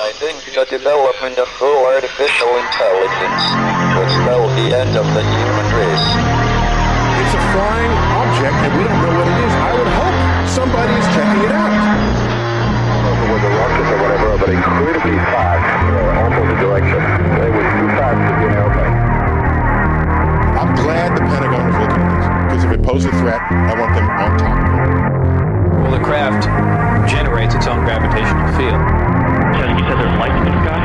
I think the development of full artificial intelligence will spell the end of the human race. It's a flying object and we don't know what it is. I would hope somebody is checking it out. With the rocket or whatever, but incredibly fast, uh, opposite direction. They were too fast to be an airplane. I'm glad the Pentagon is looking at this because if it poses a threat, I want them on top of it. Well, the craft generates its own gravitational field. So you said there's lights in the sky?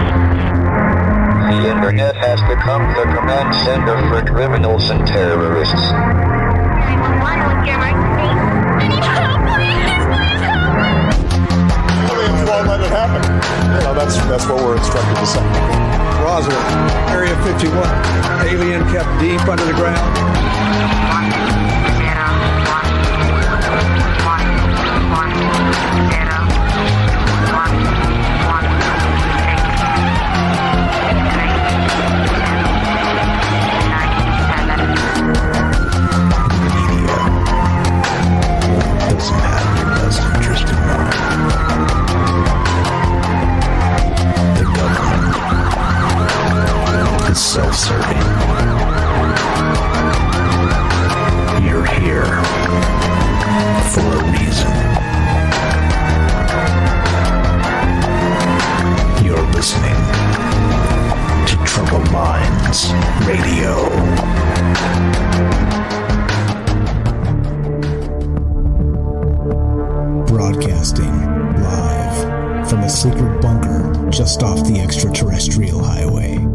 The internet has become the command center for criminals and terrorists. 911, what's your emergency? I need help, please, please help me! Aliens won't let it happen. You know, that's, that's what we're instructed to say. Roswell, Area 51. Alien kept deep under the ground. Self-serving. You're here for a reason. You're listening to Troubled Minds Radio. Broadcasting live from a secret bunker just off the extraterrestrial highway.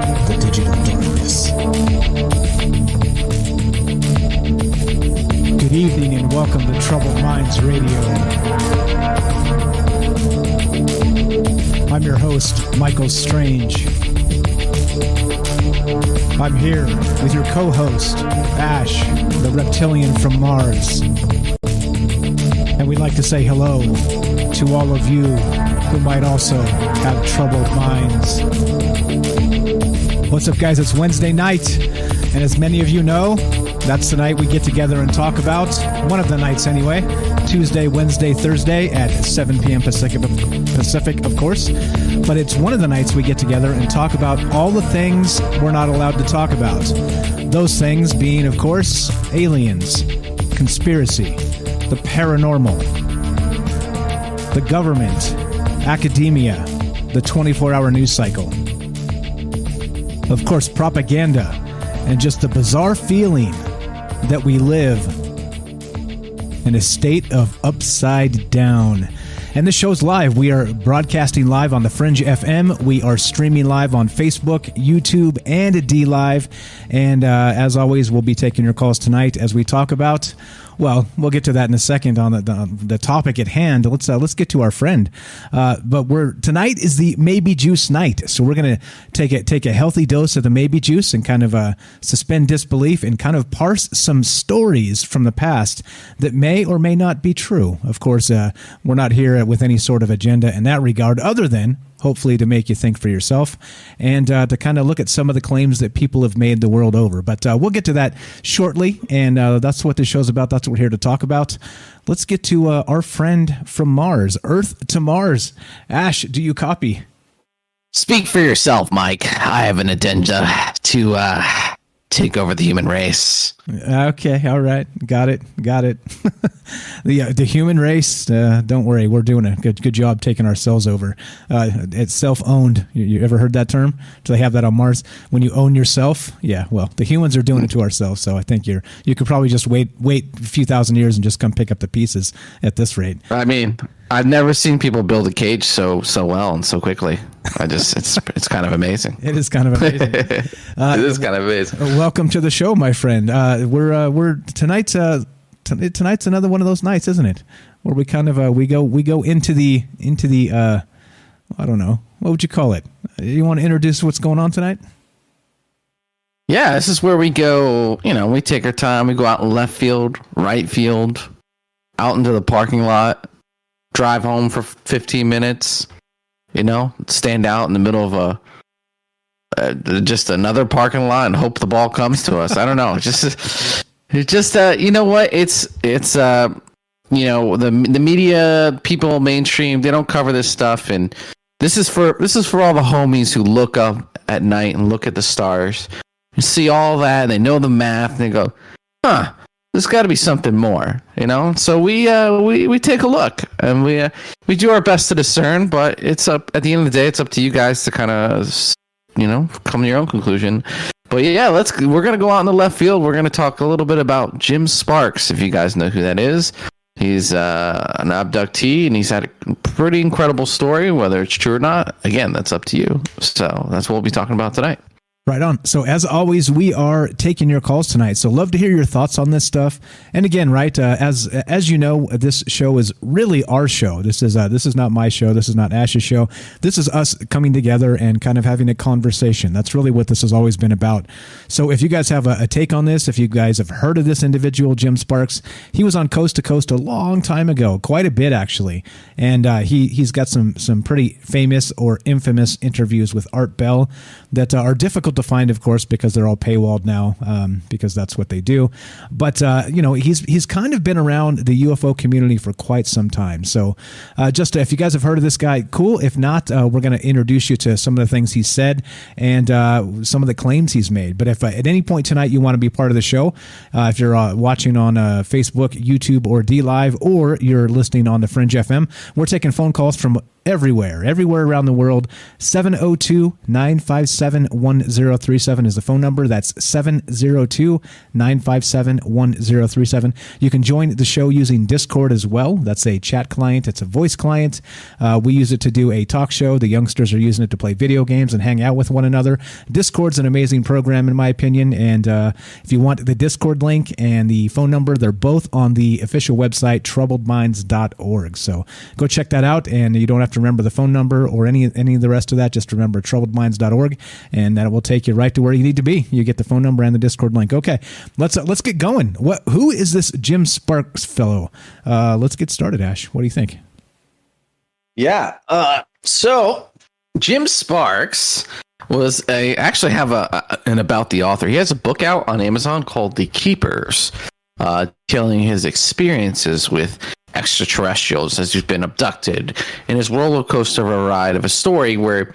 the digital. Good evening and welcome to Troubled Minds Radio. I'm your host, Michael Strange. I'm here with your co host, Ash, the reptilian from Mars. And we'd like to say hello to all of you who might also have troubled minds. What's up, guys? It's Wednesday night, and as many of you know, that's the night we get together and talk about one of the nights anyway. Tuesday, Wednesday, Thursday at 7 p.m. Pacific, Pacific, of course. But it's one of the nights we get together and talk about all the things we're not allowed to talk about. Those things being, of course, aliens, conspiracy, the paranormal, the government, academia, the 24 hour news cycle. Of course, propaganda, and just the bizarre feeling that we live in a state of upside down. And this show's live. We are broadcasting live on the Fringe FM. We are streaming live on Facebook, YouTube, and D Live. And uh, as always, we'll be taking your calls tonight as we talk about. Well, we'll get to that in a second on the, the, the topic at hand. Let's uh, let's get to our friend. Uh, but we're tonight is the maybe juice night, so we're gonna take a take a healthy dose of the maybe juice and kind of uh, suspend disbelief and kind of parse some stories from the past that may or may not be true. Of course, uh, we're not here here with any sort of agenda in that regard, other than hopefully to make you think for yourself and uh, to kind of look at some of the claims that people have made the world over. But uh, we'll get to that shortly, and uh, that's what this show's about. That's what we're here to talk about. Let's get to uh, our friend from Mars, Earth to Mars. Ash, do you copy? Speak for yourself, Mike. I have an agenda to uh, take over the human race. Okay, all right, got it, got it. the uh, the human race. Uh, don't worry, we're doing a good good job taking ourselves over. Uh, it's self owned. You, you, ever heard that term? Do they have that on Mars? When you own yourself? Yeah. Well, the humans are doing it to ourselves. So I think you're you could probably just wait wait a few thousand years and just come pick up the pieces at this rate. I mean, I've never seen people build a cage so so well and so quickly. I just it's it's kind of amazing. It is kind of amazing. Uh, it is kind of amazing. Welcome to the show, my friend. We're uh, we're tonight's uh, t- tonight's another one of those nights, isn't it? Where we kind of uh, we go we go into the into the uh, I don't know what would you call it. You want to introduce what's going on tonight? Yeah, this is where we go. You know, we take our time. We go out left field, right field, out into the parking lot, drive home for 15 minutes you know, stand out in the middle of a uh, just another parking lot and hope the ball comes to us. I don't know. just just uh, you know what? It's it's uh you know the the media people mainstream they don't cover this stuff and this is for this is for all the homies who look up at night and look at the stars and see all that and they know the math and they go, "Huh, there's got to be something more, you know. So we uh, we we take a look and we uh, we do our best to discern, but it's up at the end of the day. It's up to you guys to kind of you know come to your own conclusion. But yeah, let's we're gonna go out in the left field. We're gonna talk a little bit about Jim Sparks, if you guys know who that is. He's uh, an abductee, and he's had a pretty incredible story. Whether it's true or not, again, that's up to you. So that's what we'll be talking about tonight. Right on. So as always, we are taking your calls tonight. So love to hear your thoughts on this stuff. And again, right uh, as as you know, this show is really our show. This is uh, this is not my show. This is not Ash's show. This is us coming together and kind of having a conversation. That's really what this has always been about. So if you guys have a, a take on this, if you guys have heard of this individual, Jim Sparks, he was on Coast to Coast a long time ago, quite a bit actually, and uh, he he's got some some pretty famous or infamous interviews with Art Bell that uh, are difficult to find, of course, because they're all paywalled now, um, because that's what they do. But uh, you know, he's he's kind of been around the UFO community for quite some time. So, uh, just if you guys have heard of this guy, cool. If not, uh, we're going to introduce you to some of the things he said and uh, some of the claims he's made. But if uh, at any point tonight you want to be part of the show, if you're watching on Facebook, YouTube, or D Live, or you're listening on the Fringe FM, we're taking phone calls from everywhere, everywhere around the world. 702 957 1037 is the phone number. That's 702 957 1037. You can join the show using Discord as well. That's a chat client, it's a voice client. Uh, we use it to do a talk show. The youngsters are using it to play video games and hang out with one another. Discord's an amazing program, in my opinion. And uh, if you want the Discord link and the phone number, they're both on the official website, troubledminds.org. So go check that out, and you don't have to remember the phone number or any any of the rest of that. Just remember troubledminds.org, and that will take you right to where you need to be. You get the phone number and the Discord link. Okay, let's uh, let's get going. What who is this Jim Sparks fellow? Uh, let's get started. Ash, what do you think? Yeah. Uh, so Jim Sparks was a actually have a, a, an about the author. He has a book out on Amazon called The Keepers, uh, telling his experiences with extraterrestrials as he's been abducted. In his roller coaster of a ride of a story where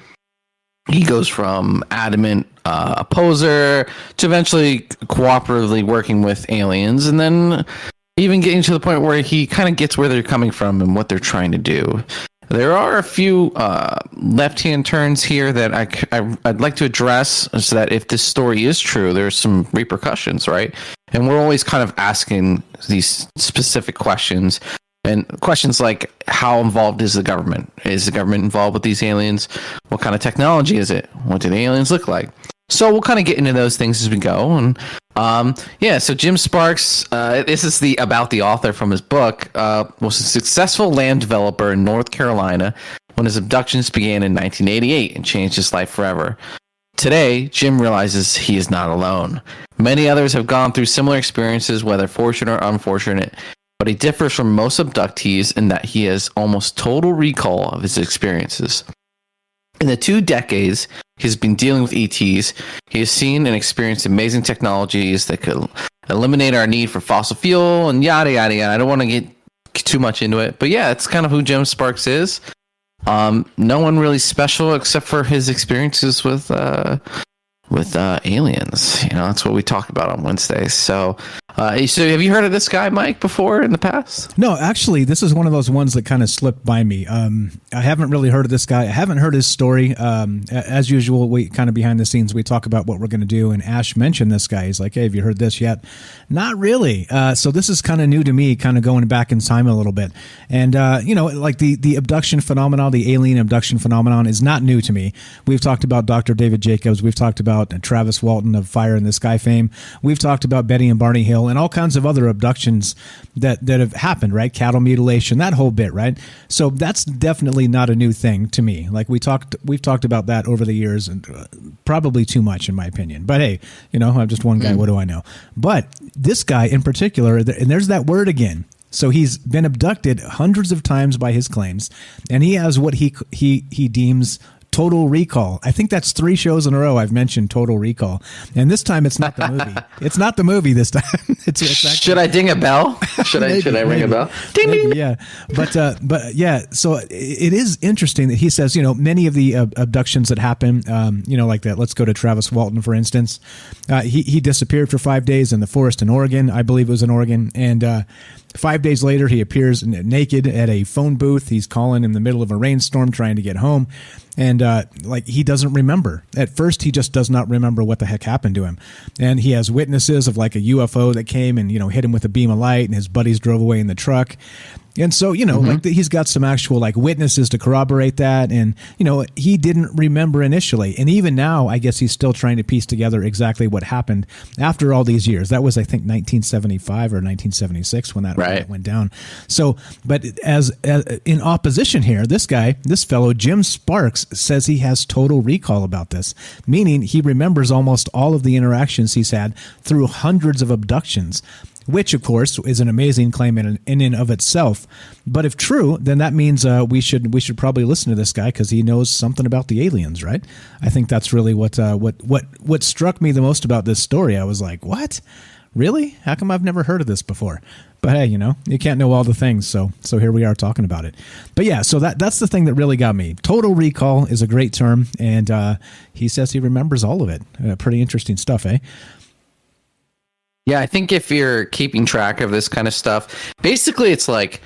he goes from adamant uh, opposer to eventually cooperatively working with aliens and then even getting to the point where he kind of gets where they're coming from and what they're trying to do. There are a few uh, left-hand turns here that I, I, would like to address so that if this story is true, there's some repercussions, right? And we're always kind of asking these specific questions and questions like how involved is the government? Is the government involved with these aliens? What kind of technology is it? What do the aliens look like? So we'll kind of get into those things as we go. And um, yeah, so Jim Sparks, uh, this is the about the author from his book, uh, was a successful land developer in North Carolina when his abductions began in 1988 and changed his life forever. Today, Jim realizes he is not alone. Many others have gone through similar experiences, whether fortunate or unfortunate, but he differs from most abductees in that he has almost total recall of his experiences. In the two decades he's been dealing with ETs, he has seen and experienced amazing technologies that could eliminate our need for fossil fuel and yada yada yada. I don't want to get too much into it, but yeah, it's kind of who Jim Sparks is. Um, no one really special except for his experiences with uh, with uh, aliens. You know, that's what we talk about on Wednesdays. So, uh, so have you heard of this guy, Mike, before in the past? No, actually, this is one of those ones that kind of slipped by me. Um, I haven't really heard of this guy. I haven't heard his story. Um, as usual, we kind of behind the scenes we talk about what we're going to do, and Ash mentioned this guy. He's like, "Hey, have you heard this yet?" Not really. Uh, so this is kind of new to me, kind of going back in time a little bit. And uh, you know, like the the abduction phenomenon, the alien abduction phenomenon, is not new to me. We've talked about Dr. David Jacobs. We've talked about Travis Walton of Fire in the Sky fame. We've talked about Betty and Barney Hill and all kinds of other abductions that that have happened, right? Cattle mutilation, that whole bit, right? So that's definitely not a new thing to me. Like we talked, we've talked about that over the years, and uh, probably too much in my opinion. But hey, you know, I'm just one guy. Mm. What do I know? But this guy in particular, and there's that word again. So he's been abducted hundreds of times by his claims, and he has what he he he deems Total Recall. I think that's three shows in a row I've mentioned Total Recall, and this time it's not the movie. it's not the movie this time. it's, it's actually, should I ding a bell? Should maybe, I should I ring maybe, a bell? Ding maybe, ding. Yeah, but uh, but yeah. So it is interesting that he says you know many of the uh, abductions that happen, um, you know, like that. Let's go to Travis Walton for instance. Uh, he he disappeared for five days in the forest in Oregon. I believe it was in Oregon, and uh, Five days later, he appears naked at a phone booth. He's calling in the middle of a rainstorm trying to get home. And uh, like he doesn't remember. At first, he just does not remember what the heck happened to him. And he has witnesses of like a UFO that came and, you know, hit him with a beam of light, and his buddies drove away in the truck. And so, you know, mm-hmm. like he's got some actual like witnesses to corroborate that. And, you know, he didn't remember initially. And even now, I guess he's still trying to piece together exactly what happened after all these years. That was, I think, 1975 or 1976 when that right. went down. So, but as, as in opposition here, this guy, this fellow, Jim Sparks, says he has total recall about this, meaning he remembers almost all of the interactions he's had through hundreds of abductions which of course is an amazing claim in, in and of itself. But if true, then that means uh, we should we should probably listen to this guy because he knows something about the aliens, right? I think that's really what uh, what what what struck me the most about this story. I was like, what? Really? How come I've never heard of this before? But hey, you know, you can't know all the things, so so here we are talking about it. But yeah, so that that's the thing that really got me. Total recall is a great term, and uh, he says he remembers all of it. Uh, pretty interesting stuff, eh? Yeah, I think if you're keeping track of this kind of stuff, basically it's like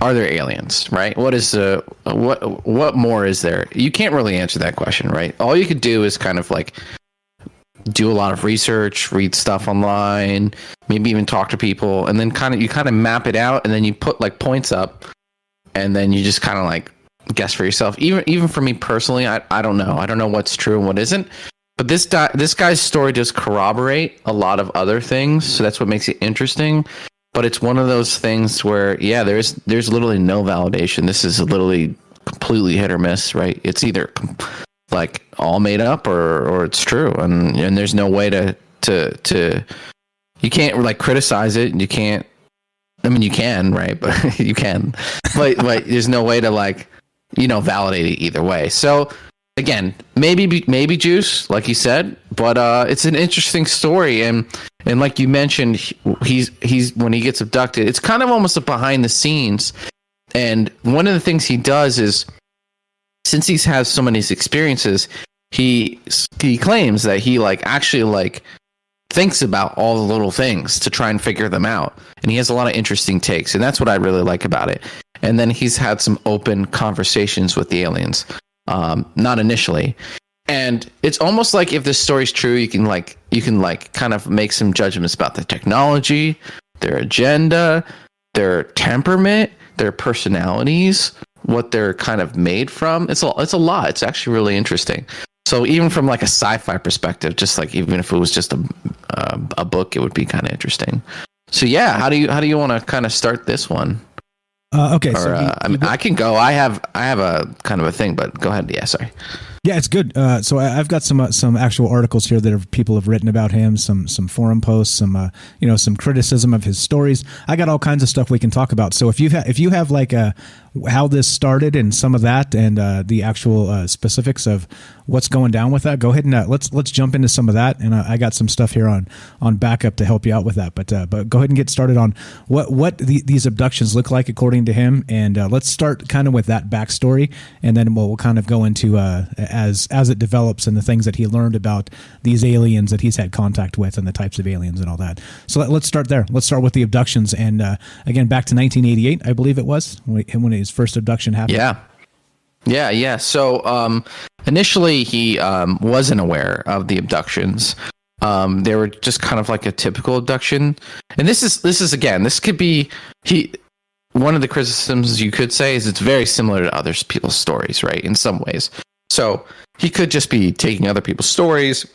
are there aliens, right? What is the what what more is there? You can't really answer that question, right? All you could do is kind of like do a lot of research, read stuff online, maybe even talk to people, and then kind of you kind of map it out, and then you put like points up, and then you just kind of like guess for yourself. Even even for me personally, I I don't know. I don't know what's true and what isn't. But this di- this guy's story does corroborate a lot of other things, so that's what makes it interesting. But it's one of those things where, yeah, there's there's literally no validation. This is literally completely hit or miss, right? It's either like all made up or or it's true, and and there's no way to to to you can't like criticize it. and You can't. I mean, you can, right? But you can, but but there's no way to like you know validate it either way. So again, maybe maybe juice, like you said, but uh, it's an interesting story, and and like you mentioned, he's he's when he gets abducted, it's kind of almost a behind the scenes. And one of the things he does is, since he's has so many experiences, he he claims that he like actually like thinks about all the little things to try and figure them out, and he has a lot of interesting takes, and that's what I really like about it. And then he's had some open conversations with the aliens um, not initially. And it's almost like if this story's true, you can like you can like kind of make some judgments about the technology, their agenda, their temperament, their personalities, what they're kind of made from. It's a it's a lot. It's actually really interesting. So even from like a sci-fi perspective, just like even if it was just a uh, a book, it would be kind of interesting. So yeah, how do you how do you want to kind of start this one? Uh, okay, or, so uh, I mean, I can go. I have I have a kind of a thing, but go ahead. Yeah, sorry. Yeah, it's good. Uh, so I, have got some uh, some actual articles here that have, people have written about him, some some forum posts, some uh, you know some criticism of his stories. I got all kinds of stuff we can talk about. So if you ha- if you have like a how this started and some of that and uh, the actual uh, specifics of what's going down with that, go ahead and uh, let's let's jump into some of that. And I got some stuff here on on backup to help you out with that. But but go ahead and get started on what what the, these abductions look like according to him. And let's start kind of with that backstory, and then we'll, we'll kind of go into as as it develops and the things that he learned about these aliens that he's had contact with and the types of aliens and all that. So let, us start there. Let's start with the abductions and uh, again back to 1988, I believe it was when, when his first abduction happened. Yeah. Yeah, yeah. So um, initially, he um, wasn't aware of the abductions. Um, they were just kind of like a typical abduction, and this is this is again, this could be he. One of the criticisms you could say is it's very similar to other people's stories, right? In some ways, so he could just be taking other people's stories,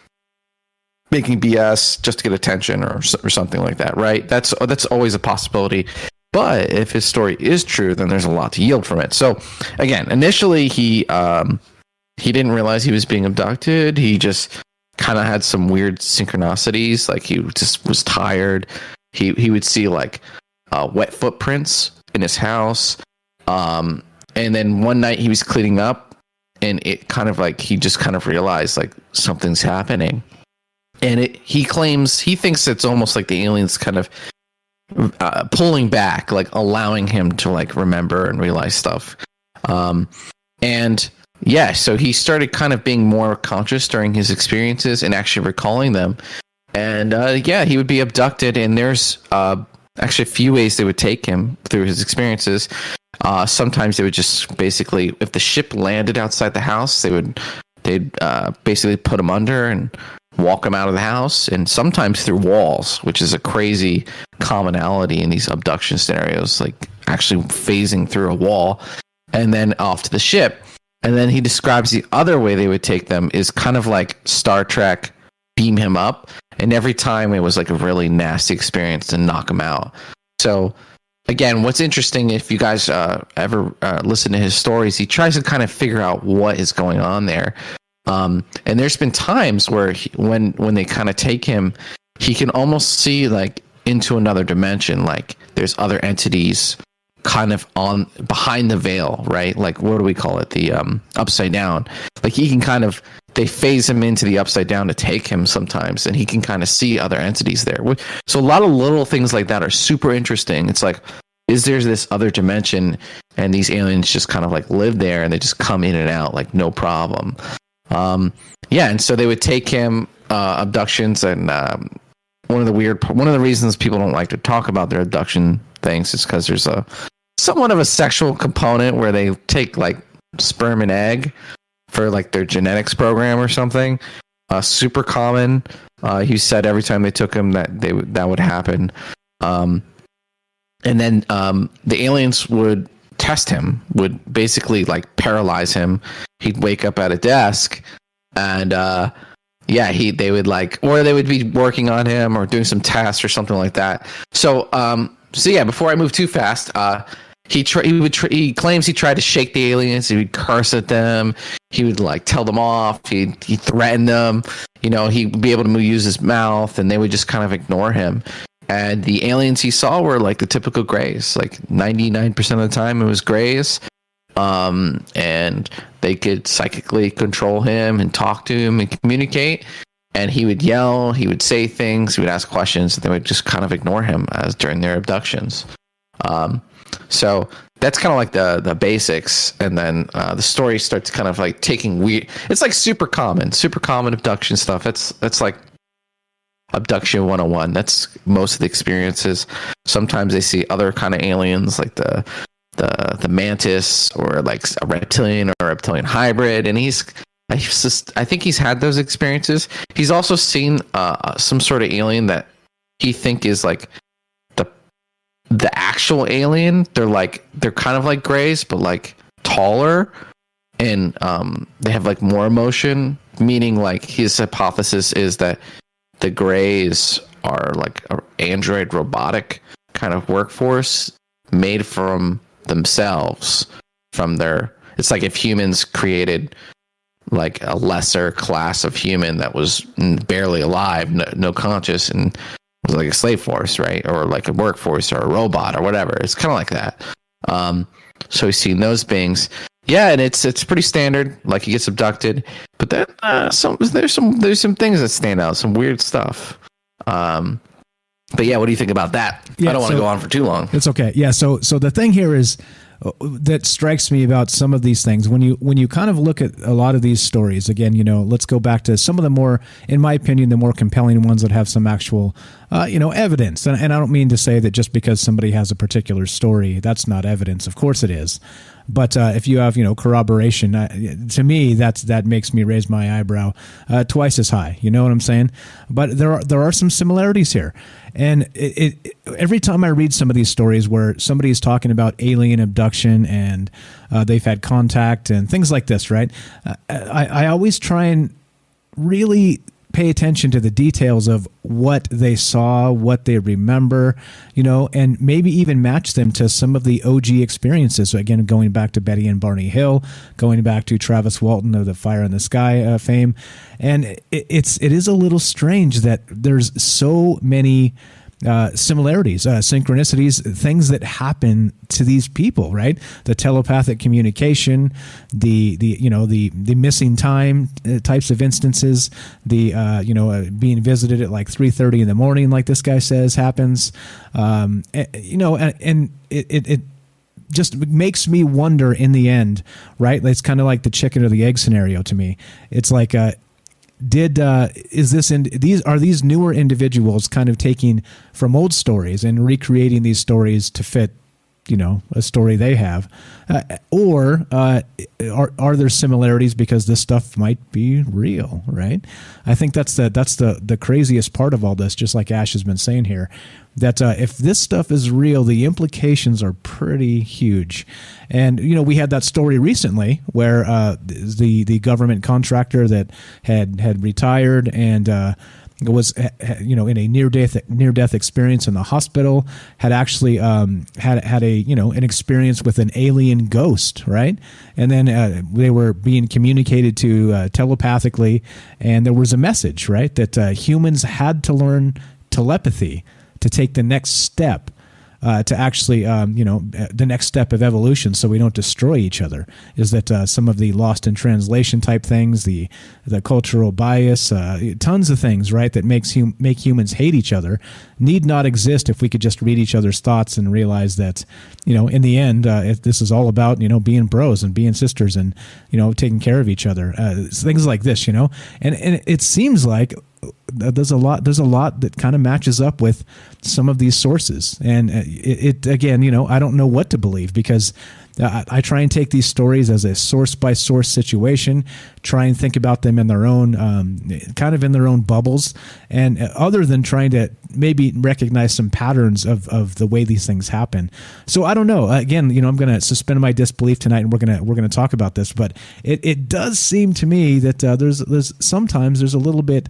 making BS just to get attention or or something like that, right? That's that's always a possibility. But if his story is true, then there's a lot to yield from it. So again, initially he um, he didn't realize he was being abducted. He just kind of had some weird synchronicities. Like he just was tired. He he would see like uh, wet footprints in his house. Um, and then one night he was cleaning up and it kind of like he just kind of realized like something's happening and it he claims he thinks it's almost like the aliens kind of uh, pulling back like allowing him to like remember and realize stuff. Um and yeah so he started kind of being more conscious during his experiences and actually recalling them. And uh yeah he would be abducted and there's uh actually a few ways they would take him through his experiences. Uh, sometimes they would just basically, if the ship landed outside the house, they would they'd uh, basically put him under and walk them out of the house, and sometimes through walls, which is a crazy commonality in these abduction scenarios, like actually phasing through a wall and then off to the ship. And then he describes the other way they would take them is kind of like Star Trek beam him up. And every time it was like a really nasty experience to knock him out. So again, what's interesting if you guys uh, ever uh, listen to his stories, he tries to kind of figure out what is going on there. Um, and there's been times where he, when when they kind of take him, he can almost see like into another dimension. Like there's other entities kind of on behind the veil, right? Like what do we call it? The um, upside down. Like he can kind of they phase him into the upside down to take him sometimes, and he can kind of see other entities there. So a lot of little things like that are super interesting. It's like, is there this other dimension, and these aliens just kind of like live there, and they just come in and out like no problem. Um, yeah, and so they would take him uh, abductions, and um, one of the weird, one of the reasons people don't like to talk about their abduction things is because there's a somewhat of a sexual component where they take like sperm and egg for like their genetics program or something. Uh, super common. Uh, he said every time they took him that they that would happen. Um, and then um, the aliens would test him, would basically like paralyze him. He'd wake up at a desk, and uh, yeah, he they would like, or they would be working on him or doing some tests or something like that. So, um, so yeah, before I move too fast, uh, he tra- he would tra- he claims he tried to shake the aliens. He would curse at them. He would like tell them off. He he threatened them. You know, he'd be able to use his mouth, and they would just kind of ignore him. And the aliens he saw were like the typical grays. Like ninety nine percent of the time, it was grays. Um, and they could psychically control him and talk to him and communicate. And he would yell. He would say things. He would ask questions. And they would just kind of ignore him as during their abductions. Um, so that's kind of like the the basics, and then uh, the story starts kind of like taking weird. It's like super common, super common abduction stuff. It's it's like abduction 101 that's most of the experiences. Sometimes they see other kind of aliens like the the the mantis or like a reptilian or a reptilian hybrid. And he's I, just, I think he's had those experiences. He's also seen uh, some sort of alien that he think is like the the actual alien, they're like they're kind of like grays, but like taller, and um, they have like more emotion. Meaning, like his hypothesis is that the grays are like an android robotic kind of workforce made from themselves, from their. It's like if humans created like a lesser class of human that was barely alive, no, no conscious, and was like a slave force, right? Or like a workforce or a robot or whatever. It's kind of like that. Um, so he's seen those beings. Yeah, and it's it's pretty standard. Like he gets abducted, but then uh, some there's some there's some things that stand out, some weird stuff. Um, but yeah, what do you think about that? Yeah, I don't want to so- go on for too long. It's okay. Yeah. So so the thing here is uh, that strikes me about some of these things when you when you kind of look at a lot of these stories again you know let's go back to some of the more in my opinion the more compelling ones that have some actual uh, you know evidence and, and i don't mean to say that just because somebody has a particular story that's not evidence of course it is but uh, if you have you know corroboration uh, to me that's that makes me raise my eyebrow uh, twice as high. You know what i'm saying? But there are there are some similarities here. And it, it every time i read some of these stories where somebody is talking about alien abduction and uh, they've had contact and things like this right? Uh, I, I always try and really pay attention to the details of what they saw, what they remember, you know, and maybe even match them to some of the OG experiences. So again, going back to Betty and Barney Hill, going back to Travis Walton of the Fire in the Sky uh, fame, and it, it's it is a little strange that there's so many uh, similarities, uh, synchronicities, things that happen to these people, right? The telepathic communication, the the you know the the missing time uh, types of instances, the uh, you know uh, being visited at like three thirty in the morning, like this guy says happens, um, eh, you know, and, and it, it, it just makes me wonder in the end, right? It's kind of like the chicken or the egg scenario to me. It's like, uh, did uh, is this in these are these newer individuals kind of taking from old stories and recreating these stories to fit you know a story they have. Uh, or uh, are, are there similarities because this stuff might be real right? I think that's the that's the the craziest part of all this just like ash has been saying here that uh, if this stuff is real the implications are pretty huge. And you know we had that story recently where uh, the the government contractor that had had retired and uh, was you know in a near death near death experience in the hospital had actually um, had had a you know an experience with an alien ghost right? And then uh, they were being communicated to uh, telepathically and there was a message right that uh, humans had to learn telepathy to take the next step uh, to actually, um, you know, the next step of evolution, so we don't destroy each other. Is that uh, some of the lost in translation type things, the the cultural bias, uh, tons of things, right, that makes hum- make humans hate each other, need not exist if we could just read each other's thoughts and realize that, you know, in the end, uh, this is all about you know being bros and being sisters and you know taking care of each other, uh, things like this, you know, and and it seems like there's a lot there's a lot that kind of matches up with some of these sources. And it, it again you know i don't know what to believe because I, I, try and take these stories as a source by source situation try and think about them in their own um, kind of in their own bubbles. And other than trying to maybe recognize some patterns of, of the way these things happen. So i don't know. Again you know i'm going to suspend my disbelief tonight and we're going to we're to talk about this. But it, it does seem to me that uh, there's there's sometimes there's a little bit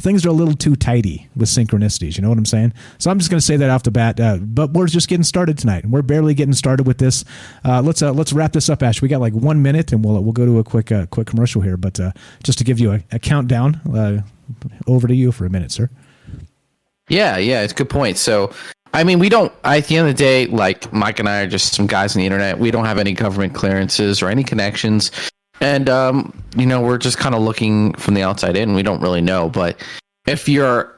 things are a little too tidy with synchronicities. You know what I'm saying? So I'm just going to say that off the bat. Uh, but we're just getting started tonight. We're barely getting started with this. Uh, let's uh, let's wrap this up, Ash. We got like one minute, and we'll we'll go to a quick uh, quick commercial here. But uh, just to give you a, a countdown, uh, over to you for a minute, sir. Yeah, yeah, it's a good point. So. I mean, we don't. At the end of the day, like Mike and I are just some guys on the internet. We don't have any government clearances or any connections and um, you know we're just kind of looking from the outside in we don't really know but if you're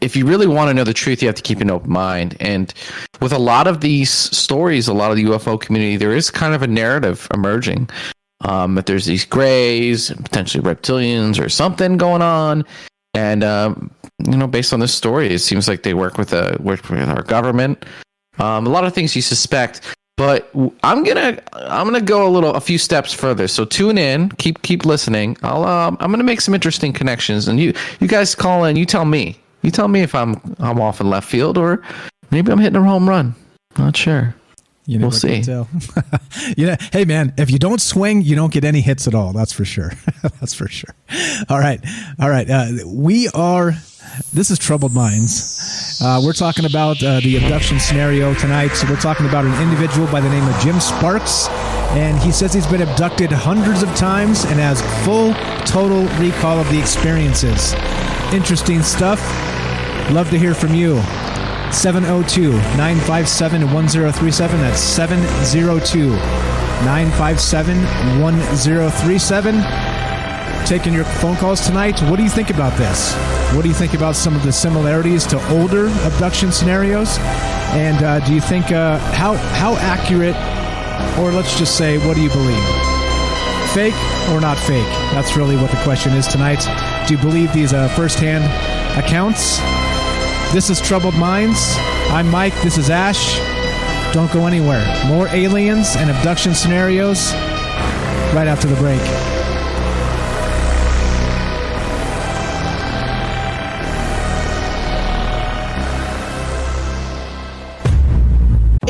if you really want to know the truth you have to keep an open mind. And with a lot of these stories a lot of the ufo community there is kind of a narrative emerging. Um, that there's these grays potentially reptilians or something going on. And um, you know based on this story it seems like they work with a work with our government. Um, a lot of things you suspect but I'm gonna I'm gonna go a little a few steps further. So tune in, keep keep listening. I'll um, I'm gonna make some interesting connections, and you you guys call in. You tell me. You tell me if I'm I'm off in left field or maybe I'm hitting a home run. Not sure. You we'll see. yeah. Hey, man, if you don't swing, you don't get any hits at all. That's for sure. That's for sure. All right. All right. Uh, we are. This is Troubled Minds Uh, we're talking about uh, the abduction scenario tonight. So we're talking about an individual by the name of Jim Sparks, and he says he's been abducted hundreds of times and has full, total recall of the experiences. Interesting stuff. Love to hear from you. 702 957 1037. That's 702 957 1037. Taking your phone calls tonight. What do you think about this? What do you think about some of the similarities to older abduction scenarios? And uh, do you think uh, how how accurate, or let's just say, what do you believe? Fake or not fake? That's really what the question is tonight. Do you believe these uh, firsthand accounts? This is Troubled Minds. I'm Mike. This is Ash. Don't go anywhere. More aliens and abduction scenarios right after the break.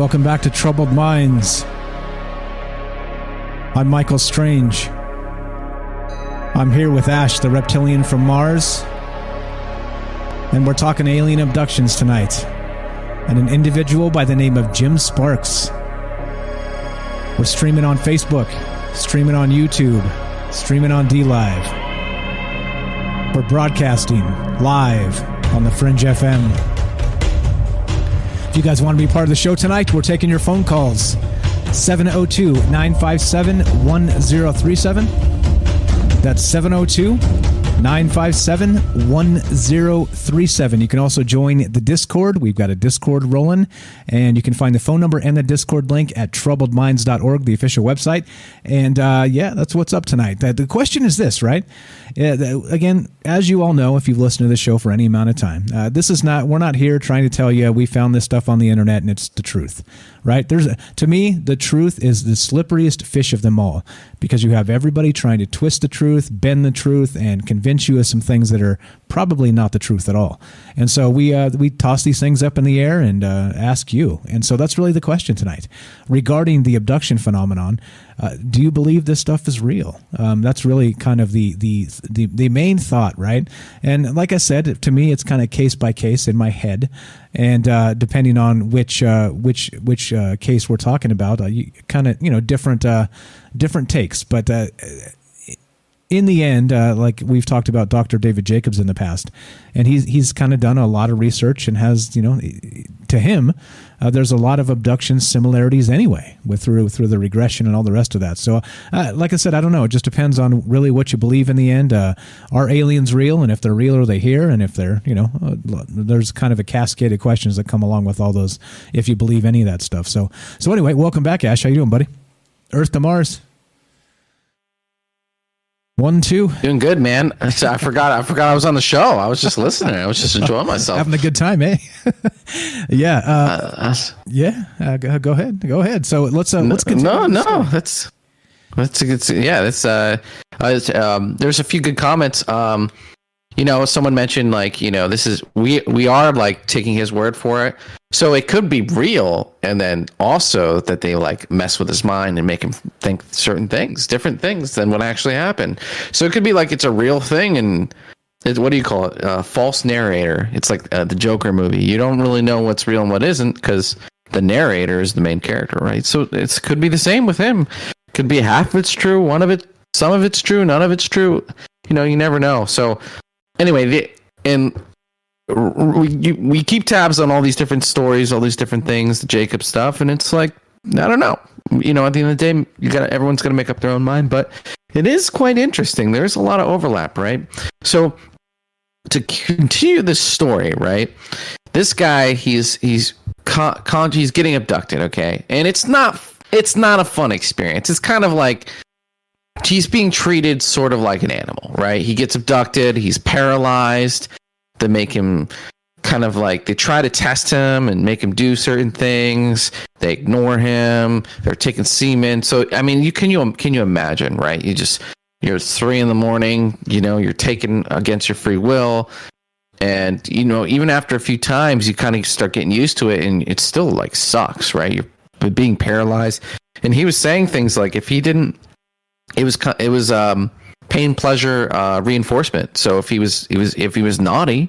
Welcome back to Troubled Minds. I'm Michael Strange. I'm here with Ash, the reptilian from Mars. And we're talking alien abductions tonight. And an individual by the name of Jim Sparks. We're streaming on Facebook, streaming on YouTube, streaming on D Live. We're broadcasting live on the Fringe FM. If you guys want to be part of the show tonight, we're taking your phone calls. 702 957 1037. That's 702 957 1037. You can also join the Discord. We've got a Discord rolling, and you can find the phone number and the Discord link at troubledminds.org, the official website. And uh, yeah, that's what's up tonight. The question is this, right? Again, as you all know, if you've listened to this show for any amount of time, uh, this is not, we're not here trying to tell you we found this stuff on the internet and it's the truth, right? There's, a, to me, the truth is the slipperiest fish of them all because you have everybody trying to twist the truth, bend the truth, and convince you of some things that are probably not the truth at all. And so we, uh, we toss these things up in the air and uh, ask you. And so that's really the question tonight regarding the abduction phenomenon. Uh, do you believe this stuff is real? Um, that's really kind of the, the the the main thought, right? And like I said, to me, it's kind of case by case in my head, and uh, depending on which uh, which which uh, case we're talking about, kind of you know different different takes, but in the end, uh, like we've talked about Dr. David Jacobs in the past, and he's he's kind of done a lot of research and has you know, to him, uh, there's a lot of abduction similarities anyway with through through the regression and all the rest of that. So, uh, like I said, I don't know. It just depends on really what you believe in the end. Uh, are aliens real? And if they're real, are they here? And if they're you know, uh, there's kind of a cascade of questions that come along with all those. If you believe any of that stuff. So so anyway, welcome back, Ash. How you doing, buddy? Earth to Mars. One, two. Doing good, man. I forgot. I forgot I was on the show. I was just listening. I was just enjoying myself, having a good time, eh? yeah. Uh, uh, yeah. Uh, go ahead. Go ahead. So let's uh, let's continue. No, no. That's That's it's yeah. That's uh, um, there's a few good comments. Um, you know, someone mentioned like you know this is we we are like taking his word for it, so it could be real, and then also that they like mess with his mind and make him think certain things, different things than what actually happened. So it could be like it's a real thing, and it, what do you call it? Uh, false narrator. It's like uh, the Joker movie. You don't really know what's real and what isn't because the narrator is the main character, right? So it could be the same with him. Could be half of it's true, one of it, some of it's true, none of it's true. You know, you never know. So anyway, the, and we we keep tabs on all these different stories, all these different things, the Jacob stuff, and it's like I don't know. You know, at the end of the day, you got everyone's going to make up their own mind, but it is quite interesting. There's a lot of overlap, right? So to continue this story, right? This guy, he's he's con, con, he's getting abducted, okay, and it's not it's not a fun experience. It's kind of like he's being treated sort of like an animal, right? He gets abducted, he's paralyzed. They make him kind of like they try to test him and make him do certain things. They ignore him. They're taking semen. So I mean, you can you can you imagine, right? You just you're three in the morning. You know, you're taken against your free will. And you know, even after a few times, you kind of start getting used to it, and it still like sucks, right? You're being paralyzed. And he was saying things like, if he didn't, it was it was um, pain pleasure uh, reinforcement. So if he was he was if he was naughty,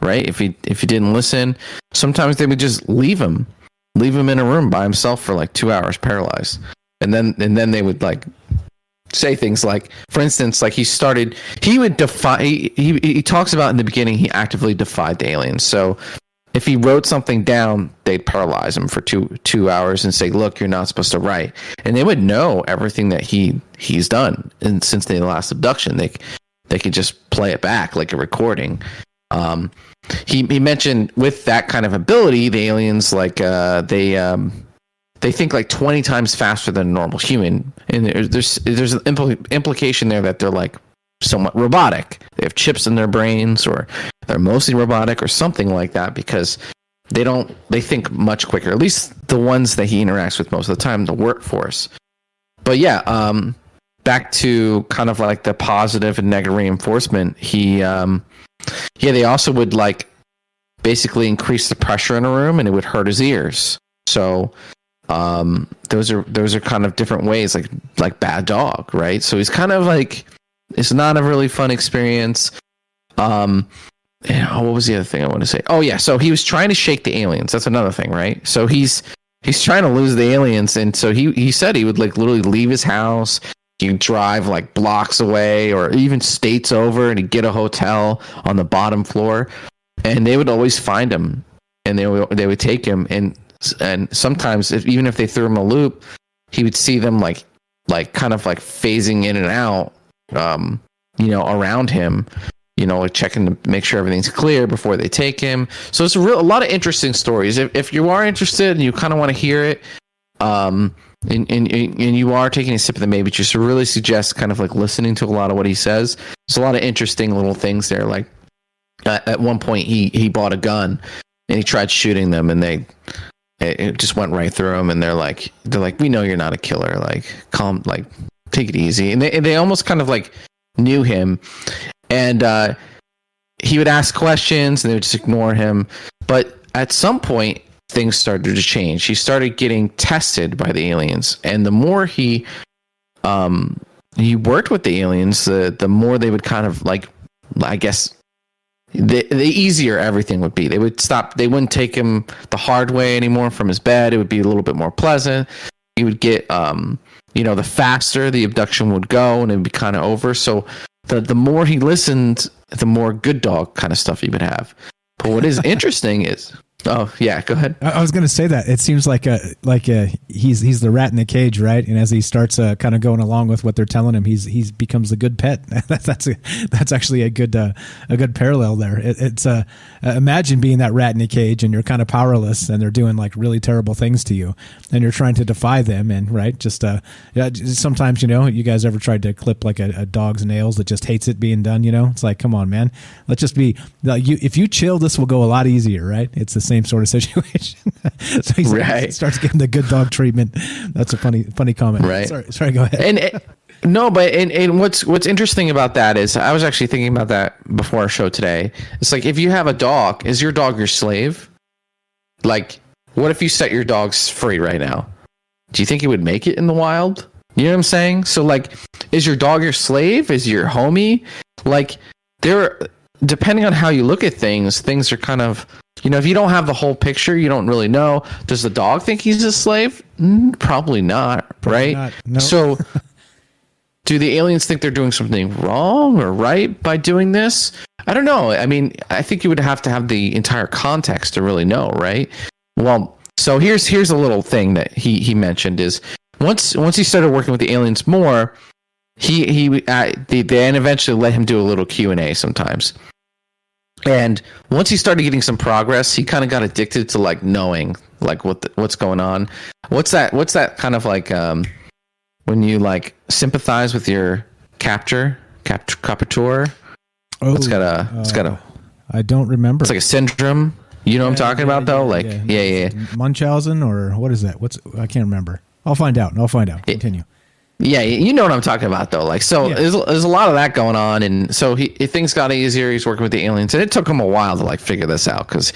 right? If he if he didn't listen, sometimes they would just leave him, leave him in a room by himself for like two hours, paralyzed, and then and then they would like say things like, for instance, like he started, he would defy. He, he, he talks about in the beginning he actively defied the aliens. So if he wrote something down, they'd paralyze him for two two hours and say, "Look, you're not supposed to write," and they would know everything that he he's done. And since the last abduction, they they could just play it back like a recording. Um, he he mentioned with that kind of ability, the aliens like uh, they um, they think like 20 times faster than a normal human and there's there's an impl- implication there that they're like somewhat robotic. They have chips in their brains or they're mostly robotic or something like that because they don't they think much quicker at least the ones that he interacts with most of the time the workforce. But yeah um back to kind of like the positive and negative reinforcement he um yeah they also would like basically increase the pressure in a room and it would hurt his ears. So um, those are those are kind of different ways, like like bad dog, right? So he's kind of like it's not a really fun experience. Um, what was the other thing I want to say? Oh yeah, so he was trying to shake the aliens. That's another thing, right? So he's he's trying to lose the aliens, and so he he said he would like literally leave his house. He'd drive like blocks away, or even states over, and he'd get a hotel on the bottom floor, and they would always find him, and they would they would take him, and and sometimes if, even if they threw him a loop, he would see them like like kind of like phasing in and out, um, you know, around him. You know, like checking to make sure everything's clear before they take him. So it's a real a lot of interesting stories. If if you are interested and you kind of want to hear it, um, and, and and you are taking a sip of the maybe juice, I really suggest kind of like listening to a lot of what he says. There's a lot of interesting little things there. Like uh, at one point, he he bought a gun and he tried shooting them, and they it just went right through him. and they're like they're like we know you're not a killer like calm like take it easy and they, they almost kind of like knew him and uh, he would ask questions and they would just ignore him but at some point things started to change he started getting tested by the aliens and the more he um he worked with the aliens the the more they would kind of like i guess the, the easier everything would be. They would stop. They wouldn't take him the hard way anymore from his bed. It would be a little bit more pleasant. He would get, um, you know, the faster the abduction would go, and it would be kind of over. So the the more he listened, the more good dog kind of stuff he would have. But what is interesting is Oh yeah, go ahead. I was going to say that it seems like a like a he's he's the rat in the cage, right? And as he starts uh, kind of going along with what they're telling him, he's he's becomes a good pet. that's that's a, that's actually a good uh, a good parallel there. It, it's uh, imagine being that rat in a cage and you're kind of powerless, and they're doing like really terrible things to you, and you're trying to defy them, and right, just uh, yeah. Sometimes you know, you guys ever tried to clip like a, a dog's nails that just hates it being done? You know, it's like, come on, man, let's just be like you. If you chill, this will go a lot easier, right? It's the same sort of situation. so he Right. starts getting the good dog treatment. That's a funny funny comment. Right. Sorry, sorry. Go ahead. and it, no, but and, and what's what's interesting about that is I was actually thinking about that before our show today. It's like if you have a dog, is your dog your slave? Like, what if you set your dogs free right now? Do you think it would make it in the wild? You know what I'm saying? So like, is your dog your slave? Is your homie? Like, there, depending on how you look at things, things are kind of you know, if you don't have the whole picture, you don't really know. Does the dog think he's a slave? Mm, probably not, right? not. No. So, do the aliens think they're doing something wrong or right by doing this? I don't know. I mean, I think you would have to have the entire context to really know, right? Well, so here's here's a little thing that he he mentioned is once once he started working with the aliens more, he he uh, they then eventually let him do a little Q and A sometimes. And once he started getting some progress, he kind of got addicted to like knowing like what the, what's going on. What's that? What's that kind of like um, when you like sympathize with your captor, cap, captor? Oh, it's got a it's got a I don't remember. it's like a syndrome. You know what I'm talking Yeah, about though? Like yeah. yeah, yeah. Munchausen or what is that? What's I can't remember. I'll find out. I'll find out. Continue. Yeah, you know what I'm talking about, though. Like, so Yeah. there's, there's a lot of that going on, and so he, things got easier. He's working with the aliens, and it took him a while to like figure this out because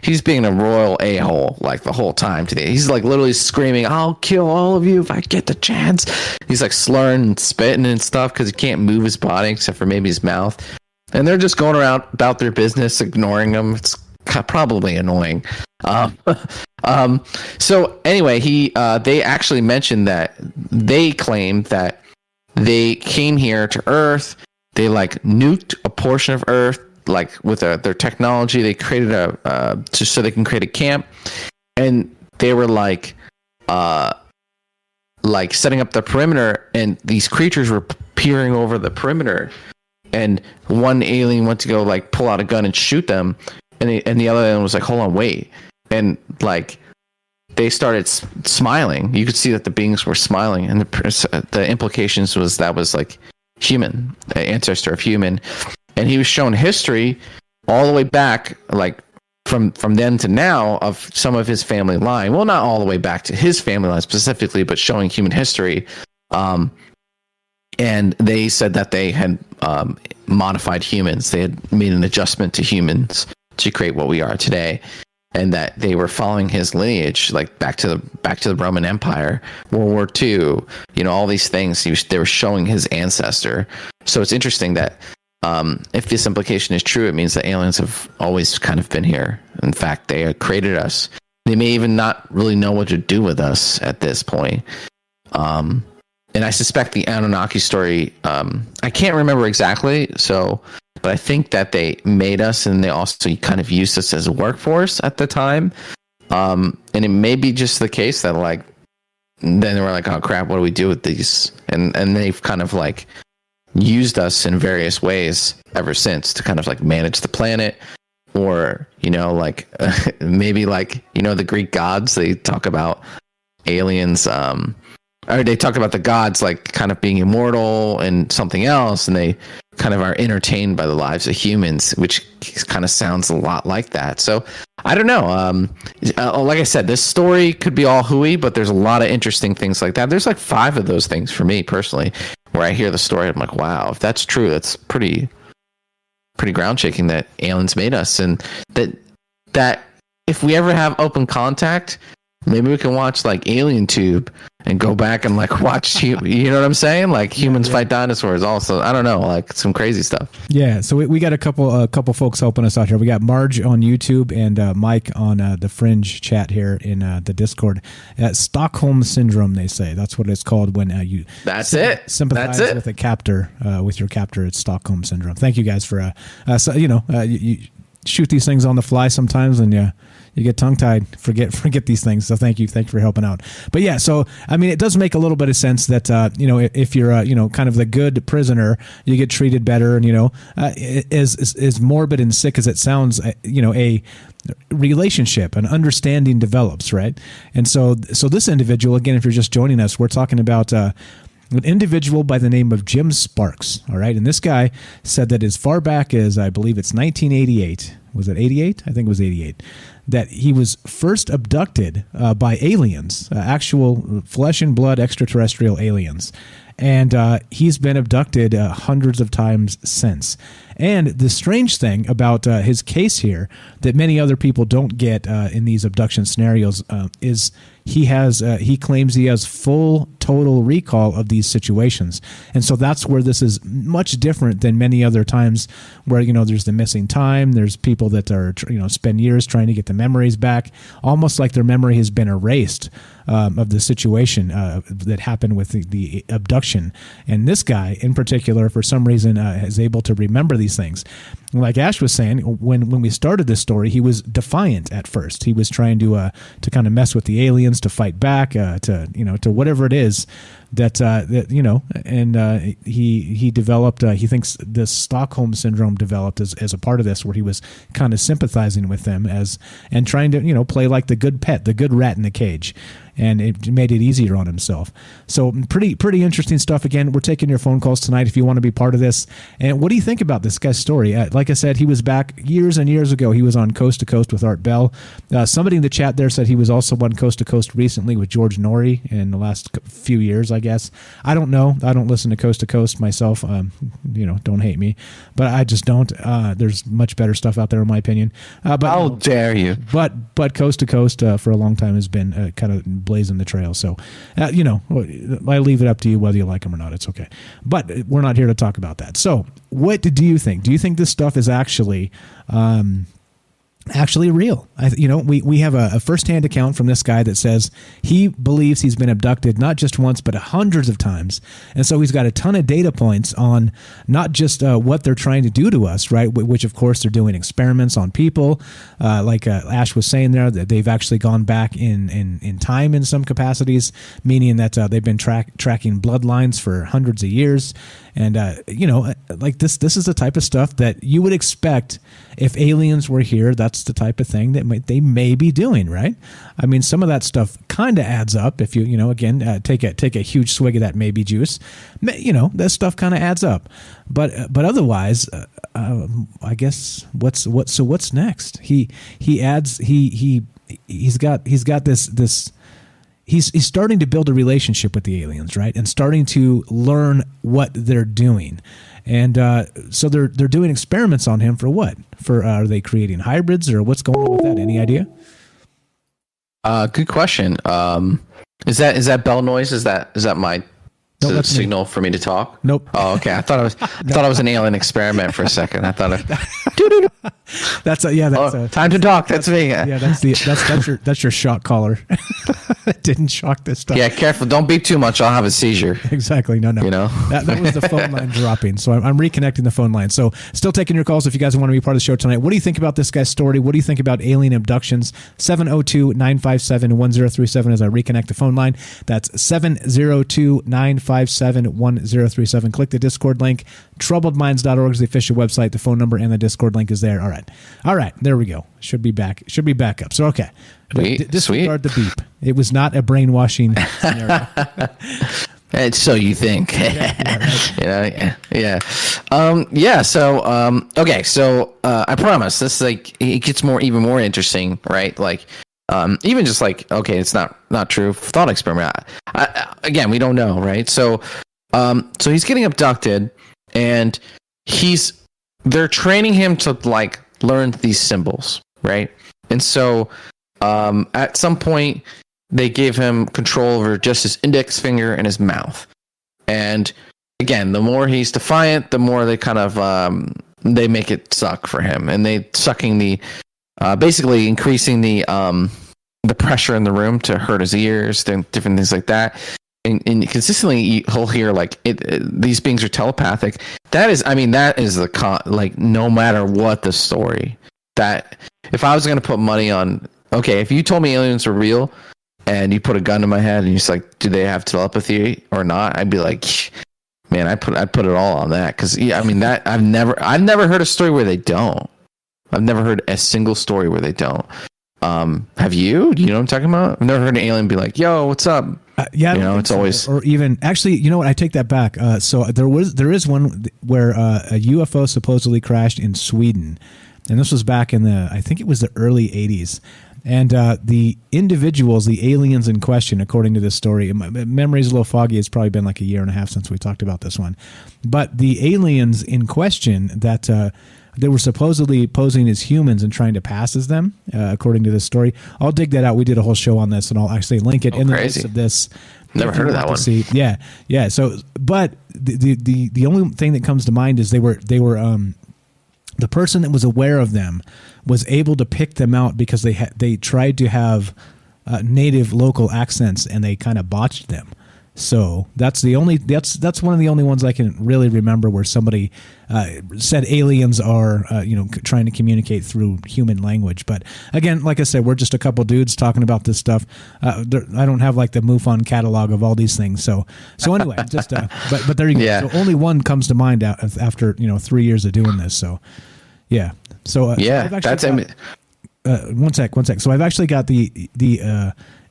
he's being a royal a hole like the whole time today. He's like literally screaming, "I'll kill all of you if I get the chance." He's like slurring and spitting and stuff because he can't move his body except for maybe his mouth, and they're just going around about their business, ignoring him. It's probably annoying. Um, um, so anyway, he uh, they actually mentioned that they claimed that they came here to Earth. They like nuked a portion of Earth, like with a, their technology. They created a uh, just so they can create a camp, and they were like, uh, like setting up the perimeter, and these creatures were peering over the perimeter. And one alien went to go like pull out a gun and shoot them, and the, and the other one was like, "Hold on, wait!" And like they started s- smiling. You could see that the beings were smiling, and the the implications was that was like human, ancestor of human, and he was shown history all the way back, like from from then to now, of some of his family line. Well, not all the way back to his family line specifically, but showing human history. Um, and they said that they had um, modified humans. They had made an adjustment to humans to create what we are today and that they were following his lineage, like back to the back to the Roman Empire, World War II, you know, all these things. Was, they were showing his ancestor. So it's interesting that um, if this implication is true, it means that aliens have always kind of been here. In fact, they created us. They may even not really know what to do with us at this point. Um, and I suspect the Anunnaki story. Um, I can't remember exactly, so but I think that they made us and they also kind of used us as a workforce at the time. Um, and it may be just the case that like then they were like, oh crap, what do we do with these? And and they've kind of like used us in various ways ever since to kind of like manage the planet or you know like maybe like you know the Greek gods they talk about aliens um or they talk about the gods like kind of being immortal and something else and they kind of are entertained by the lives of humans which kind of sounds a lot like that. So i don't know um uh, like i said this story could be all hooey but there's a lot of interesting things like that. There's like five of those things for me personally where i hear the story i'm like wow if that's true that's pretty pretty ground shaking that aliens made us and that that if we ever have open contact maybe we can watch like alien tube and go back and like watch you. you know what i'm saying like humans fight dinosaurs also i don't know like some crazy stuff Yeah, so we, we got a couple a couple folks helping us out here. We got Marge on YouTube and uh, Mike on uh, the Fringe chat here in uh, the Discord. Uh, Stockholm syndrome, they say that's what it's called when uh, you that's it sympathize that's it with a captor uh, with your captor. It's Stockholm syndrome. Thank you guys for uh, uh so, you know uh, you, you shoot these things on the fly sometimes and yeah. You get tongue tied, forget forget these things. So thank you, thank you for helping out. But yeah, so I mean, it does make a little bit of sense that uh, you know if, you're you know kind of the good prisoner, you get treated better, and you know uh, as, morbid and sick as it sounds, you know a relationship an understanding develops, right? And so so this individual again, if you're just joining us, we're talking about. Uh, an individual by the name of Jim Sparks. All right. And this guy said that as far back as I believe it's 1988, was it 88? I think it was 88. That he was first abducted uh, by aliens, uh, actual flesh and blood extraterrestrial aliens. And uh, he's been abducted uh, hundreds of times since. And the strange thing about uh, his case here that many other people don't get uh, in these abduction scenarios uh, is he has uh, he claims he has full total recall of these situations. And so that's where this is much different than many other times where you know there's the missing time there's people that are you know spend years trying to get the memories back almost like their memory has been erased um, of the situation uh, that happened with the, the, abduction. And this guy in particular for some reason uh, is able to remember these things like Ash was saying, when when we started this story, he was defiant at first. He was trying to uh, to kind of mess with the aliens, to fight back, uh, to you know, to whatever it is that uh, that you know, and uh, he he developed. Uh, he thinks the Stockholm syndrome developed as, as a part of this, where he was kind of sympathizing with them as and trying to you know play like the good pet, the good rat in the cage and it made it easier on himself. So pretty pretty interesting stuff. Again, we're taking your phone calls tonight if you want to be part of this. And what do you think about this guy's story? Uh, like I said, he was back years and years ago. He was on Coast to Coast with Art Bell. Uh, somebody in the chat there said he was also on Coast to Coast recently with George Noory in the last few years. I guess I don't know. I don't listen to Coast to Coast myself. Um, you know, don't hate me, but I just don't. Uh, there's much better stuff out there in my opinion. Uh, but how dare you? But but Coast to Coast uh, for a long time has been uh, kind of blazing the trail. So, uh, you know, I leave it up to you whether you like them or not. It's okay. But we're not here to talk about that. So, what do you think? Do you think this stuff is actually um, actually real. I, you know, we, we have a, a firsthand account from this guy that says he believes he's been abducted not just once, but hundreds of times. And so he's got a ton of data points on not just uh, what they're trying to do to us, right? Which, of course, they're doing experiments on people. Uh, like uh, Ash was saying there, that they've actually gone back in, in, in time in some capacities, meaning that uh, they've been track, tracking bloodlines for hundreds of years. And, uh, you know, like this, this is the type of stuff that you would expect if aliens were here. That's the type of thing that they may be doing, right? I mean, some of that stuff kind of adds up. If you, you know, again, uh, take a take a huge swig of that maybe juice, you know, that stuff kind of adds up. But uh, but otherwise, uh, um, I guess what's what? So what's next? He he adds he he he's got he's got this this he's he's starting to build a relationship with the aliens, right? And starting to learn what they're doing. And uh, so they're they're doing experiments on him for what? For uh, are they creating hybrids or what's going on with that? Any idea? Uh, good question. Um, is that is that bell noise? Is that is that my that's signal me. for me to talk? Nope. Oh, okay. I thought I was. I thought I was an alien experiment for a second. I thought. I, that's a, yeah. That's oh, a, time to talk. That's, that's me. Yeah, that's the that's that's your that's your shock collar. didn't shock this stuff. Yeah, careful. Don't beat too much. I'll have a seizure. Exactly. No, no. You know that, that was the phone line dropping. So I'm, I'm, reconnecting the phone line. So still taking your calls if you guys want to be part of the show tonight. What do you think about this guy's story? What do you think about alien abductions? 702-957-1037 as I reconnect the phone line. That's 702 957 1037. Click the Discord link. Troubledminds.org is the official website. The phone number and the Discord link is there. All right. All right. There we go. Should be back. Should be back up. So, okay. Sweet, D- disregard the beep. It was not a brainwashing scenario. And so you think, yeah, right. you know, yeah, yeah, um, yeah. So, um, okay, so uh, I promise this like it gets more, even more interesting, right? Like, um, even just like, okay, it's not not true. Thought experiment. I, I, again, we don't know, right? So, um, so he's getting abducted, and he's they're training him to like learn these symbols, right? And so, um, at some point, they gave him control over just his index finger and his mouth. And again, the more he's defiant, the more they kind of um, they make it suck for him, and they sucking the uh, basically increasing the um, the pressure in the room to hurt his ears, different things like that and, and consistently he'll hear like it, it, these beings are telepathic. That is, I mean, that is the con. Like, no matter what the story, that if I was going to put money on, okay, if you told me aliens were real, and you put a gun to my head and you're like, do they have telepathy or not? I'd be like, man, I put I put it all on that because yeah, I mean that I've never I've never heard a story where they don't. I've never heard a single story where they don't. Um, have you? Do you know what I'm talking about? I've never heard an alien be like, "Yo, what's up?" Uh, yeah, you know, it's so. always or even actually, you know what? I take that back. Uh, so there was there is one where uh, a UFO supposedly crashed in Sweden, and this was back in the I think it was the early '80s. And uh, the individuals, the aliens in question, according to this story, my my memory's a little foggy. It's probably been like a year and a half since we talked about this one. But the aliens in question that they were supposedly posing as humans and trying to pass as them, uh, according to this story. I'll dig that out. We did a whole show on this, and I'll actually link it Oh, in the crazy. notes of this. Never heard of that one. See. Yeah, yeah. So, but the, the the only thing that comes to mind is they were they were um the person that was aware of them was able to pick them out because they had they tried to have uh, native local accents and they kind of botched them. So that's the only that's that's one of the only ones I can really remember where somebody uh, said aliens are uh, you know c- trying to communicate through human language. But again, like I said, we're just a couple dudes talking about this stuff. Uh, there, I don't have like the MUFON catalog of all these things. So so anyway, just uh, but but there you go. Yeah. So only one comes to mind out after you know three years of doing this. So yeah. So uh, Yeah, I've actually that's got- uh, one sec, one sec. So I've actually got the the uh,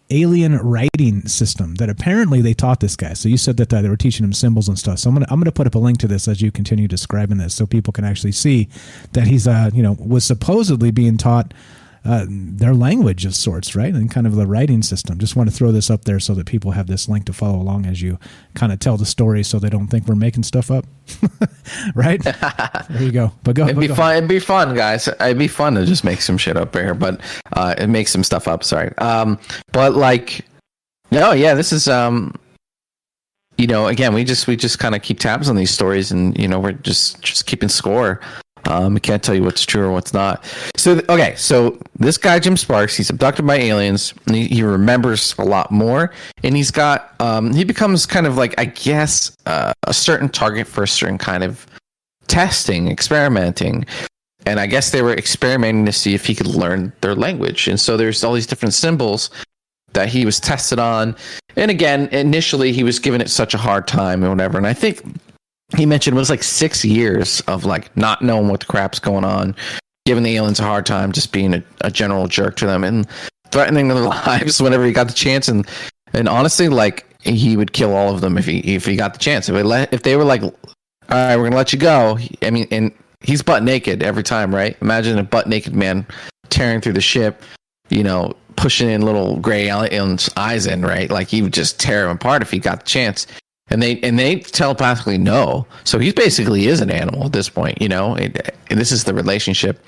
alien writing system that apparently they taught this guy. So you said that uh, they were teaching him symbols and stuff. So I'm gonna I'm gonna put up a link to this as you continue describing this, so people can actually see that he's uh you know was supposedly being taught. Uh, their language of sorts, right, and kind of the writing system. Just want to throw this up there so that people have this link to follow along as you kind of tell the story, so they don't think we're making stuff up, right? there you go. But go. It'd but be go. fun. It'd be fun, guys. It'd be fun to just make some shit up here, but uh, it makes some stuff up. Sorry. Um, but like, no, yeah, this is um, you know, again, we just we just kind of keep tabs on these stories, and you know, we're just just keeping score. Um, we can't tell you what's true or what's not. So okay, so this guy Jim Sparks, he's abducted by aliens. And he, he remembers a lot more, and he's got um, he becomes kind of like I guess uh, a certain target for a certain kind of testing, experimenting. And I guess they were experimenting to see if he could learn their language. And so there's all these different symbols that he was tested on. And again, initially he was given it such a hard time and whatever. And I think he mentioned it was like six years of like not knowing what the crap's going on, giving the aliens a hard time, just being a, a general jerk to them and threatening their lives whenever he got the chance. And and honestly, like he would kill all of them if he if he got the chance. If they let, if they were like, all right, we're gonna let you go. I mean, and he's butt naked every time, right? Imagine a butt naked man tearing through the ship, you know, pushing in little gray aliens' eyes in, right? Like he would just tear him apart if he got the chance. And they and they telepathically know. So he basically is an animal at this point, you know. It, and this is the relationship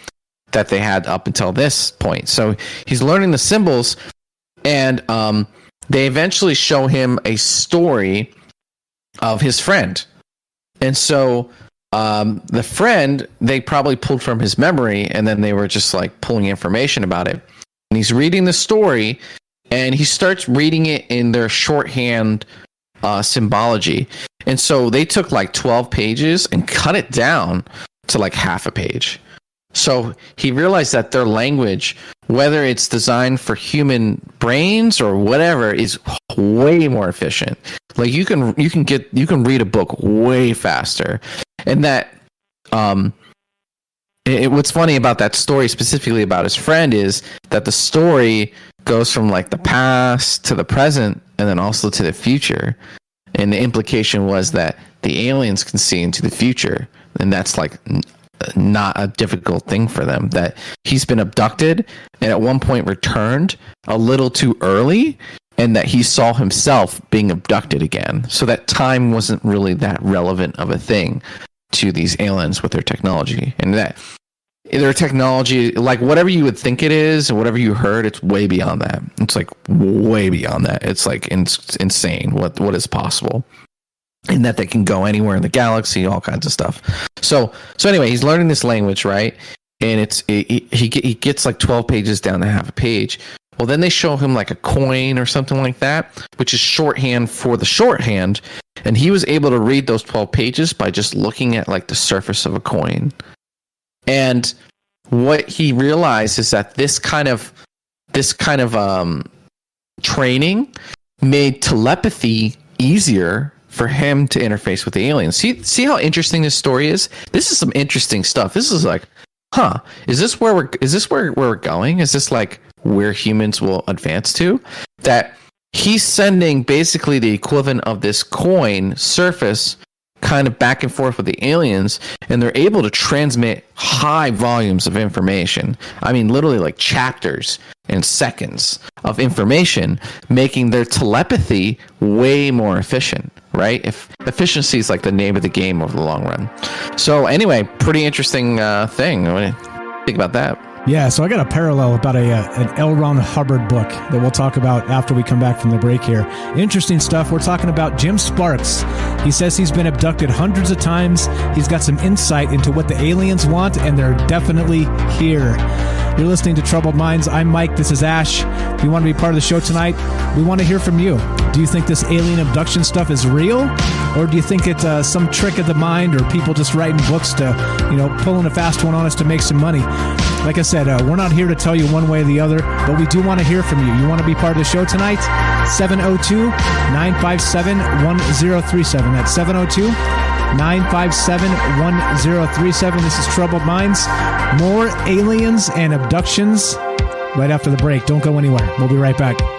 that they had up until this point. So he's learning the symbols, and um, they eventually show him a story of his friend. And so um, the friend they probably pulled from his memory, and then they were just like pulling information about it. And he's reading the story, and he starts reading it in their shorthand uh, symbology. And so they took like 12 pages and cut it down to like half a page. So he realized that their language, whether it's designed for human brains or whatever, is way more efficient. Like you can you can get you can read a book way faster, and that um, it, what's funny about that story specifically about his friend is that the story goes from like the past to the present and then also to the future, and the implication was that the aliens can see into the future, and that's like not a difficult thing for them. That he's been abducted and at one point returned a little too early, and that he saw himself being abducted again. So that time wasn't really that relevant of a thing to these aliens with their technology, and that their technology, like whatever you would think it is, and whatever you heard, it's way beyond that. It's like way beyond that. It's like in- insane what what is possible and that they can go anywhere in the galaxy, all kinds of stuff. So, so anyway, he's learning this language, right? And it's he he, he gets like twelve pages down to half a page. Well, then they show him like a coin or something like that, which is shorthand for the shorthand, and he was able to read those twelve pages by just looking at like the surface of a coin. And what he realized is that this kind of this kind of um, training made telepathy easier for him to interface with the aliens. See, see how interesting this story is. This is some interesting stuff. This is like, huh? Is this where we're? Is this where, where we're going? Is this like where humans will advance to? That he's sending basically the equivalent of this coin surface kind of back and forth with the aliens and they're able to transmit high volumes of information. I mean, literally like chapters and seconds of information, making their telepathy way more efficient, right? If efficiency is like the name of the game over the long run. So, anyway, pretty interesting uh, thing. What do you think about that? Yeah, so I got a parallel about a uh, an L. Ron Hubbard book that we'll talk about after we come back from the break here. Interesting stuff. We're talking about Jim Sparks. He says he's been abducted hundreds of times. He's got some insight into what the aliens want, and they're definitely here. You're listening to Troubled Minds. I'm Mike. This is Ash. If you want to be part of the show tonight, we want to hear from you. Do you think this alien abduction stuff is real, or do you think it's uh, some trick of the mind, or people just writing books to, you know, pulling a fast one on us to make some money? Like I said, uh, we're not here to tell you one way or the other, but we do want to hear from you. You want to be part of the show tonight? 702 957 1037. That's 702 957 1037. This is Troubled Minds. More aliens and abductions right after the break. Don't go anywhere. We'll be right back.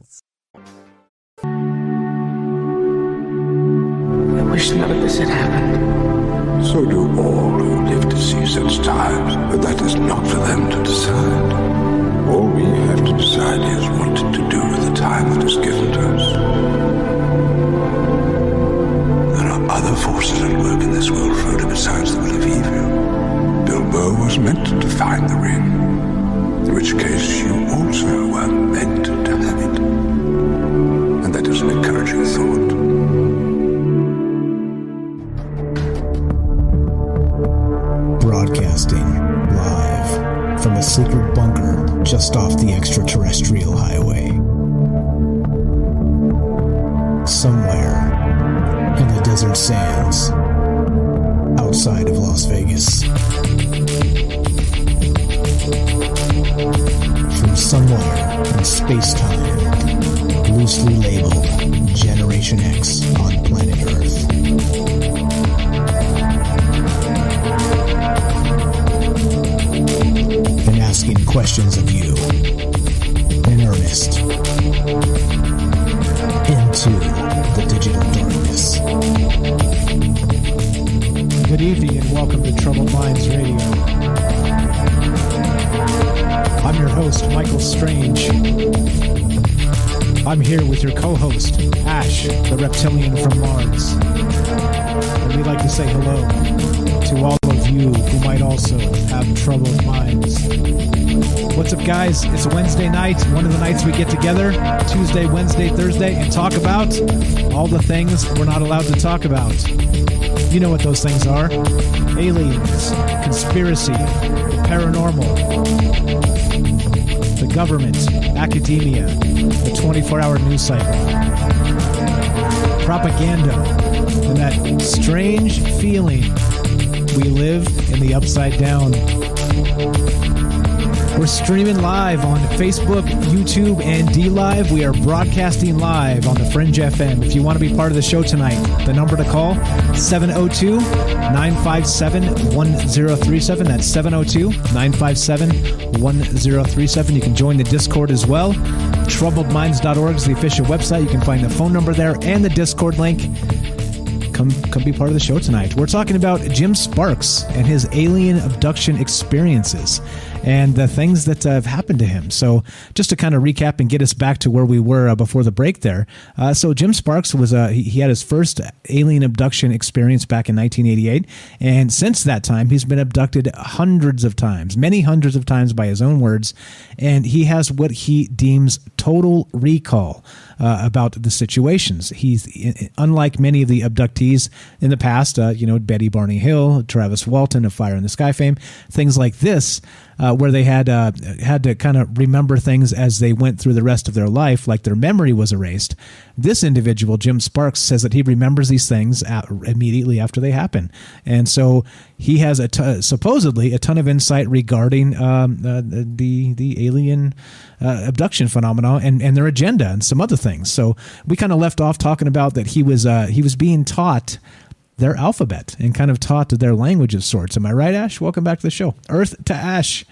Wish none of this had happened. So do all who live to see such times, but that is not for them to decide. All we have to decide is what to do with the time that is given to us. There are other forces at work in this world, Frodo, besides the will of evil. Bilbo was meant to find the ring, in which case you also Generation X on planet Earth. and asking questions of you in earnest into the digital darkness. Good evening and welcome to Troubled Minds Radio. I'm your host, Michael Strange. I'm here with your co host, The reptilian from Mars. And we'd like to say hello to all of you who might also have troubled minds. What's up, guys? It's a Wednesday night, one of the nights we get together, Tuesday, Wednesday, Thursday, and talk about all the things we're not allowed to talk about. You know what those things are aliens, conspiracy, paranormal, the government, academia, the 24 hour news cycle, propaganda, and that strange feeling we live in the upside down. We're streaming live on Facebook, YouTube, and DLive. We are broadcasting live on the Fringe FM. If you want to be part of the show tonight, the number to call 702 957 1037. That's 702 957 1037. You can join the Discord as well. Troubledminds.org is the official website. You can find the phone number there and the Discord link come come be part of the show tonight. We're talking about Jim Sparks and his alien abduction experiences and the things that have happened to him. So, just to kind of recap and get us back to where we were uh, before the break there. Uh, so, Jim Sparks was uh, he, he had his first alien abduction experience back in 1988, and since that time, he's been abducted hundreds of times, many hundreds of times by his own words, and he has what he deems total recall. Uh, about the situations. He's unlike many of the abductees in the past, uh, you know, Betty Barney Hill, Travis Walton of Fire in the Sky fame, things like this uh, where they had uh, had to kind of remember things as they went through the rest of their life, like their memory was erased. This individual, Jim Sparks, says that he remembers these things at, immediately after they happen, and so he has a t- supposedly a ton of insight regarding um, uh, the the alien uh, abduction phenomena and, and their agenda and some other things. So we kind of left off talking about that he was uh, he was being taught their alphabet and kind of taught their language of sorts. Am I right, Ash? Welcome back to the show. Earth to Ash.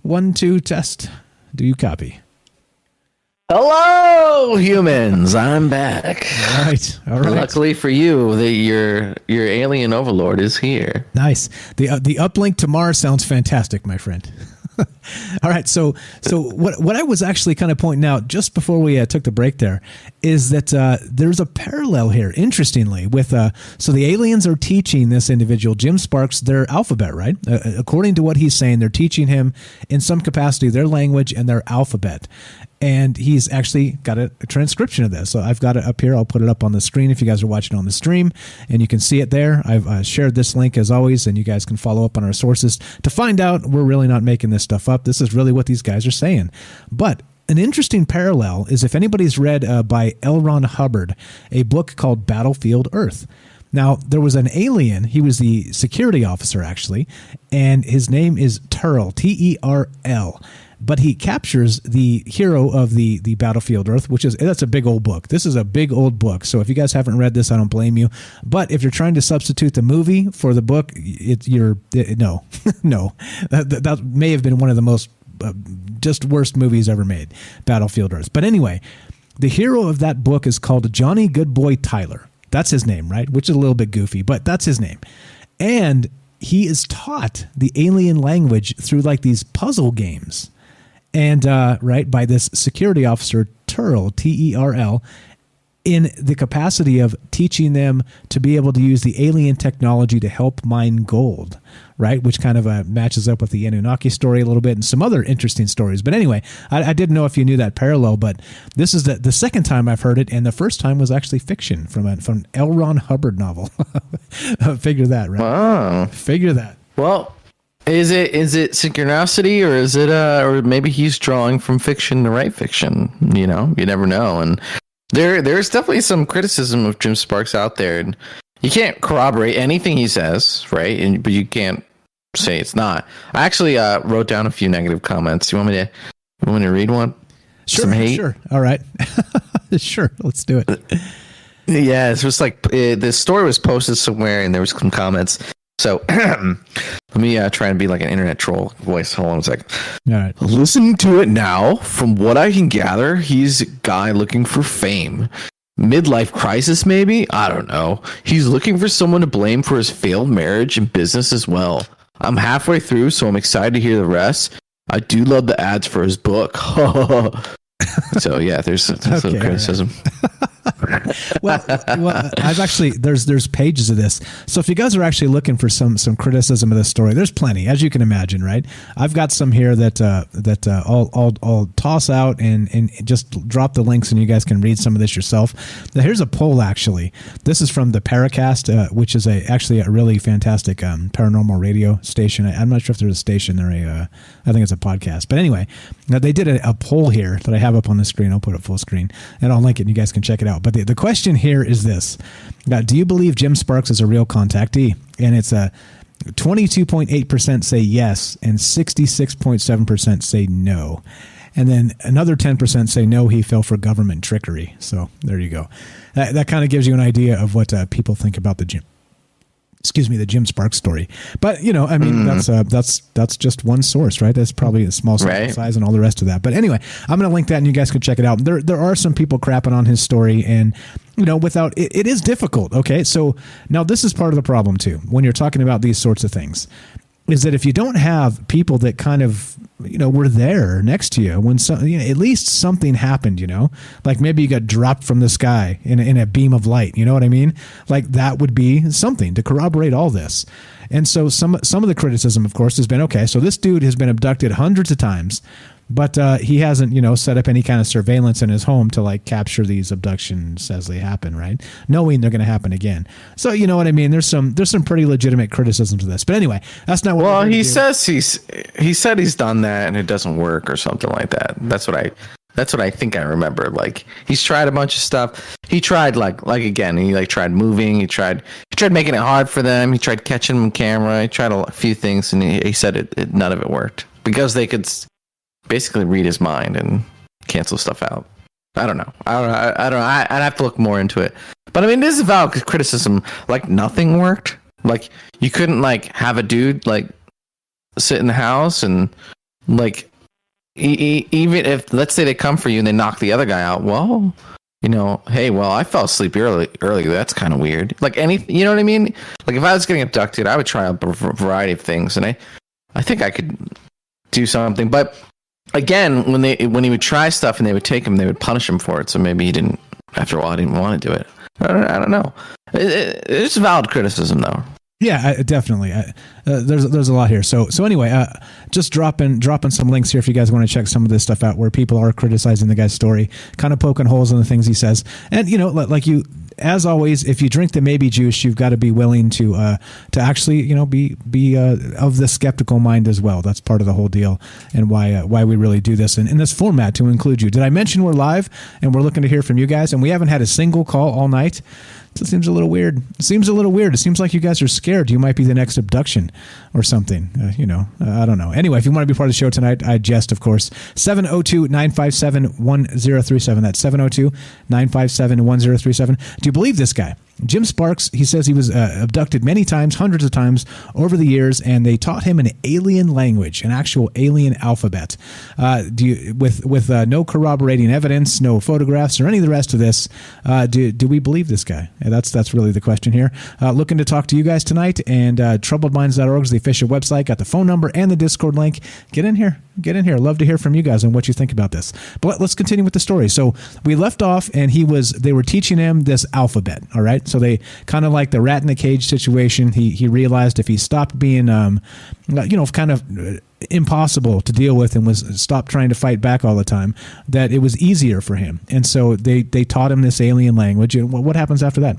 One, two, test. Do you copy? Hello, humans. I'm back. All right. All right. Luckily for you, that your your alien overlord is here. Nice. The uh, the uplink to Mars sounds fantastic, my friend. All right, so so what what I was actually kind of pointing out just before we uh, took the break there is that uh, there's a parallel here. Interestingly, with uh, so the aliens are teaching this individual Jim Sparks their alphabet, right? Uh, according to what he's saying, they're teaching him in some capacity their language and their alphabet, and he's actually got a, a, transcription of this. So I've got it up here. I'll put it up on the screen if you guys are watching on the stream, and you can see it there. I've uh, shared this link as always, and you guys can follow up on our sources to find out we're really not making this stuff up. This is really what these guys are saying. But an interesting parallel is if anybody's read uh, by L. Ron Hubbard a book called Battlefield Earth. Now, there was an alien. He was the security officer, actually, and his name is Terl, T E R L but he captures the hero of the the battlefield earth which is that's a big old book. This is a big old book. So if you guys haven't read this i don't blame you. But if you're trying to substitute the movie for the book it, you're it, no no. That, that may have been one of the most uh, just worst movies ever made battlefield earth. But anyway the hero of that book is called Jonnie Goodboy Tyler. That's his name right? Which is a little bit goofy but that's his name. And he is taught the alien language through like these puzzle games and uh, right by this security officer Terl T E R L in the capacity of teaching them to be able to use the alien technology to help mine gold, right? Which kind of uh, matches up with the Anunnaki story a little bit and some other interesting stories. But anyway, I, I, didn't know if you knew that parallel, but this is the, the second time I've heard it, and the first time was actually fiction from a, from L. Ron Hubbard novel. Figure that, right? Wow. Figure that. Well, is it is it synchronicity or is it uh or maybe he's drawing from fiction to write fiction? You know, you never know. And there there's definitely some criticism of Jim Sparks out there, and you can't corroborate anything he says, right? And but you can't say it's not. I actually uh, wrote down a few negative comments. You want me to you want me to read one? Sure, some hate. Sure. All right. sure. Let's do it. Yeah, it was like it, the story was posted somewhere, and there was some comments. So let me uh, try and be like an internet troll voice. Hold on a second. All right. Listening to it now, from what I can gather, he's a guy looking for fame. Midlife crisis, maybe? I don't know. He's looking for someone to blame for his failed marriage and business as well. I'm halfway through, so I'm excited to hear the rest. I do love the ads for his book. so yeah, there's, there's okay, criticism. well, well, I've actually there's there's pages of this. So if you guys are actually looking for some some criticism of this story, there's plenty, as you can imagine, right? I've got some here that uh, that uh, I'll, I'll I'll toss out and and just drop the links, and you guys can read some of this yourself. Now, here's a poll actually. This is from the Paracast, uh, which is a actually a really fantastic um, paranormal radio station. I, am not sure if there's a station. They're a uh, I think it's a podcast, but anyway, now they did a, a poll here that I have up on the screen. I'll put it full screen, and I'll link it. and You guys can check it out. But the, the question here is this: now, Do you believe Jim Sparks is a real contactee? And it's a 22.8% say yes, and 66.7% say no. And then another 10% say no, he fell for government trickery. So there you go. That, that kind of gives you an idea of what uh, people think about the Jim. Excuse me, the Jim Sparks story. But you know, I mean, Mm. that's uh, that's that's just one source, right? That's probably a small Right. size and all the rest of that. But anyway, I'm going to link that, and you guys can check it out. There there are some people crapping on his story, and you know, without it, it is difficult. Okay, so now this is part of the problem too when you're talking about these sorts of things is that if you don't have people that kind of you know were there next to you when some you know, at least something happened you know like maybe you got dropped from the sky in a, in a beam of light you know what i mean? Like that would be something to corroborate all this. And so some some of the criticism of course has been okay so this dude has been abducted hundreds of times but uh, he hasn't, you know, set up any kind of surveillance in his home to like capture these abductions as they happen, right? Knowing they're going to happen again. So you know what I mean. There's some there's some pretty legitimate criticisms of this. But anyway, that's not what. Well, we're here to he says he's he said he's done that and it doesn't work or something like that. That's what I that's what I think I remember. Like he's tried a bunch of stuff. He tried like like again, he like tried moving, he tried he tried making it hard for them, he tried catching them on camera, he tried a few things and he, he said it, it none of it worked because they could basically read his mind and cancel stuff out. I don't know. I don't know. I, I don't know. I, I'd have to look more into it. But I mean, this is valid criticism. Like nothing worked. Like you couldn't like have a dude like sit in the house and like e- e- even if let's say they come for you and they knock the other guy out. Well, you know, hey, well, I fell asleep early early. That's kind of weird. Like any, you know what I mean? Like if I was getting abducted, I would try a variety of things, and I, I think I could do something. But again, when they when he would try stuff and they would take him, they would punish him for it. So maybe he didn't. After a while, he didn't want to do it. I don't, I don't know. It, it, it's valid criticism, though. Yeah, I, definitely. I, uh, there's there's a lot here. So so anyway, uh, just dropping dropping some links here if you guys want to check some of this stuff out, where people are criticizing the guy's story, kind of poking holes in the things he says, and you know, like you. As always, if you drink the maybe juice, you've got to be willing to uh, to actually, you know, be be uh, of the skeptical mind as well. That's part of the whole deal, and why uh, why we really do this in, in this format to include you. Did I mention we're live and we're looking to hear from you guys? And we haven't had a single call all night. It seems a little weird. It seems a little weird. It seems like you guys are scared. You might be the next abduction or something. Uh, you know, uh, I don't know. Anyway, if you want to be part of the show tonight, I jest, of course. 702 957 1037. That's 702 957 1037. Do you believe this guy? Jim Sparks, he says he was uh, abducted many times, hundreds of times over the years, and they taught him an alien language, an actual alien alphabet. Uh, do you, with with uh, no corroborating evidence, no photographs, or any of the rest of this, uh, do, do we believe this guy? That's that's really the question here. Uh, looking to talk to you guys tonight, and uh, troubledminds.org is the official website. Got the phone number and the Discord link. Get in here. Get in here. Love to hear from you guys and what you think about this. But let's continue with the story. So we left off, and he was they were teaching him this alphabet. All right. So they kind of like the rat in the cage situation. He he realized if he stopped being um, you know, kind of uh, impossible to deal with and was stopped trying to fight back all the time, that it was easier for him. And so they they taught him this alien language. And what happens after that?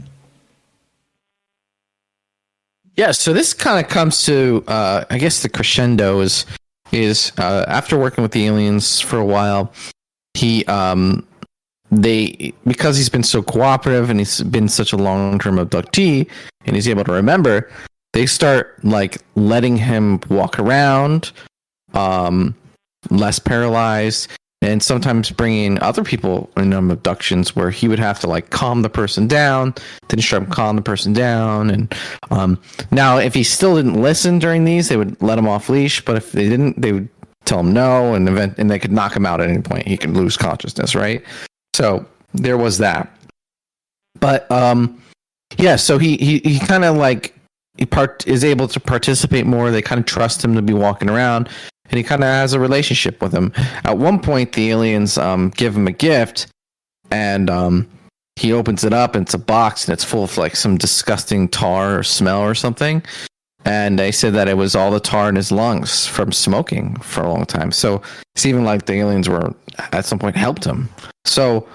Yeah, so this kind of comes to, uh, I guess, the crescendo is is uh, after working with the aliens for a while, he um, they because he's been so cooperative and he's been such a long term abductee and he's able to remember, they start like letting him walk around, um, less paralyzed, and sometimes bringing other people in um, abductions where he would have to like calm the person down, then to calm the person down. And um, now, if he still didn't listen during these, they would let him off leash. But if they didn't, they would tell him no, and event and they could knock him out at any point. He could lose consciousness, right? So there was that. But um, yeah, so he he he kind of like he part is able to participate more. They kind of trust him to be walking around, and he kind of has a relationship with him. At one point, the aliens um, give him a gift, and um, he opens it up, and it's a box, and it's full of like some disgusting tar or smell or something. And they said that it was all the tar in his lungs from smoking for a long time. So it's even like the aliens were at some point helped him. So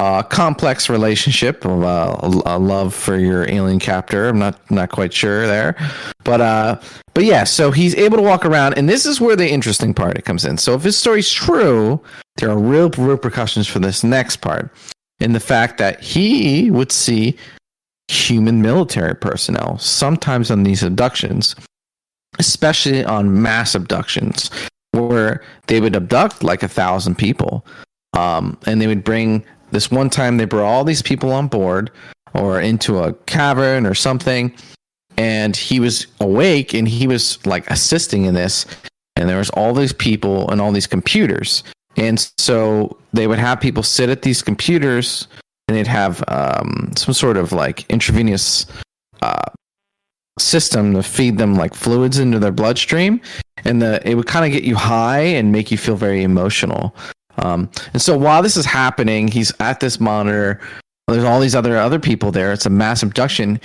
uh, complex relationship of uh, a, a love for your alien captor. I'm not not quite sure there, but uh, but yeah. So he's able to walk around, and this is where the interesting part it comes in. So if his story's true, there are real repercussions for this next part, in the fact that he would see human military personnel sometimes on these abductions, especially on mass abductions, where they would abduct like a thousand people, um, and they would bring this one time they brought all these people on board or into a cavern or something, and he was awake and he was like assisting in this, and there was all these people and all these computers, and so they would have people sit at these computers and they'd have um, some sort of like intravenous uh, system to feed them like fluids into their bloodstream, and the it would kind of get you high and make you feel very emotional. Um, and so while this is happening, he's at this monitor. There's all these other other people there. It's a mass abduction.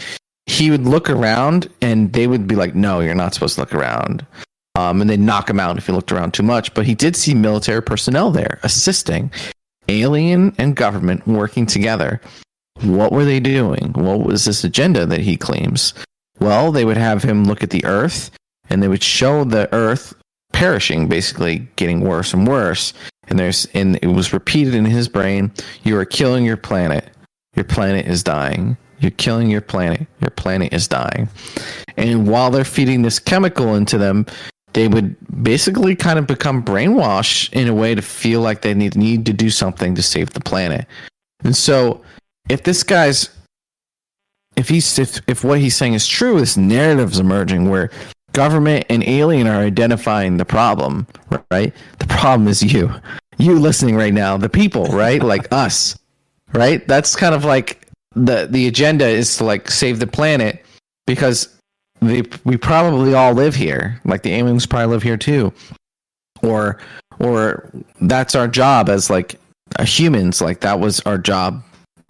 He would look around, and they would be like, "No, you're not supposed to look around." Um, and they'd knock him out if he looked around too much. But he did see military personnel there assisting, alien and government working together. What were they doing? What was this agenda that he claims? Well, they would have him look at the Earth, and they would show the Earth perishing, basically getting worse and worse. And there's and it was repeated in his brain: "You are killing your planet. Your planet is dying. You're killing your planet. Your planet is dying." And while they're feeding this chemical into them, they would basically kind of become brainwashed in a way to feel like they need need to do something to save the planet. And so, if this guy's if he's if, if what he's saying is true, this narrative is emerging where government and alien are identifying the problem, right? The problem is you. You listening right now, the people, right? like us. Right? That's kind of like the the agenda is to like save the planet because they, we probably all live here. Like the aliens probably live here too. Or or that's our job as like uh, humans, like that was our job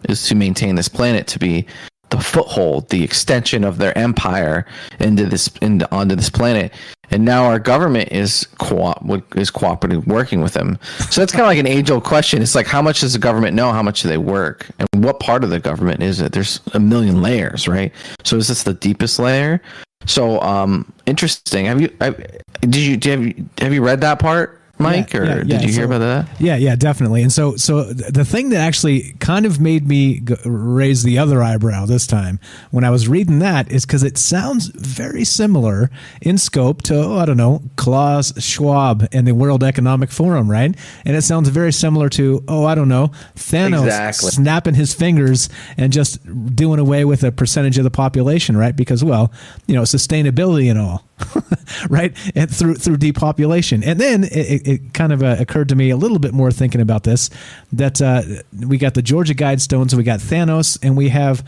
is to maintain this planet to be the foothold, the extension of their empire into this into onto this planet. And now our government is co- is cooperating, working with them. So that's kind of like an age old question. It's like how much does the government know? How much do they work? And what part of the government is it? There's a million layers, right? So is this the deepest layer? So um, interesting. Have you have, did you, have you have you read that part? Mike, yeah, or yeah, yeah. did you hear so, about that? Yeah, yeah, definitely. And so, so the thing that actually kind of made me g- raise the other eyebrow this time when I was reading that is because it sounds very similar in scope to, oh, I don't know, Klaus Schwab and the World Economic Forum, right? And it sounds very similar to, oh, I don't know, Thanos exactly. snapping his fingers and just doing away with a percentage of the population, right? Because, well, you know, sustainability and all. right? And through through depopulation. And then it, it kind of uh, occurred to me a little bit more thinking about this that uh, we got the georgia guidestones we got thanos and we have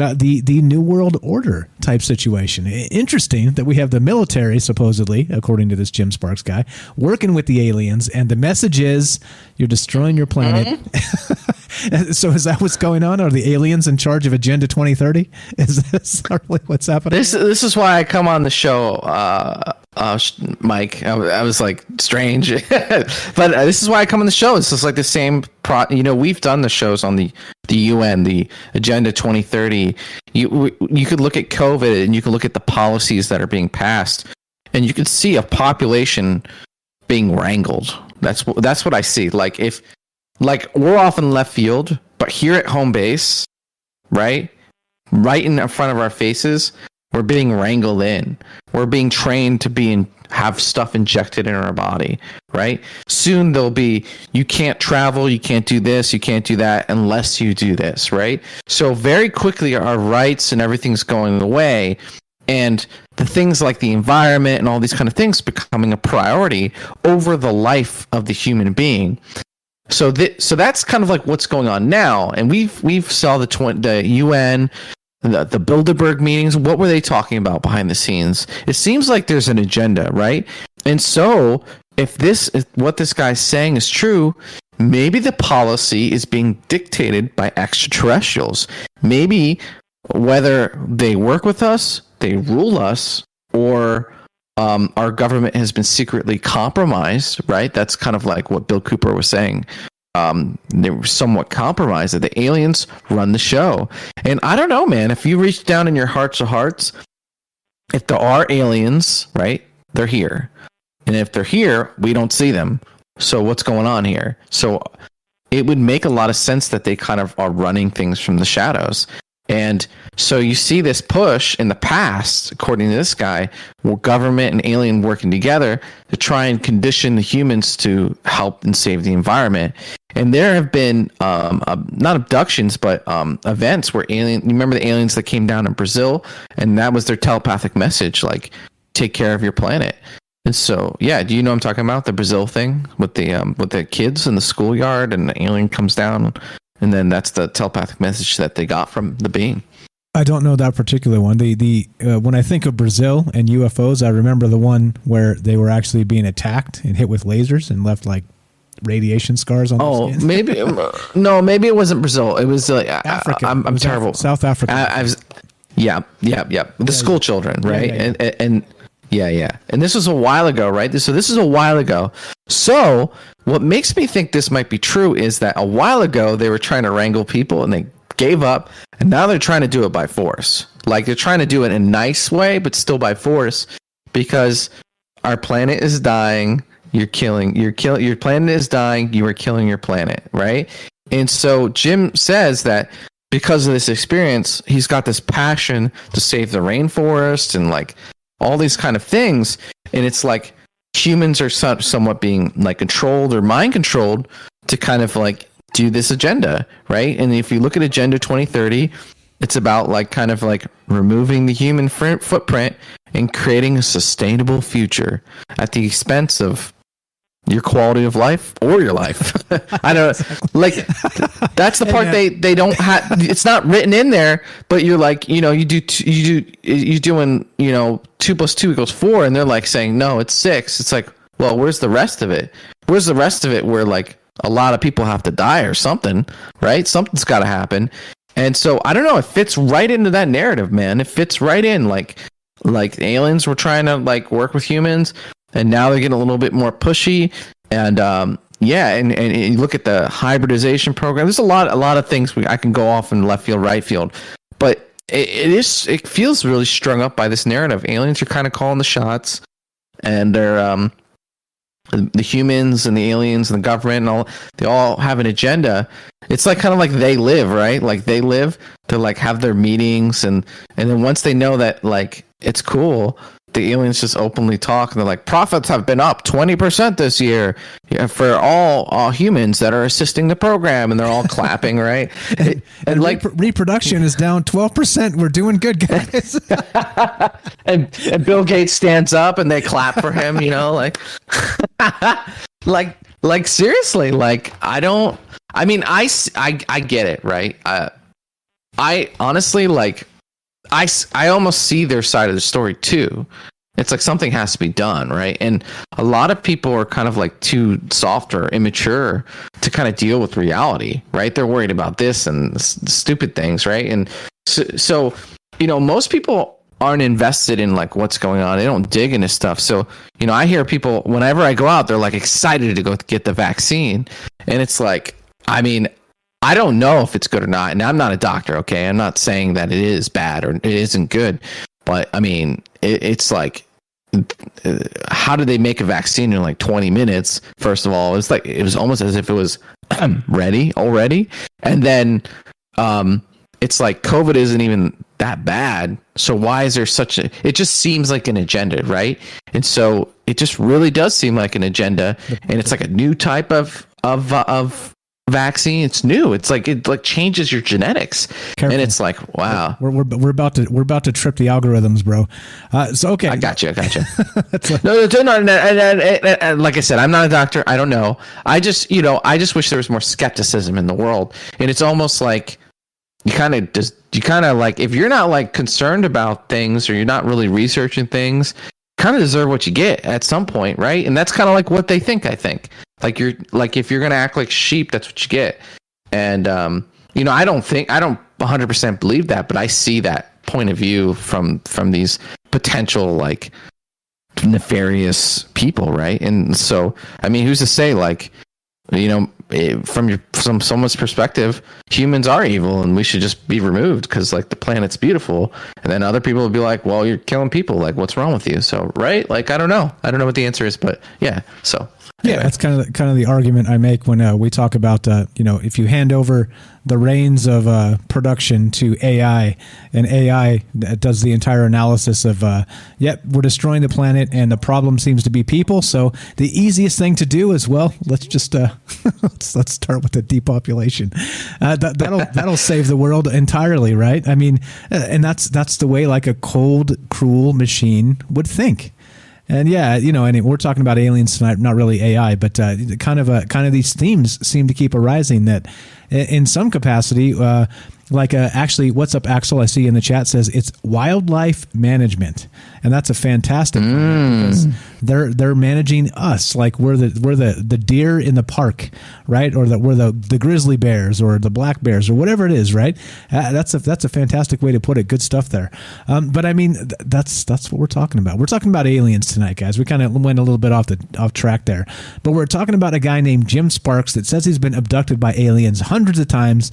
uh, the the new world order type situation. Interesting that we have the military supposedly, according to this Jim Sparks guy, working with the aliens, and the message is you're destroying your planet. Mm-hmm. so is that what's going on? Are the aliens in charge of Agenda 2030? Is this really what's happening? This this is why I come on the show. Uh, uh, Mike. I, I, was like strange, but uh, this is why I come on the show. It's just like the same. Pro, you know, we've done the shows on the the UN, the Agenda 2030. You you could look at COVID and you can look at the policies that are being passed, and you could see a population being wrangled. That's that's what I see. Like if like we're off in left field, but here at home base, right, right in front of our faces, we're being wrangled in. We're being trained to be in, have stuff injected in our body, right? Soon there'll be you can't travel, you can't do this, you can't do that unless you do this, right? So very quickly our rights and everything's going away and the things like the environment and all these kind of things becoming a priority over the life of the human being. So so that's kind of like what's going on now, and we've we've saw the tw- the UN the, the Bilderberg meetings, what were they talking about behind the scenes? It seems like there's an agenda, right? And so, if this if what this guy's saying is true, maybe the policy is being dictated by extraterrestrials. Maybe whether they work with us, they rule us, or um, our government has been secretly compromised, right? That's kind of like what Bill Cooper was saying um, they were somewhat compromised that the aliens run the show. And I don't know, man, if you reach down in your hearts of hearts, if there are aliens, right, they're here. And if they're here, we don't see them. So what's going on here? So it would make a lot of sense that they kind of are running things from the shadows. And so you see this push in the past, according to this guy, where government and alien working together to try and condition the humans to help and save the environment. And there have been um, uh, not abductions, but um, events where alien. You remember the aliens that came down in Brazil, and that was their telepathic message, like take care of your planet. And so, yeah, do you know I'm talking about the Brazil thing with the um, with the kids in the schoolyard, and the alien comes down, and then that's the telepathic message that they got from the being. I don't know that particular one. The the uh, when I think of Brazil and UFOs, I remember the one where they were actually being attacked and hit with lasers and left like radiation scars on. Oh, maybe no, maybe it wasn't Brazil. It was like Africa. I'm, I'm was terrible. Af- South Africa. I, I was, yeah, yeah, yeah. The school children, right? yeah, yeah. And, and and yeah, yeah. And this was a while ago, right? So this is a while ago. So what makes me think this might be true is that a while ago they were trying to wrangle people and they gave up, and now they're trying to do it by force. Like they're trying to do it in a nice way, but still by force, because our planet is dying. You're killing. You're killing. Your planet is dying. You are killing your planet, right? And so Jim says that because of this experience, he's got this passion to save the rainforest and like all these kind of things. And it's like humans are so- somewhat being like controlled or mind controlled to kind of like do this agenda, right? And if you look at Agenda 2030, it's about like kind of like removing the human footprint and creating a sustainable future at the expense of your quality of life or your life. I don't like that's the part uh, they they don't have it's not written in there, but you're like, you know, you do t- you do you doing, you know, 2 plus 2 equals 4 and they're like saying, "No, it's 6." It's like, well, where's the rest of it? Where's the rest of it where like a lot of people have to die or something, right? Something's got to happen. And so I don't know, it fits right into that narrative, man. It fits right in like like aliens were trying to like work with humans and now they're getting a little bit more pushy. And um yeah and, and you look at the hybridization program there's a lot a lot of things we, i can go off in left field right field. But it, it is it feels really strung up by this narrative. Aliens are kind of calling the shots and they're um the humans and the aliens and the government and all they all have an agenda. It's like kind of like they live right? Like they live to like have their meetings and and then once they know that like it's cool the aliens just openly talk and they're like profits have been up 20% this year for all all humans that are assisting the program and they're all clapping right and, and like repro- reproduction is down 12%. We're doing good, guys. and, and Bill Gates stands up and they clap for him, you know, like like like seriously, like I don't I mean i i, I get it, right? Uh, I honestly like I I almost see their side of the story too. It's like something has to be done, right? And a lot of people are kind of like too soft or immature to kind of deal with reality, right? They're worried about this and stupid things, right? And so, so, you know, most people aren't invested in like what's going on. They don't dig into stuff. So, you know, I hear people whenever I go out, they're like excited to go get the vaccine. And it's like, I mean, I don't know if it's good or not. And I'm not a doctor, okay? I'm not saying that it is bad or it isn't good. But I mean, it, it's like, uh, how did they make a vaccine in like 20 minutes? First of all, it's like it was almost as if it was ready already, and then um, it's like COVID isn't even that bad. So why is there such a? It just seems like an agenda, right? And so it just really does seem like an agenda, and it's like a new type of of uh, of vaccine. It's new. It's like it like changes your genetics, Careful. and it's like wow. We're, we're, we're about to we're about to trip the algorithms, bro. Uh, so okay, I got you. I got you. no, no, no, no, Like I said, I'm not a doctor. I don't know. I just you know I just wish there was more skepticism in the world, and it's almost like you kind of just you kind of like if you're not like concerned about things or you're not really researching things kind of deserve what you get at some point right and that's kind of like what they think i think like you're like if you're gonna act like sheep, that's what you get. And um, you know, I don't think I don't 100 percent believe that, but I see that point of view from from these potential like nefarious people, right? And so, I mean, who's to say like you know eh, from your from someone's perspective humans are evil and we should just be removed because like the planet's beautiful. And then other people will be like well you're killing people. Like what's wrong with you? So right? Like i don't know. I don't know what the answer is but yeah so Yeah, that's kind of the, kind of the argument I make when uh, we talk about uh, you know if you hand over the reins of uh, production to AI and AI that does the entire analysis of uh, yep we're destroying the planet and the problem seems to be people so the easiest thing to do is well let's just uh, let's, let's start with the depopulation. Uh, that, that'll that'll save the world entirely right? I mean and that's that's the way like a cold cruel machine would think. And yeah, you know, and we're talking about aliens tonight, not really AI, but uh, kind of a kind of these themes seem to keep arising that, in some capacity, uh, like uh, actually what's up axel i see in the chat says it's wildlife management. And that's a fantastic mm. because they're they're managing us. Like we're the we're the the deer in the park right? Or that we're the the grizzly bears or the black bears or whatever it is right? Uh, that's a that's a fantastic way to put it. Good stuff there. Um, but i mean th- that's that's what we're talking about. We're talking about aliens tonight guys. We kind of went a little bit off the off track there. But we're talking about a guy named jim sparks that says he's been abducted by aliens hundreds of times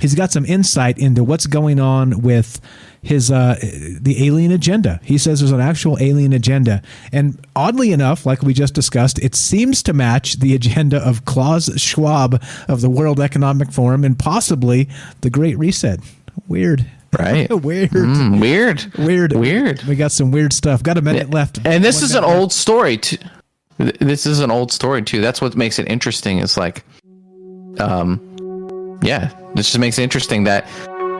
he's got some insight into what's going on with his uh, the alien agenda. He says there's an actual alien agenda, and oddly enough, like we just discussed, it seems to match the agenda of Klaus Schwab of the World Economic Forum and possibly the Great Reset. Weird. Right. weird. Mm, weird. Weird. Weird. We got some weird stuff. Got a minute left. And this One is an minute old story too. This is an old story too. That's what makes it interesting. Is like, um, yeah, this just makes it interesting that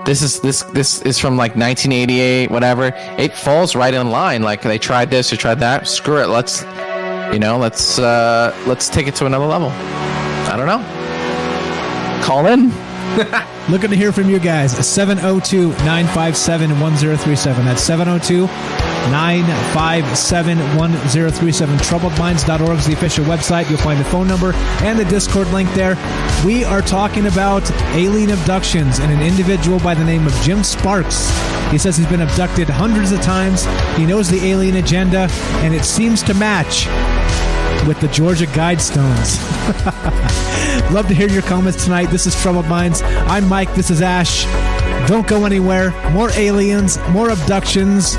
this is this this is from like 1988, whatever. It falls right in line. Like they tried this, they tried that. Screw it. Let's, you know, let's uh let's take it to another level. I don't know. Call in. Looking to hear from you guys. 702 957 1037. That's 702 957 1037. Troubledminds.org is the official website. You'll find the phone number and the Discord link there. We are talking about alien abductions and an individual by the name of Jim Sparks. He says he's been abducted hundreds of times. He knows the alien agenda, and it seems to match with the Georgia Guidestones. Love to hear your comments tonight. This is Troubled Minds. I'm Mike. This is Ash. Don't go anywhere. More aliens, more abductions,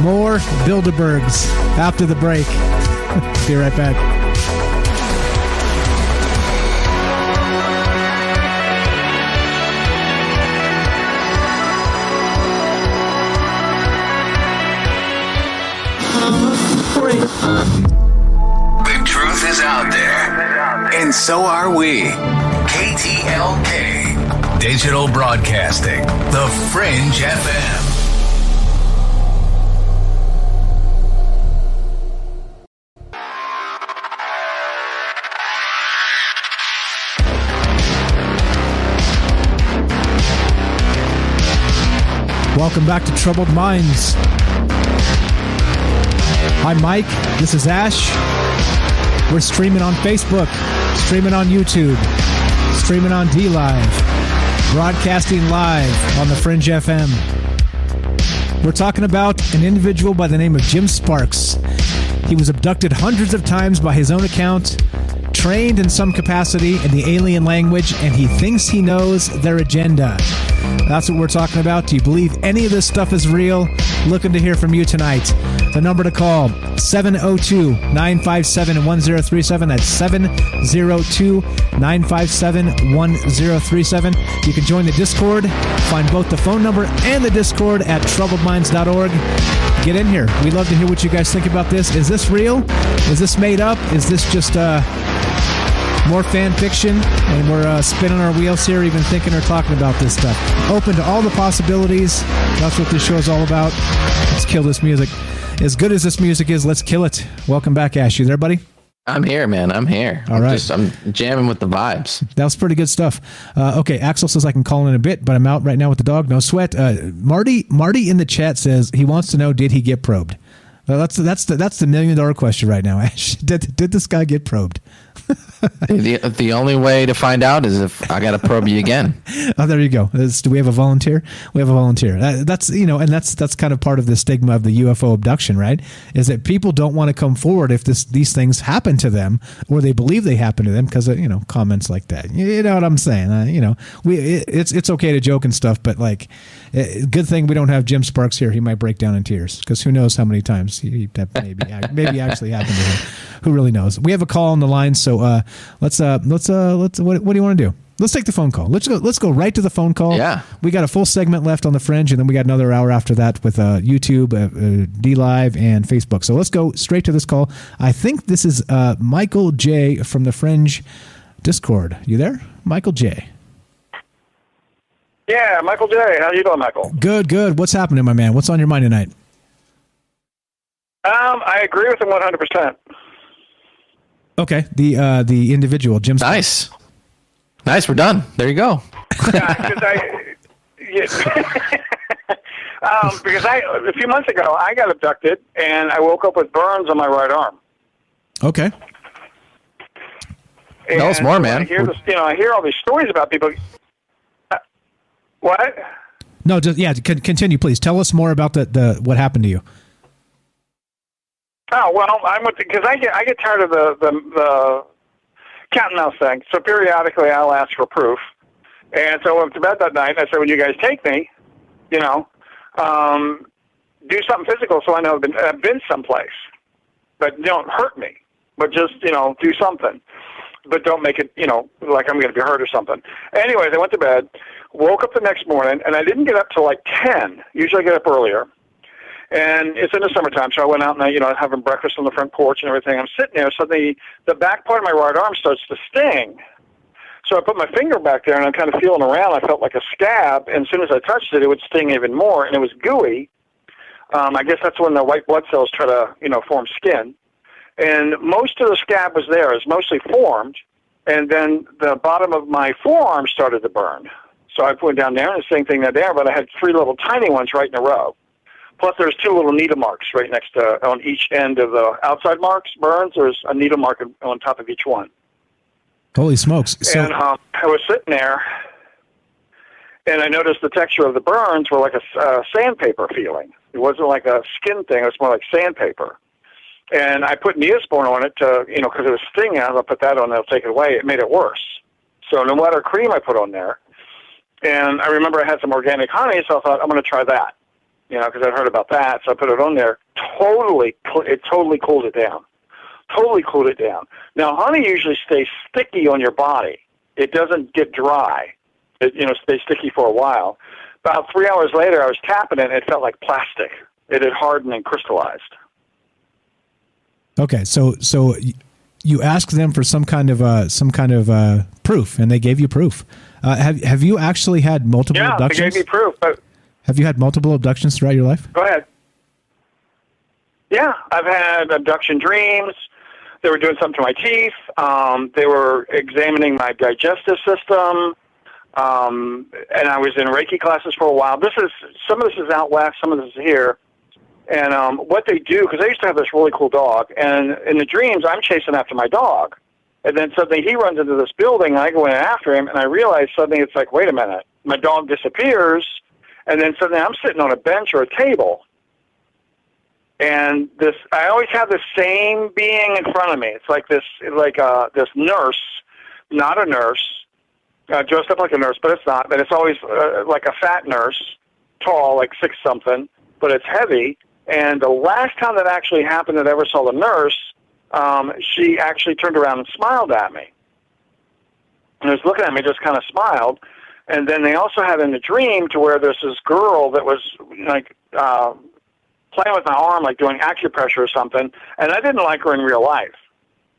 more Bilderbergs after the break. Be right back. The truth is out there, and so are we. KTLK, Digital Broadcasting, The Fringe FM. Welcome back to Troubled Minds. I'm Mike. This is Ash. We're streaming on Facebook, streaming on YouTube, streaming on DLive, broadcasting live on the Fringe FM. We're talking about an individual by the name of Jim Sparks. He was abducted hundreds of times by his own account, trained in some capacity in the alien language, and he thinks he knows their agenda. That's what we're talking about. Do you believe any of this stuff is real? Looking to hear from you tonight. The number to call 702 957 1037. That's 702 957 1037. You can join the Discord. Find both the phone number and the Discord at troubledminds.org. Get in here. We'd love to hear what you guys think about this. Is this real? Is this made up? Is this just uh, more fan fiction? And we're uh, spinning our wheels here, even thinking or talking about this stuff. Open to all the possibilities. That's what this show is all about. Let's kill this music. As good as this music is, let's kill it. Welcome back, Ash. You there, buddy? I'm here, man. I'm here. All I'm right. Just, I'm jamming with the vibes. That was pretty good stuff. Uh, okay, Axel says I can call in a bit, but I'm out right now with the dog. No sweat. Uh, Marty, Marty in the chat says he wants to know: Did he get probed? Well, that's that's the that's the million dollar question right now. Ash, did did this guy get probed? The, the only way to find out is if I got to probe you again. Oh, there you go. Is- do we have a volunteer? We have a volunteer. That, that's you know, and that's that's kind of part of the stigma of the UFO abduction, right? Is that people don't want to come forward if this these things happen to them or they believe they happen to them because you know comments like that. You know what I'm saying? Uh, you know, we it, it's it's okay to joke and stuff, but like, eh, good thing we don't have Jim Sparks here. He might break down in tears because who knows how many times he that maybe maybe actually happened to him. Who really knows? We have a call on the line, so uh, let's uh, let's uh, let's what, what do you want to do? Let's take the phone call. Let's go. Let's go right to the phone call. Yeah. we got a full segment left on the fringe, and then we got another hour after that with uh, YouTube, uh, uh, DLive, and Facebook. So let's go straight to this call. I think this is uh, Michael J from the Fringe Discord. You there, Michael J? Yeah, Michael J. How you doing, Michael? Good, good. What's happening, my man? What's on your mind tonight? Um, I agree with him 100%. Okay, the uh, the individual, Jim. Nice, nice. We're done. There you go. yeah, because I, yeah. um, because I a few months ago I got abducted and I woke up with burns on my right arm. Okay. Tell us And more, I man. hear this, you know, I hear all these stories about people. Uh, what? No, just yeah. Continue, please. Tell us more about the, the what happened to you. Oh well, I'm with because I get I get tired of the the, the cat and mouse thing. So periodically, I'll ask for proof. And so I went to bed that night. And I said, "When you guys take me, you know, um, do something physical so I know I've been, I've been someplace, but don't hurt me. But just you know, do something, but don't make it you know like I'm going to be hurt or something." Anyways, I went to bed, woke up the next morning, and I didn't get up till like ten. Usually, I get up earlier. And it's in the summertime, so I went out and I, you know, having breakfast on the front porch and everything. I'm sitting there, so the back part of my right arm starts to sting. So I put my finger back there and I'm kind of feeling around. I felt like a scab, and as soon as I touched it, it would sting even more, and it was gooey. Um, I guess that's when the white blood cells try to, you know, form skin. And most of the scab was there. It's mostly formed, and then the bottom of my forearm started to burn. So I it down there, and the same thing there, but I had three little tiny ones right in a row. Plus, there's two little needle marks right next to on each end of the outside marks burns. There's a needle mark on top of each one. Holy smokes! So and um, I was sitting there, and I noticed the texture of the burns were like a uh, sandpaper feeling. It wasn't like a skin thing; it was more like sandpaper. And I put Neosporin on it to, you know, because it was stinging. I put that on; they'll take it away. It made it worse. So no matter cream I put on there, and I remember I had some organic honey, so I thought I'm going to try that, you know, because I'd heard about that. So I put it on there. Totally, it totally cooled it down. Totally cooled it down. Now, honey usually stays sticky on your body. It doesn't get dry. It, you know, stays sticky for a while. About three hours later, I was tapping it, and it felt like plastic. It had hardened and crystallized. okay, so so you asked them for some kind of uh, some kind of uh, proof, and they gave you proof. Uh, have have you actually had multiple Yeah, they gave me proof. But have you had multiple abductions throughout your life? Go ahead. Yeah, I've had abduction dreams. They were doing something to my teeth. Um, they were examining my digestive system. Um, and I was in Reiki classes for a while. This is some of this is out west, some of this is here. And um, what they do, because I used to have this really cool dog, and in the dreams, I'm chasing after my dog. And then suddenly he runs into this building, and I go in after him, and I realize suddenly it's like, wait a minute, my dog disappears, and then suddenly I'm sitting on a bench or a table, and this I always have the same being in front of me. It's like this, like uh, this nurse, not a nurse, uh, dressed up like a nurse, but it's not. But it's always uh, like a fat nurse, tall, like six something, but it's heavy. And the last time that actually happened that I ever saw the nurse, um, she actually turned around and smiled at me. And was looking at me, just kind of smiled. And then they also had in the dream to where there's this girl that was like uh, playing with my arm, like doing acupressure or something. And I didn't like her in real life,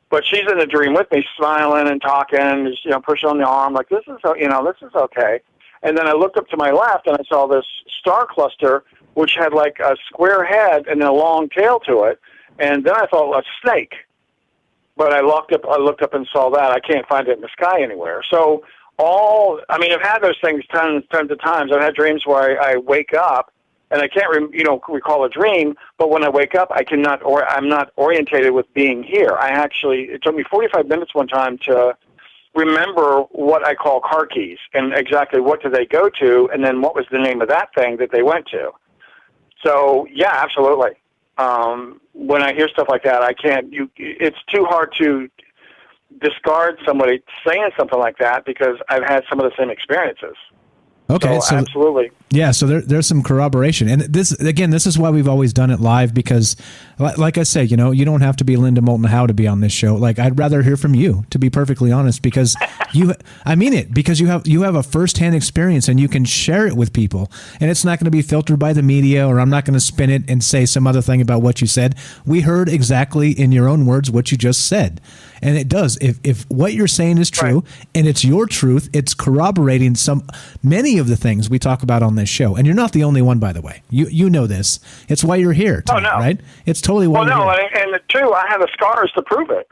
but she's in the dream with me, smiling and talking, just, you know, pushing on the arm, like this is, you know, this is okay. And then I looked up to my left and I saw this star cluster, which had like a square head and a long tail to it. And then I thought, a snake. But I looked up, I looked up and saw that. I can't find it in the sky anywhere. So all, I mean, I've had those things tons, tons of times. I've had dreams where I, I wake up and I can't, rem- you know, recall a dream. But when I wake up, I cannot, or I'm not orientated with being here. I actually, it took me 45 minutes one time to remember what I call car keys and exactly what do they go to, and then what was the name of that thing that they went to. So yeah, absolutely. Um, when I hear stuff like that, I can't. You, it's too hard to discard somebody saying something like that because I've had some of the same experiences. Okay, so, so- absolutely. Yeah, so there, there's some corroboration, and this again, this is why we've always done it live because, like I say, you know, you don't have to be Linda Moulton Howe to be on this show. Like, I'd rather hear from you, to be perfectly honest, because you, I mean it, because you have you have a firsthand experience and you can share it with people, and it's not going to be filtered by the media, or I'm not going to spin it and say some other thing about what you said. We heard exactly in your own words what you just said, and it does. If if what you're saying is true and it's your truth, it's corroborating some many of the things we talk about on this show. And you're not the only one, by the way. You you know this. It's why you're here, Oh, no. right? It's totally why Well, you're no, here. and, and the two, I have the scars to prove it.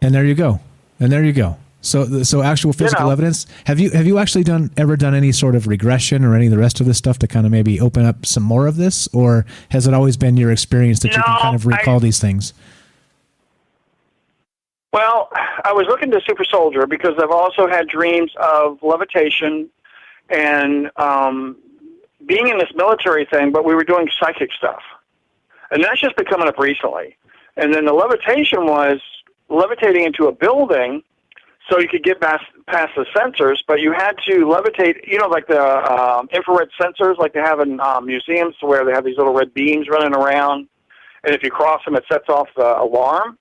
And there you go. And there you go. So so actual physical know. evidence. Have you have you actually done ever done any sort of regression or any of the rest of this stuff to kind of maybe open up some more of this, or has it always been your experience that you can kind of I- recall these things? Well, I was looking to Super Soldier because I've also had dreams of levitation and um, being in this military thing, but we were doing psychic stuff. And that's just been coming up recently. And then the levitation was levitating into a building so you could get past, past the sensors, but you had to levitate, you know, like the um, infrared sensors like they have in um, museums where they have these little red beams running around. And if you cross them, it sets off the alarm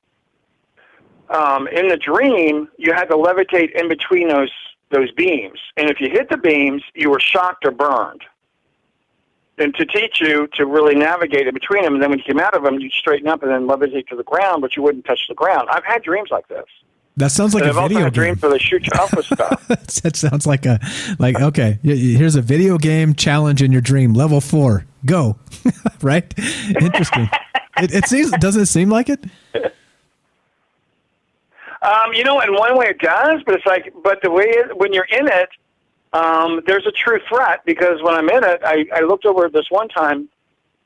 um, in the dream, you had to levitate in between those those beams, and if you hit the beams, you were shocked or burned. And to teach you to really navigate in between them, and then when you came out of them, you straighten up and then levitate to the ground, but you wouldn't touch the ground. I've had dreams like this. That sounds like and a I've video had game. where they shoot you up with stuff. that sounds like a like okay. Here's a video game challenge in your dream, level four. Go, right? Interesting. it, it seems doesn't it seem like it? Um, you know, in one way it does, but it's like, but the way it, when you're in it, um, there's a true threat because when I'm in it, I, I looked over this one time.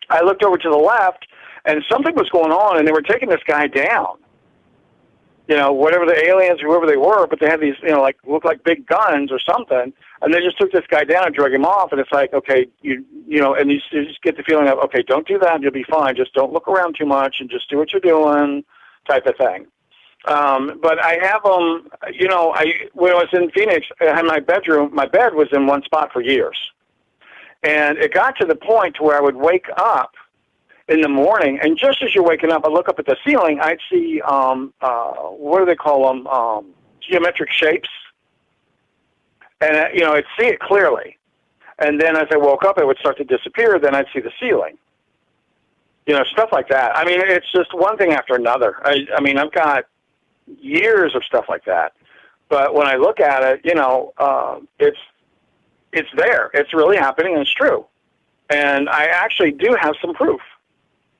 I looked over to the left, and something was going on, and they were taking this guy down. You know, whatever the aliens, whoever they were, but they had these, you know, like look like big guns or something, and they just took this guy down and drug him off. And it's like, okay, you, you know, and you, you just get the feeling of, okay, don't do that, you'll be fine. Just don't look around too much, and just do what you're doing, type of thing. Um, but I have them, you know, I when I was in Phoenix, I had my bedroom. My bed was in one spot for years, and it got to the point to where I would wake up in the morning, and just as you're waking up, I look up at the ceiling. I'd see um, uh, what do they call them? Um, geometric shapes, and uh, you know, I'd see it clearly. And then as I woke up, it would start to disappear. Then I'd see the ceiling. You know, stuff like that. I mean, it's just one thing after another. I, I mean, I've got years of stuff like that. But when I look at it, you know, uh, it's it's there. It's really happening, and it's true. And I actually do have some proof.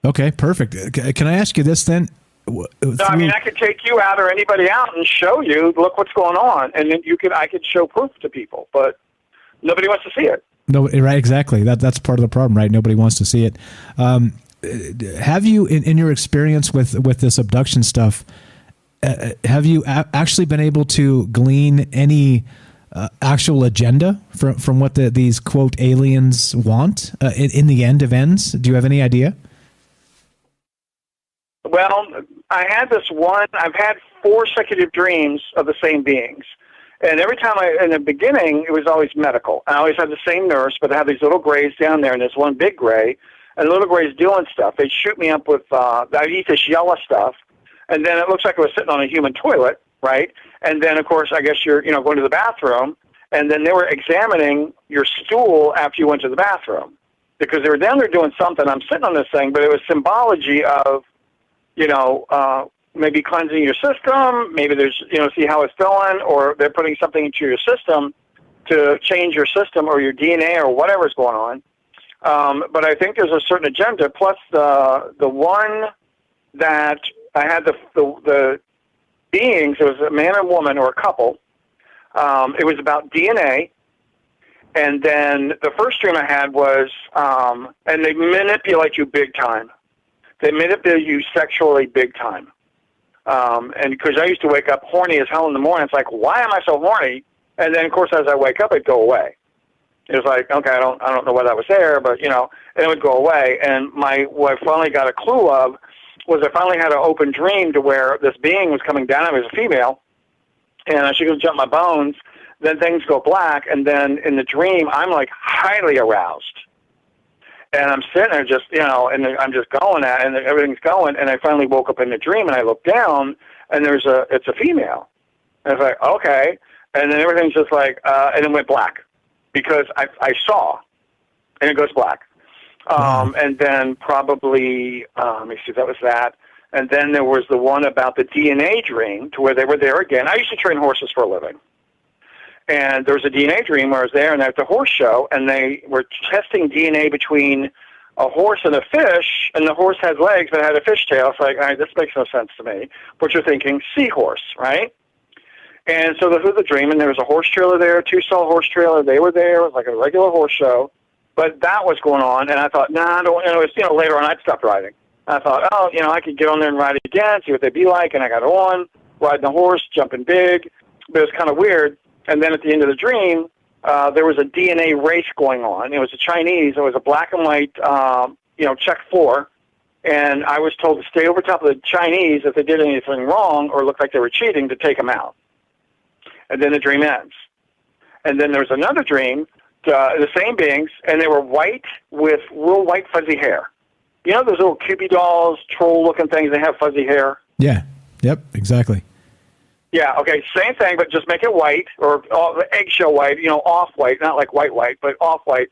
Okay, perfect. Can I ask you this then? No, I mean, I could take you out or anybody out and show you, look what's going on, and then you could, I could show proof to people, but nobody wants to see it. No, right, exactly. That that's part of the problem, right? Nobody wants to see it. Um, have you, in, in your experience with with this abduction stuff, uh, have you a- actually been able to glean any uh, actual agenda from from what the, these quote aliens want uh, in, in the end of ends? Do you have any idea? Well, I had this one. I've had four consecutive dreams of the same beings, and every time I, in the beginning, it was always medical. I always had the same nurse, but I have these little grays down there, and there's one big gray, and little gray's doing stuff. They shoot me up with. Uh, I eat this yellow stuff, and then it looks like I was sitting on a human toilet, right? And then, of course, I guess you're, you know, going to the bathroom, and then they were examining your stool after you went to the bathroom because they were down there doing something. I'm sitting on this thing, but it was symbology of you know, uh, maybe cleansing your system. Maybe there's, you know, see how it's going, or they're putting something into your system to change your system or your DNA or whatever's going on. Um, but I think there's a certain agenda. Plus, the the one that I had the the, the beings. It was a man and woman or a couple. Um, it was about DNA. And then the first dream I had was, um, and they manipulate you big time they manipulate you sexually big time. Um, and because I used to wake up horny as hell in the morning, it's like, why am I so horny? And then, of course, as I wake up, it'd go away. It was like, okay, I don't, I don't know why that was there, but you know, and it would go away. And my, what I finally got a clue of was I finally had an open dream to where this being was coming down. It was a female, and she could jump my bones. then things go black, and then in the dream, I'm like highly aroused. And I'm sitting there just, you know, and I'm just going at and everything's going. And I finally woke up in the dream and I look down and there's a, it's a female. And it's like, okay. And then everything's just like, uh, and it went black because I, I saw and it goes black. Um, and then probably, uh, let me see, that was that. And then there was the one about the DNA dream to where they were there again. I used to train horses for a living. And there was a DNA dream where I was there and at the horse show, and they were testing DNA between a horse and a fish, and the horse had legs but had a fish tail. It's like, all right, this makes no sense to me. But you're thinking seahorse, right? And so this was a dream, and there was a horse trailer there, two stall horse trailer. They were there. It was like a regular horse show. But that was going on, and I thought, nah, I don't. And it was, you know, later on, I'd stopped riding. I thought, oh, you know, I could get on there and ride it again, see what they'd be like, and I got on, riding the horse, jumping big. But it was kind of weird. And then at the end of the dream, uh, there was a DNA race going on. It was a Chinese. It was a black and white, um, you know, check four. And I was told to stay over top of the Chinese if they did anything wrong or looked like they were cheating to take them out. And then the dream ends. And then there was another dream, uh, the same beings, and they were white with real white fuzzy hair. You know those little Kewpie dolls, troll-looking things? They have fuzzy hair. Yeah. Yep. Exactly. Yeah, okay, same thing, but just make it white or uh, eggshell white, you know, off white, not like white white, but off white.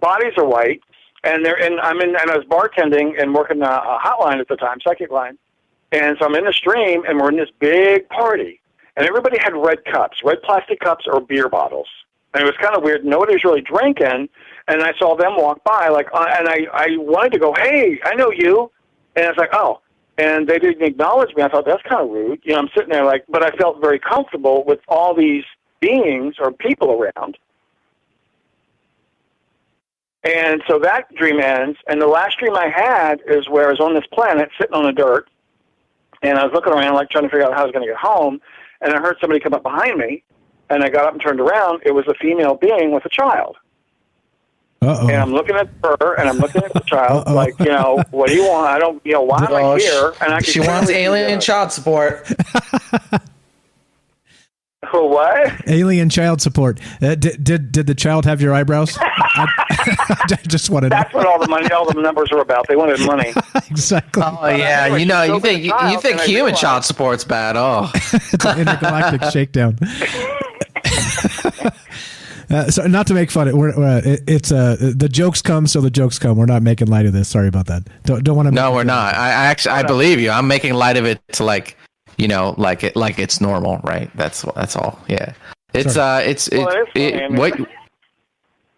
Bodies are white, and they're in. I'm in, and I was bartending and working a, a hotline at the time, psychic line, and so I'm in the stream, and we're in this big party, and everybody had red cups, red plastic cups or beer bottles, and it was kind of weird. Nobody was really drinking, and I saw them walk by, like, uh, and I I wanted to go, hey, I know you, and I was like, oh, and they didn't acknowledge me. I thought that's kind of rude. You know, I'm sitting there like, but I felt very comfortable with all these beings or people around. And so that dream ends. And the last dream I had is where I was on this planet sitting on the dirt, and I was looking around like trying to figure out how I was going to get home, and I heard somebody come up behind me, and I got up and turned around. It was a female being with a child. Uh-oh. And I'm looking at her, and I'm looking at the child, Uh-oh. like, you know, what do you want? I don't, you know, why am I Oh, here? And I she wants alien child support. For what? Alien child support. Uh, did, did did the child have your eyebrows? I, I just wanted That's what all the money, all the numbers are about. They wanted money. exactly. Oh yeah, you know, you think you, you think human child support's bad? Oh, it's an intergalactic shakedown. Uh, so not to make fun, of, we're, uh, it, it's uh, the jokes come, so the jokes come. We're not making light of this. Sorry about that. Don't don't want to. no, we're not. I, I actually I believe you. I'm making light of it to like, you know, like it like it's normal, right? That's that's all. Yeah, it's Sorry. uh, it's Well, it, it is funny, it- I mean- what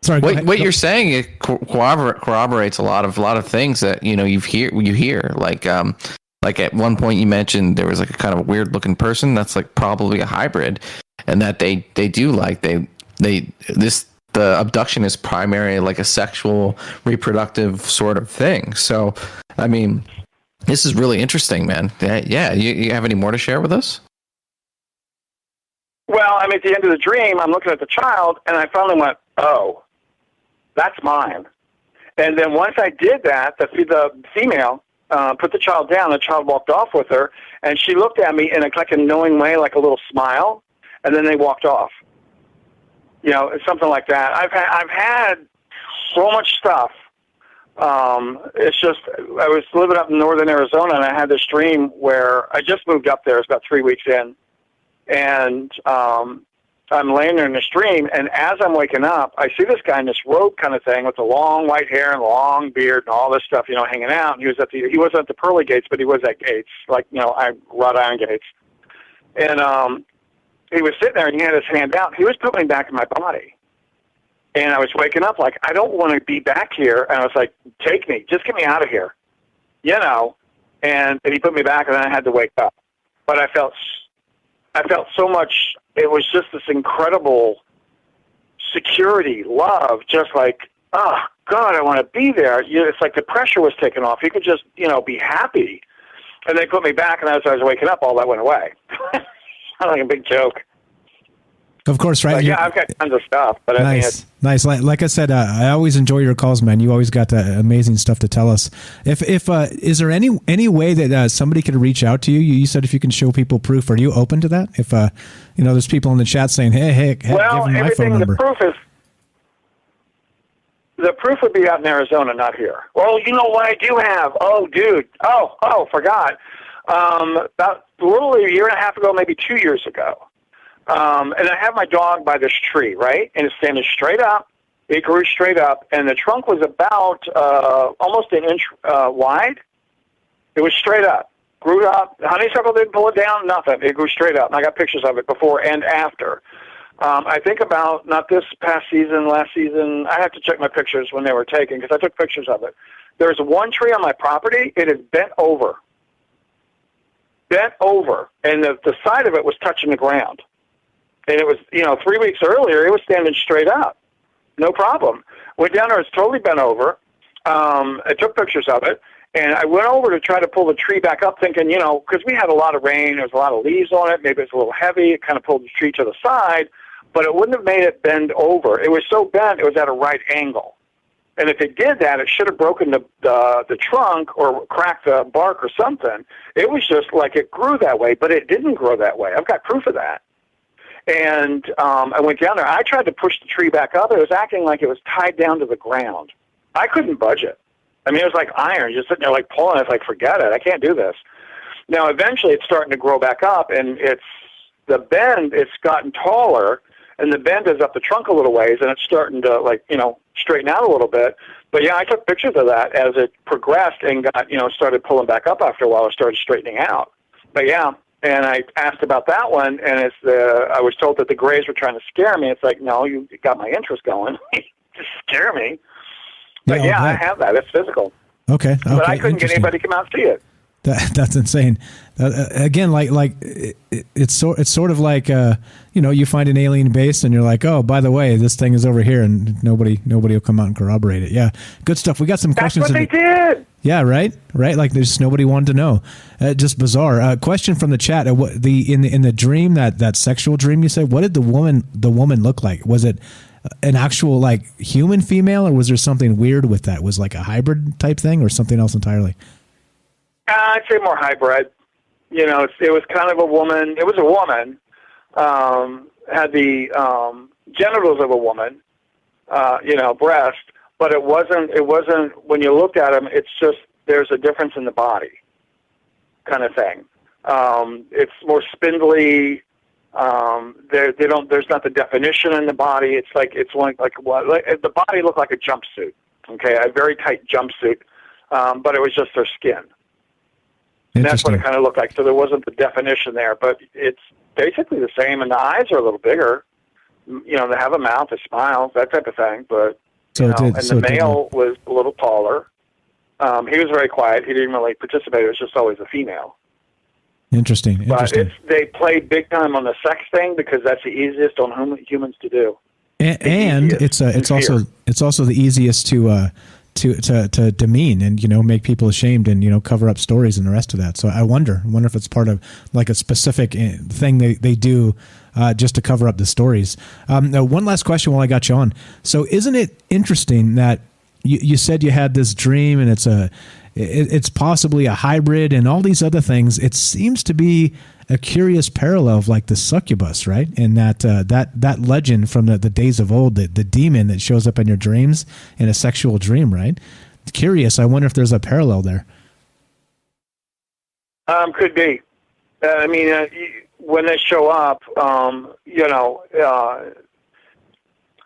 Sorry. what, what you're saying it corroborates a lot of a lot of things that you know you hear you hear like um like at one point you mentioned there was like a kind of weird looking person that's like probably a hybrid and that they they do like they they this the abduction is primarily like a sexual reproductive sort of thing so i mean this is really interesting man yeah, you, you have any more to share with us Well, I mean, at the end of the dream, I'm looking at the child, and I finally went, "Oh, that's mine." And then once I did that, the the female uh, put the child down. The child walked off with her, and she looked at me in a like a knowing way, like a little smile, and then they walked off. You know, something like that. I've had I've had so much stuff. Um, it's just I was living up in northern Arizona, and I had this dream where I just moved up there. It's about three weeks in and um, I'm laying there in the stream, and as I'm waking up, I see this guy in this robe kind of thing with the long white hair and long beard and all this stuff, you know, hanging out. And he was at the he wasn't at the pearly gates, but he was at gates, like you know, I wrought iron gates. And um, he was sitting there, and he had his hand out. He was putting me back in my body, and I was waking up like I don't want to be back here. And I was like, take me, just get me out of here, you know. And, and he put me back, and then I had to wake up. But I felt I felt so much. It was just this incredible security, love, just like, oh God, I want to be there. You know, it's like the pressure was taken off. You could just, you know, be happy. And they put me back, and as I was waking up, all that went away. Sounded like a big joke. Of course, right? But yeah, I've got tons of stuff, but I mean, nice, nice. Like, like I said, uh, I always enjoy your calls, man. You always got uh, amazing stuff to tell us. If, if uh, is there any any way that uh, somebody could reach out to you? you? You said if you can show people proof, are you open to that? If uh, you know, there's people in the chat saying, "Hey, hey, hey well, give them my everything. phone The proof is the proof would be out in Arizona, not here. Well, you know what I do have? Oh, dude. Oh, oh, forgot. Um, about little a year and a half ago, maybe two years ago. Um, and I have my dog by this tree, right? And it's standing straight up. It grew straight up, and the trunk was about uh, almost an inch uh, wide. It was straight up, grew up. Honeysuckle didn't pull it down, nothing. It grew straight up, and I got pictures of it before and after. Um, I think about not this past season, last season. I have to check my pictures when they were taken because I took pictures of it. There's one tree on my property. It is bent over, bent over, and the the side of it was touching the ground. And it was, you know, three weeks earlier, it was standing straight up, no problem. Went down there, it's totally bent over. Um, I took pictures of it, and I went over to try to pull the tree back up, thinking, you know, because we had a lot of rain, there was a lot of leaves on it, maybe it's a little heavy. It kind of pulled the tree to the side, but it wouldn't have made it bend over. It was so bent, it was at a right angle. And if it did that, it should have broken the, the the trunk or cracked the bark or something. It was just like it grew that way, but it didn't grow that way. I've got proof of that. And um, I went down there. I tried to push the tree back up. It was acting like it was tied down to the ground. I couldn't budge it. I mean, it was like iron, just sitting there like pulling. It's like, forget it. I can't do this. Now, eventually, it's starting to grow back up, and it's the bend. It's gotten taller, and the bend is up the trunk a little ways, and it's starting to like you know straighten out a little bit. But yeah, I took pictures of that as it progressed and got you know started pulling back up after a while. It started straightening out. But yeah, and I asked about that one, and it's the I was told that the Grays were trying to scare me. It's like, no, you got my interest going. Just scare me. But Yeah, yeah, I have that. It's physical. Okay, okay. but I couldn't get anybody to come out and see it. That, that's insane. Uh, again, like like it, it- it's sort it's sort of like uh, you know you find an alien base and you're like, oh, by the way, this thing is over here, and nobody nobody will come out and corroborate it. Yeah, good stuff. We got some That's questions. what they the- did. Yeah, right, right. Like there's nobody wanted to know. Uh, just bizarre. Uh, question from the chat. Uh, what the in the in the dream that that sexual dream you said? What did the woman the woman look like? Was it an actual like human female, or was there something weird with that? Was like a hybrid type thing, or something else entirely? Uh, I'd say more hybrid. You know, it was kind of a woman. It was a woman. Um, had the um, genitals of a woman. Uh, you know, breast, but it wasn't. It wasn't. When you looked at them, it's just there's a difference in the body, kind of thing. Um, it's more spindly. Um, there, they don't. There's not the definition in the body. It's like it's like like what like, the body looked like a jumpsuit. Okay, a very tight jumpsuit, um, but it was just their skin. And that's what it kind of looked like. So there wasn't the definition there, but it's basically the same. And the eyes are a little bigger. You know, they have a mouth, a smile, that type of thing. But So you know, did- and so the male was a little taller. Um, he was very quiet. He didn't really participate. It was just always a female. Interesting. But Interesting. it's they played big time on the sex thing because that's the easiest on hum- humans to do. and, and it's uh, it's also it's also the easiest to uh to, to to demean and you know make people ashamed and you know cover up stories and the rest of that. So I wonder I wonder if it's part of like a specific uh, thing they they do uh, just to cover up the stories. Um, now one last question while I got you on. So isn't it interesting that you, you said you had this dream and it's a it, it's possibly a hybrid and all these other things. It seems to be a curious parallel of like the succubus, right? And that uh, that that legend from the, the days of old, the, the demon that shows up in your dreams in a sexual dream, right? Curious. I wonder if there's a parallel there. Um, could be. Uh, I mean, uh, when they show up, um, you know, uh,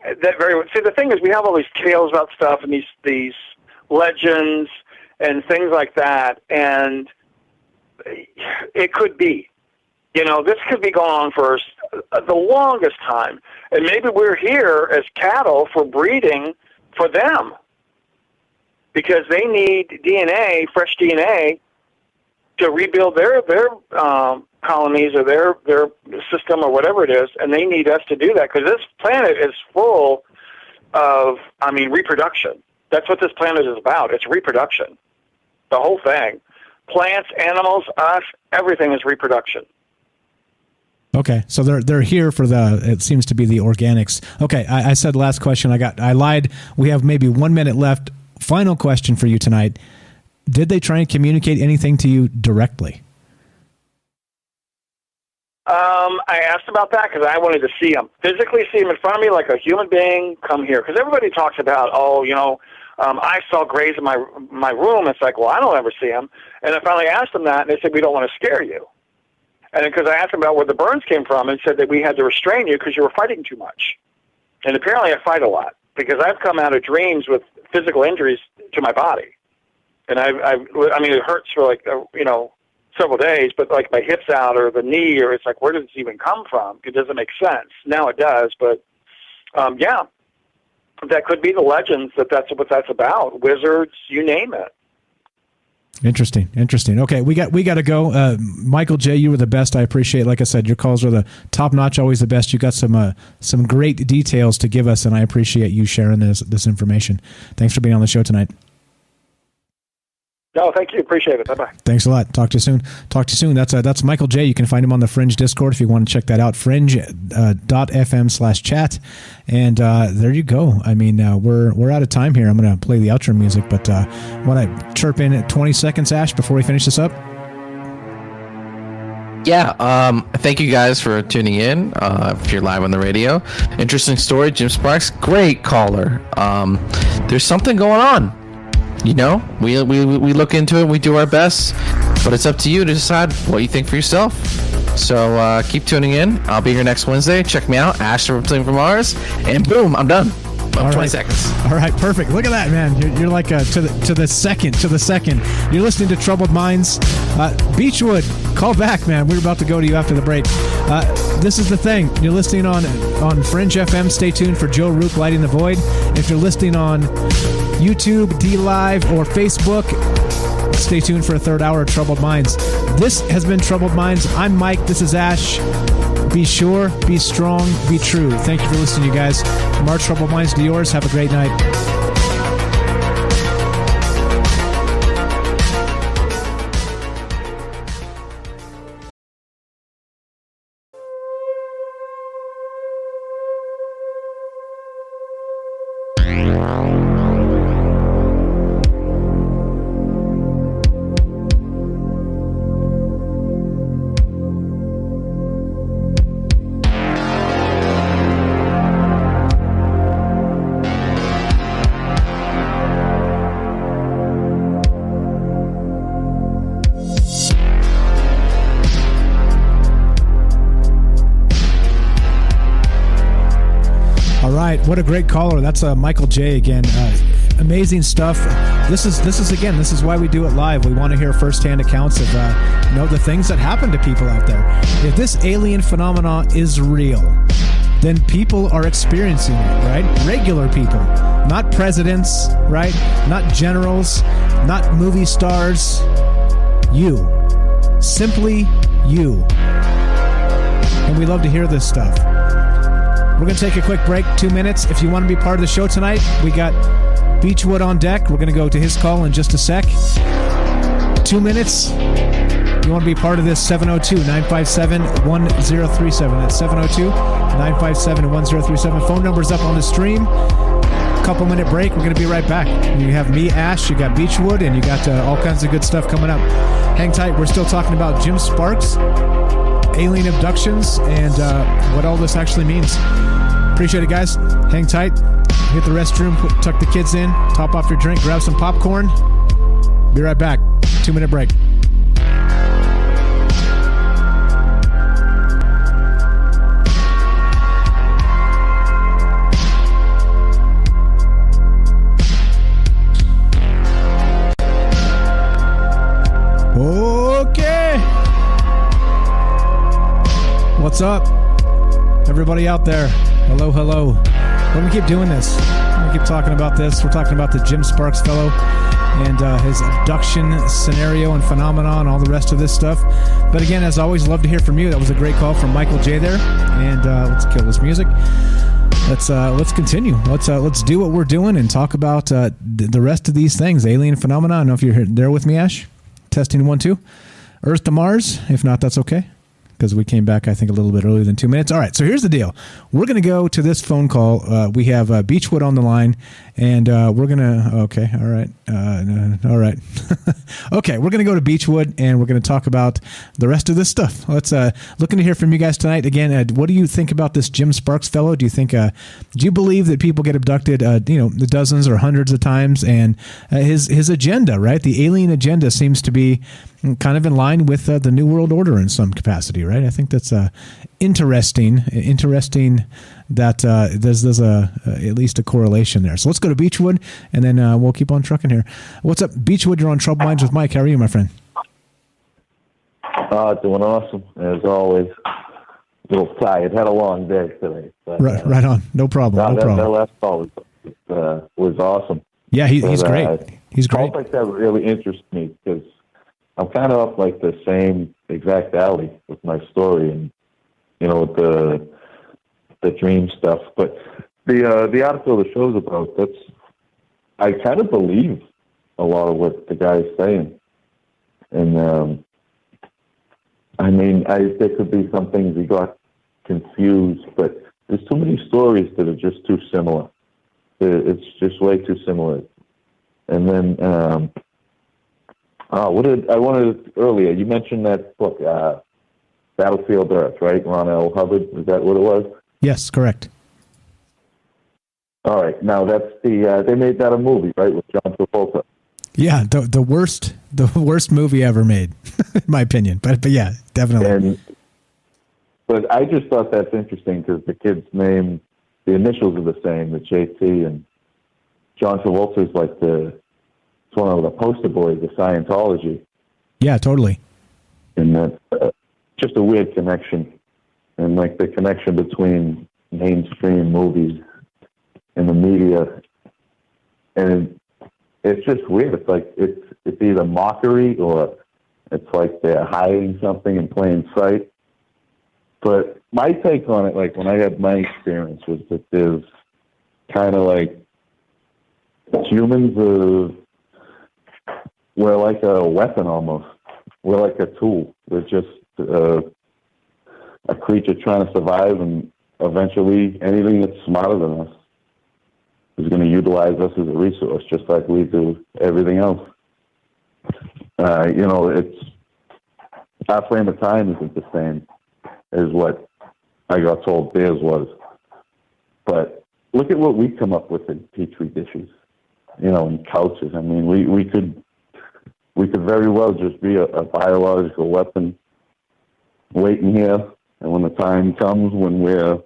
that very. See, the thing is, we have all these tales about stuff and these these legends and things like that, and it could be. You know, this could be going on for the longest time, and maybe we're here as cattle for breeding for them because they need DNA, fresh DNA, to rebuild their their um, colonies or their their system or whatever it is, and they need us to do that because this planet is full of, I mean, reproduction. That's what this planet is about. It's reproduction. The whole thing, plants, animals, us, everything is reproduction. Okay, so they're they're here for the. It seems to be the organics. Okay, I, I said last question. I got. I lied. We have maybe one minute left. Final question for you tonight. Did they try and communicate anything to you directly? Um, I asked about that because I wanted to see him physically, see him in front of me like a human being. Come here, because everybody talks about, oh, you know, um, I saw Grays in my my room. It's like, well, I don't ever see him. And I finally asked them that, and they said we don't want to scare you. And because I asked them about where the burns came from, and said that we had to restrain you because you were fighting too much. And apparently, I fight a lot because I've come out of dreams with physical injuries to my body, and I've, I've I mean, it hurts for like uh, you know several days, but like my hips out or the knee, or it's like, where does this even come from? It doesn't make sense. Now it does, but um, yeah, that could be the legends that that's what that's about. Wizards, you name it. Interesting, interesting. Okay, we got we got to go. Uh, Michael J, you were the best. I appreciate. Like I said, your calls are the top notch, always the best. You got some uh, some great details to give us, and I appreciate you sharing this this information. Thanks for being on the show tonight. No, thank you. Appreciate it. Bye bye. Thanks a lot. Talk to you soon. Talk to you soon. That's uh, that's Michael J. You can find him on the Fringe Discord if you want to check that out. Fringe.fm uh, slash chat. And uh, there you go. I mean, uh, we're we're out of time here. I'm going to play the outro music, but uh, want to chirp in at 20 seconds, Ash, before we finish this up? Yeah, um, thank you guys for tuning in. Uh, if you're live on the radio, interesting story. Jim Sparks, great caller. Um, there's something going on you know, we, we, we look into it, we do our best, but it's up to you to decide what you think for yourself. So uh, keep tuning in. I'll be here next Wednesday. Check me out, Ash from from Mars, and boom, I'm done. All 20 right. seconds. All right, perfect. Look at that, man. You're, you're like uh, to the to the second, to the second. You're listening to Troubled Minds. Uh, Beechwood, call back, man. We're about to go to you after the break. Uh, this is the thing. You're listening on on Fringe FM. Stay tuned for Joe Rook lighting the void. If you're listening on YouTube, DLive, or Facebook, stay tuned for a third hour of Troubled Minds. This has been Troubled Minds. I'm Mike. This is Ash. Be sure, be strong, be true. Thank you for listening, you guys. Our Troubled Minds to yours, have a great night. What a great caller. That's uh, Michael J again. Uh, amazing stuff. This is this is again. This is why we do it live. We want to hear firsthand accounts of uh, you know the things that happen to people out there. If this alien phenomena is real, then people are experiencing it, right? Regular people, not presidents, right? Not generals, not movie stars. You, simply you. And we love to hear this stuff. We're going to take a quick break, two minutes. If you want to be part of the show tonight, we got Beechwood on deck. We're going to go to his call in just a sec. Two minutes. You want to be part of this 702 957 1037. That's 702 957 1037. Phone number's up on the stream. Couple minute break. We're going to be right back. You have me, Ash, you got Beechwood, and you got uh, all kinds of good stuff coming up. Hang tight. We're still talking about Jim Sparks, alien abductions, and uh, what all this actually means. Appreciate it, guys. Hang tight. Hit the restroom, tuck the kids in, top off your drink, grab some popcorn. Be right back. Two minute break. What's up? Everybody out there. Hello, hello. Going to keep doing this. Going to keep talking about this. We're talking about the Jim Sparks fellow and uh, his abduction scenario and phenomenon, and all the rest of this stuff. But again, as always, love to hear from you. That was a great call from Michael J. There. And uh, let's kill this music. Let's uh, let's continue. Let's uh, let's do what we're doing and talk about uh, the rest of these things. Alien phenomena. I don't know if you're there with me, Ash. Testing one two. Earth to Mars. If not, that's okay. Because we came back, I think, a little bit earlier than two minutes. All right, so here's the deal. We're going to go to this phone call. Uh, we have uh, Beechwood on the line, and uh, we're going to. Okay, all right. Uh, no, all right. okay, we're going to go to Beechwood, and we're going to talk about the rest of this stuff. Let's uh, looking to hear from you guys tonight. Again, uh, what do you think about this Jim Sparks fellow? Do you think? Uh, do you believe that people get abducted? Uh, you know, the dozens or hundreds of times, and uh, his his agenda, right? The alien agenda seems to be kind of in line with uh, the New World Order in some capacity, right? I think that's uh, interesting. Interesting that uh, there's there's a uh, at least a correlation there. So let's go to Beechwood, and then uh, we'll keep on trucking here. What's up, Beechwood? You're on Troubled Minds with Mike. How are you, my friend? Uh, doing awesome as always. A little tired. Had a long day today. But, Right, right on. No problem. no, No that, that last call was uh, was awesome. Yeah, he, he's But, great. uh, He's great. Like that really interest me because I'm kind of up like the same exact alley with my story and you know with the the dream stuff. But the uh, the article the show's about that's I kind of believe a lot of what the guy's saying, and um, I mean I there could be some things he got confused, but there's too many stories that are just too similar. It- It's just way too similar. And then, um, uh, what did I wanted earlier? You mentioned that book, uh, Battlefield Earth, right? Ron L. Hubbard. Is that what it was? Yes, correct. All right. Now that's the uh, they made that a movie, right, with John Travolta. Yeah, the the worst the worst movie ever made, in my opinion. But but yeah, definitely. And but I just thought that's interesting because the kid's name, the initials are the same, the JT, and John Travolta's like the it's one of the poster boys of Scientology. Yeah, totally. and that uh, just a weird connection, and like the connection between mainstream movies and the media, and it's just weird. It's like it's it's either mockery or it's like they're hiding something in plain sight. But my take on it, like when I had my experience, was that there's kind of like humans are we're like a weapon almost. We're like a tool. We're just uh, a creature trying to survive, and eventually, anything that's smarter than us is going to utilize us as a resource, just like we do everything else. Uh, you know, it's our frame of time isn't the same as what I got told theirs was. But look at what we come up with in petri dishes, you know, in couches. I mean, we, we could we could very well just be a, a biological weapon waiting here, and when the time comes when we're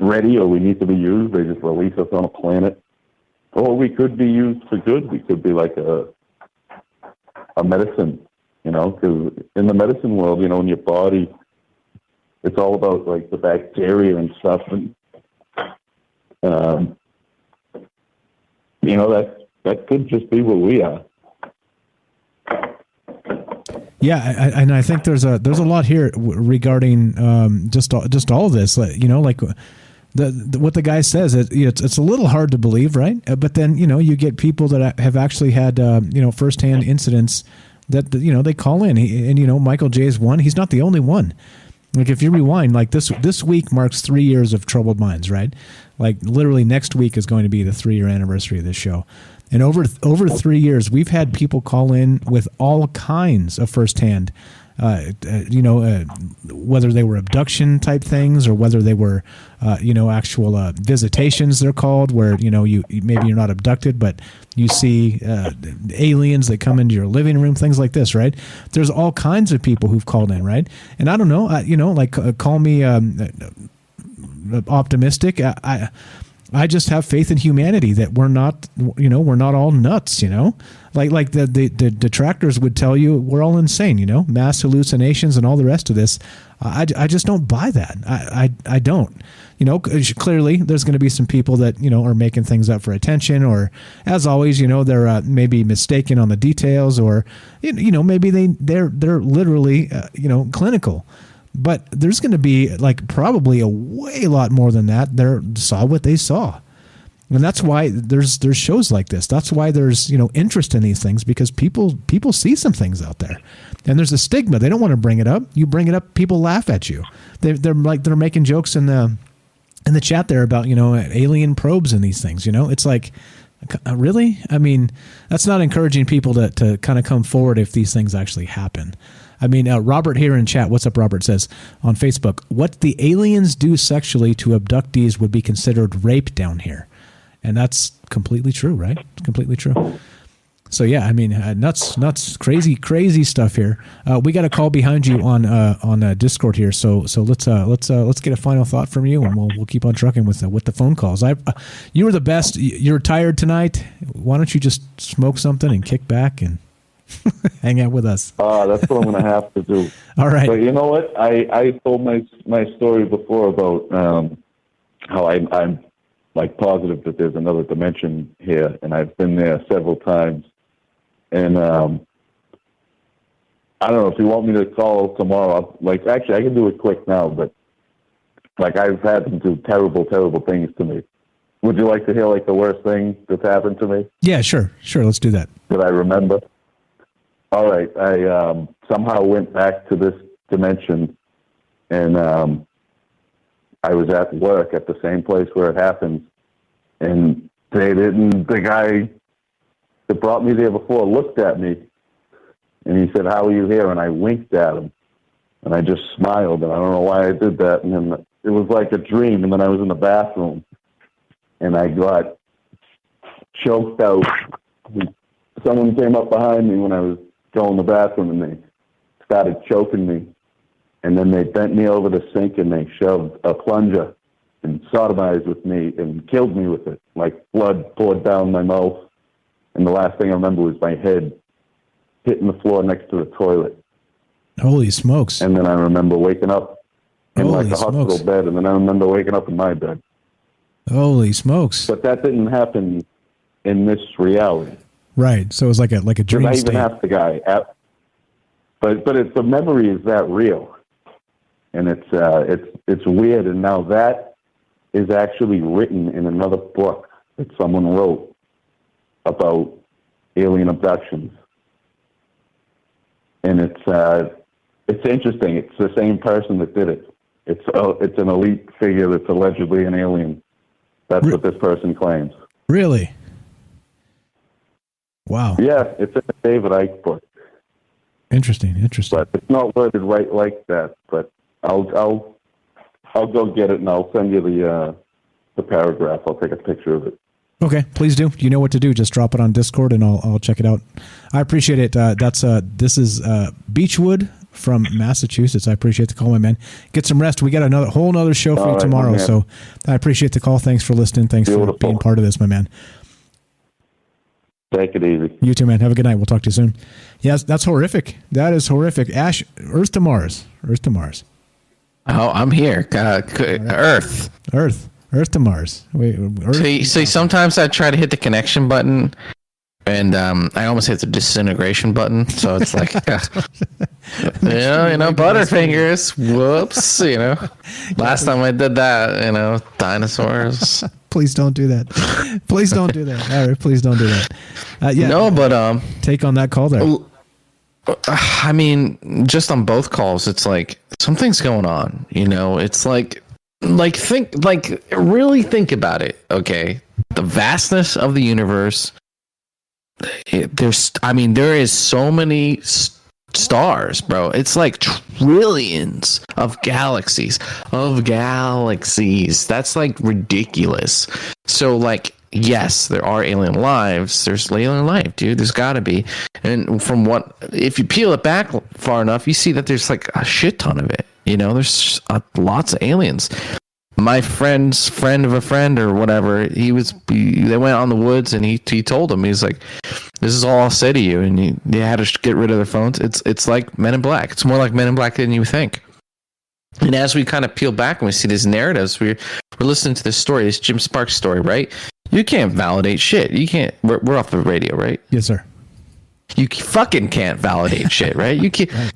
ready or we need to be used, they just release us on a planet. Or we could be used for good. We could be like a a medicine, you know, because in the medicine world, you know, in your body, it's all about like the bacteria and stuff, and um, you know that that could just be what we are. Yeah, I, and I think there's a there's a lot here regarding um, just all, just all this. You know, like the, the what the guy says. It, it's it's a little hard to believe, right? Uh, But then you know you get people that have actually had um, you know firsthand incidents that you know they call in, and you know Michael J is one. He's not the only one. Like if you rewind, like this this week marks three years of Troubled Minds, right? Like literally next week is going to be the three year anniversary of this show, and over over three years, we've had people call in with all kinds of firsthand, uh, uh, you know, uh, whether they were abduction type things or whether they were, uh, you know, actual uh, visitations. They're called where you know you maybe you're not abducted, but you see aliens that come into your living room, things like this, right? There's all kinds of people who've called in, right? And I don't know, you know, like call me um, optimistic. I, I I just have faith in humanity that we're not, you know, we're not all nuts, you know, like like the, the the detractors would tell you we're all insane, you know, mass hallucinations and all the rest of this. I, I just don't buy that. I, I I don't. You know, clearly there's going to be some people that you know are making things up for attention, or as always, you know, they're uh, maybe mistaken on the details, or you know maybe they they're they're literally uh, you know clinical but there's going to be like probably a way lot more than that. They saw what they saw, and that's why there's there's shows like this. That's why there's you know interest in these things because people people see some things out there, and there's a stigma. They don't want to bring it up. You bring it up, people laugh at you. They, they're like they're making jokes in the in the chat there about you know alien probes and these things. You know, it's like uh, really. I mean, that's not encouraging people to to kind of come forward if these things actually happen. I mean, uh, Robert here in chat, what's up, Robert, says on Facebook, what the aliens do sexually to abductees would be considered rape down here. And that's completely true, right? Completely true. So yeah, I mean, uh, nuts, nuts, crazy, crazy stuff here. Uh, we got a call behind you on uh, on uh, Discord here, so so let's uh, let's uh, let's get a final thought from you, and we'll we'll keep on trucking with the, with the phone calls. I, you were the best. You're tired tonight. Why don't you just smoke something and kick back and hang out with us? Uh, that's what I'm going to have to do. All right. But you know what? I I told my my story before about um, how I, I'm like positive that there's another dimension here, and I've been there several times. And um, I don't know if you want me to call tomorrow. Like, actually, I can do it quick now, but like I've had them do terrible, terrible things to me. Would you like to hear like the worst thing that's happened to me? Yeah, sure, sure. Let's do that. That I remember. All right, I um, somehow went back to this dimension, and um, I was at work at the same place where it happened, and they didn't. The guy that brought me there before looked at me, and he said, "How are you here?" And I winked at him, and I just smiled, and I don't know why I did that. And then it was like a dream, and then I was in the bathroom, and I got choked out. Someone came up behind me when I was going to the bathroom, and they started choking me. And then they bent me over the sink and they shoved a plunger and sodomized with me and killed me with it. Like blood poured down my mouth. And the last thing I remember was my head hitting the floor next to the toilet. Holy smokes! And then I remember waking up in Holy like a hospital smokes. bed, and then I remember waking up in my bed. Holy smokes! But that didn't happen in this reality. Right. So it was like a like a dream I even state. asked the guy, at, but but it's the memory is that real, and it's uh, it's it's weird. And now that is actually written in another book that someone wrote about alien abductions, and it's uh, it's interesting. It's the same person that did it. It's uh, it's an elite figure that's allegedly an alien. That's what this person claims. Really? Wow. Yeah, it's in the David Icke book. Interesting. Interesting. But it's not worded right like that. But I'll I'll I'll go get it and I'll send you the uh, the paragraph. I'll take a picture of it. Okay, please do. You know what to do. Just drop it on Discord, and I'll I'll check it out. I appreciate it. Uh, that's uh, this is uh, Beechwood from Massachusetts. I appreciate the call, my man. Get some rest. We got another whole another show for All you right, tomorrow. So I appreciate the call. Thanks for listening. Thanks for being part of this, my man. Take it easy. You too, man. Have a good night. We'll talk to you soon. Yes, that's horrific. That is horrific. Ash, Earth to Mars. Earth to Mars. Oh, I'm here. Uh, Earth. Earth. Earth to Mars. Wait, Earth. See, see, sometimes I try to hit the connection button, and um, I almost hit the disintegration button. So it's like, yeah, you know, Butterfingers. Whoops, you know. Last time I did that, you know, dinosaurs. Please don't do that. Please don't do that. All right, please don't do that. Uh, yeah. No, but um, take on that call there. I mean, just on both calls, it's like something's going on. You know, it's like, like think, like really think about it. Okay, the vastness of the universe. There's, I mean, there is so many s- stars, bro. It's like trillions of galaxies of galaxies. That's like ridiculous. So, like, yes, there are alien lives. There's alien life, dude. There's got to be. And from what, if you peel it back far enough, you see that there's like a shit ton of it. You know, there's uh, lots of aliens. My friend's friend of a friend or whatever, he was. He, they went on the woods and he he told him he's like, "This is all I'll say to you." And you, they had to get rid of their phones. It's it's like Men in Black. It's more like Men in Black than you think. And as we kind of peel back and we see these narratives, we're we're listening to this story, this Jim Sparks story, right? You can't validate shit. You can't. We're, we're off the radio, right? Yes, sir. You fucking can't validate shit, right? You can't.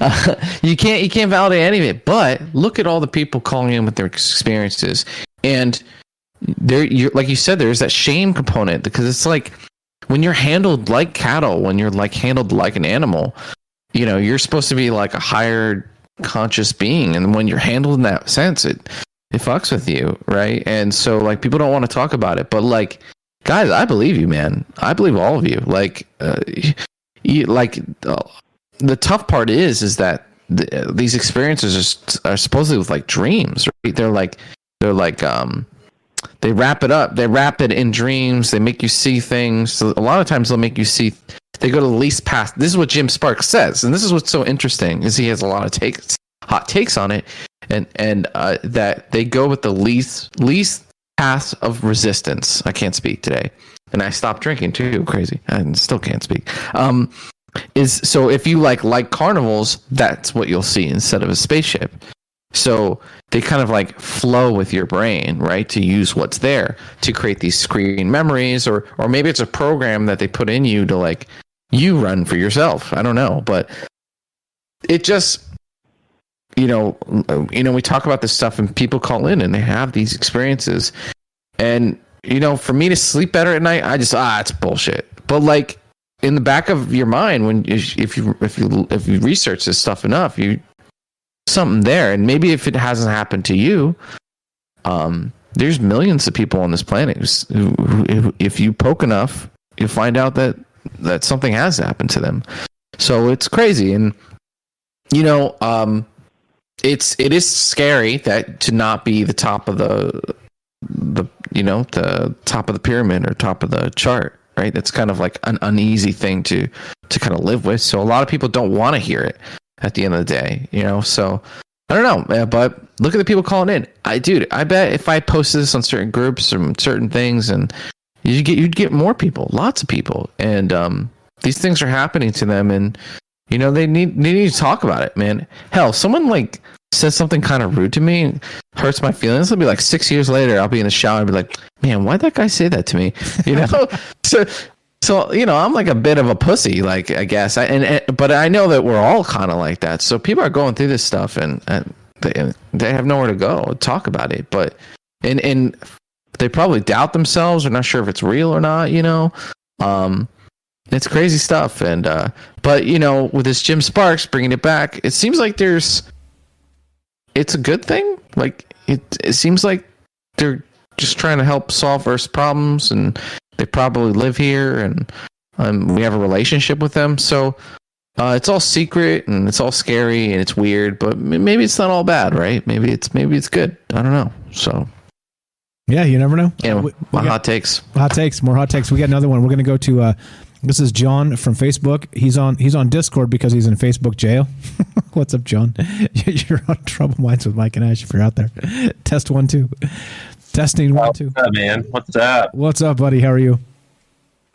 Uh, you can't. You can't validate any of it. But look at all the people calling in with their experiences, and there you like you said there's that shame component because it's like when you're handled like cattle when you're like handled like an animal you know you're supposed to be like a higher conscious being and when you're handled in that sense it it fucks with you right and so like people don't want to talk about it but like guys i believe you man. I believe all of you. Like uh, you, like uh, the tough part is is that the, these experiences are, are supposedly with like dreams right? They're like they're like um they wrap it up. They wrap it in dreams. They make you see things. So a lot of times they'll make you see they go to the least path this is what jim sparks says and this is what's so interesting is he has a lot of takes hot takes on it and and uh, that they go with the least least path of resistance i can't speak today and i stopped drinking too crazy i still can't speak um is so if you like like carnivals that's what you'll see instead of a spaceship so they kind of like flow with your brain, right? To use what's there to create these screen memories, or or maybe it's a program that they put in you to like you run for yourself. I don't know, but it just you know you know we talk about this stuff and people call in and they have these experiences, and you know for me to sleep better at night, I just ah it's bullshit. But like in the back of your mind when if you if you if you research this stuff enough, you something there. And maybe if it hasn't happened to you um there's millions of people on this planet who, who if you poke enough you'll find out that that something has happened to them. So it's crazy. And you know um it's it is scary that to not be the top of the the you know the top of the pyramid or top of the chart right? That's kind of like an uneasy thing to to kind of live with. So a lot of people don't want to hear it at the end of the day you know? So i don't know but look at the people calling in. I dude i bet if i posted this on certain groups or certain things and you get you'd get more people lots of people. And um these things are happening to them and you know they need they need to talk about it man. Hell someone like says something kind of rude to me hurts my feelings it'll be like six years later i'll be in the shower and be like man why'd that guy say that to me? You know? So so you know i'm like a bit of a pussy like i guess. I, and, and but i know that we're all kind of like that. So people are going through this stuff and, and they, they have nowhere to go to talk about it. But and and they probably doubt themselves or not sure if it's real or not you know? Um it's crazy stuff and uh but you know with this jim sparks bringing it back it seems like there's it's a good thing like it it seems like they're just trying to help solve earth's problems and they probably live here and um, we have a relationship with them so uh, it's all secret and it's all scary and it's weird but maybe it's not all bad right maybe it's maybe it's good i don't know so Yeah, you never know. yeah We- my we hot takes Hot takes, more hot takes. We got another one. We're going to go to. Uh, this is John from Facebook. He's on. He's on Discord because he's in Facebook jail. What's up, John? You're on Troubled Minds with Mike and Ash. If you're out there, test one two. Testing one two. What's up, man? What's up? What's up, buddy? How are you?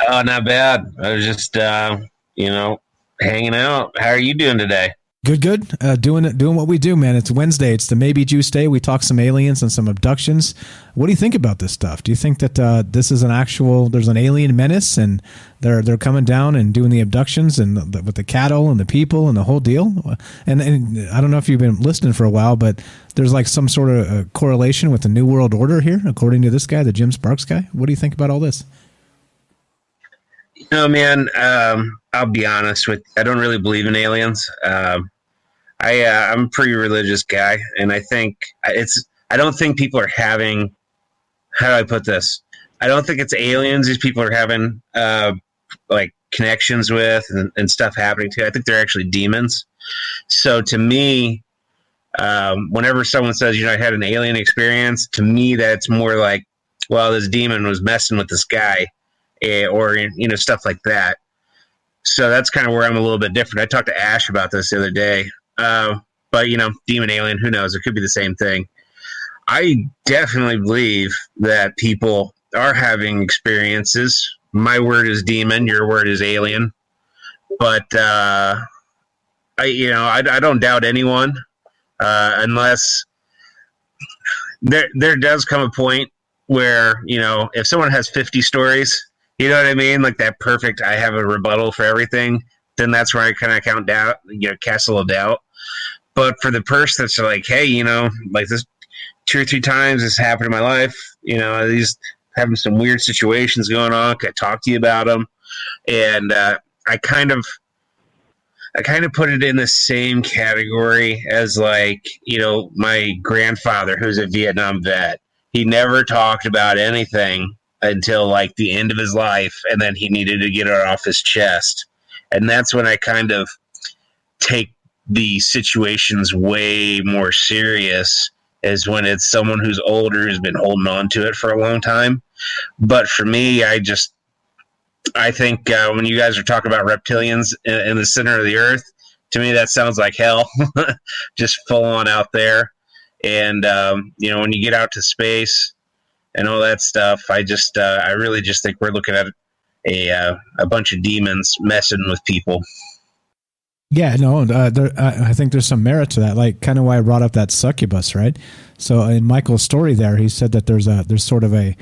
Oh, not bad. I was just, uh, you know, hanging out. How are you doing today? Good, good. Uh, doing doing what we do, man. It's Wednesday. It's the Maybe Juice Day. We talk some aliens and some abductions. What do you think about this stuff? Do you think that uh, this is an actual? There's an alien menace, and they're they're coming down and doing the abductions and the, with the cattle and the people and the whole deal. And, and I don't know if you've been listening for a while, but there's like some sort of uh correlation with the New World Order here, according to this guy, the Jim Sparks guy. What do you think about all this? You know, man, um, I'll be honest with You. I don't really believe in aliens. Um, I, uh, I'm a pretty religious guy, and I think it's, I don't think people are having, how do I put this? I don't think it's aliens these people are having, uh, like, connections with and, and stuff happening to. I think they're actually demons. So to me, um, whenever someone says, you know, I had an alien experience, to me, that's more like, well, this demon was messing with this guy, eh, or you know, stuff like that. So that's kind of where I'm a little bit different. I talked to Ash about this the other day, uh, but you know, demon alien, who knows? It could be the same thing. I definitely believe that people are having experiences. My word is demon. Your word is alien. But uh, I, you know, I, I don't doubt anyone uh, unless there there does come a point where you know if someone has 50 stories you know what i mean like that perfect i have a rebuttal for everything then that's where i kind of count doubt you know cast a little doubt but for the person that's like hey you know like this two or three times this happened in my life You know, these having some weird situations going on. Could I talk to you about them? And uh, I kind of, I kind of put it in the same category as like you know my grandfather, who's a Vietnam vet. He never talked about anything until like the end of his life, and then he needed to get it off his chest. And that's when I kind of take the situations way more serious is when it's someone who's older who's been holding on to it for a long time. But for me, I just I think uh, when you guys are talking about reptilians in, in, the center of the earth, to me that sounds like hell, just full on out there. And um, you know, when you get out to space and all that stuff, I just uh, I really just think we're looking at a uh, a bunch of demons messing with people. Yeah, no, uh, there, I think there's some merit to that. Like, kind of why I brought up that succubus, right? So, in Michael's story, there, he said that there's a there's sort of a,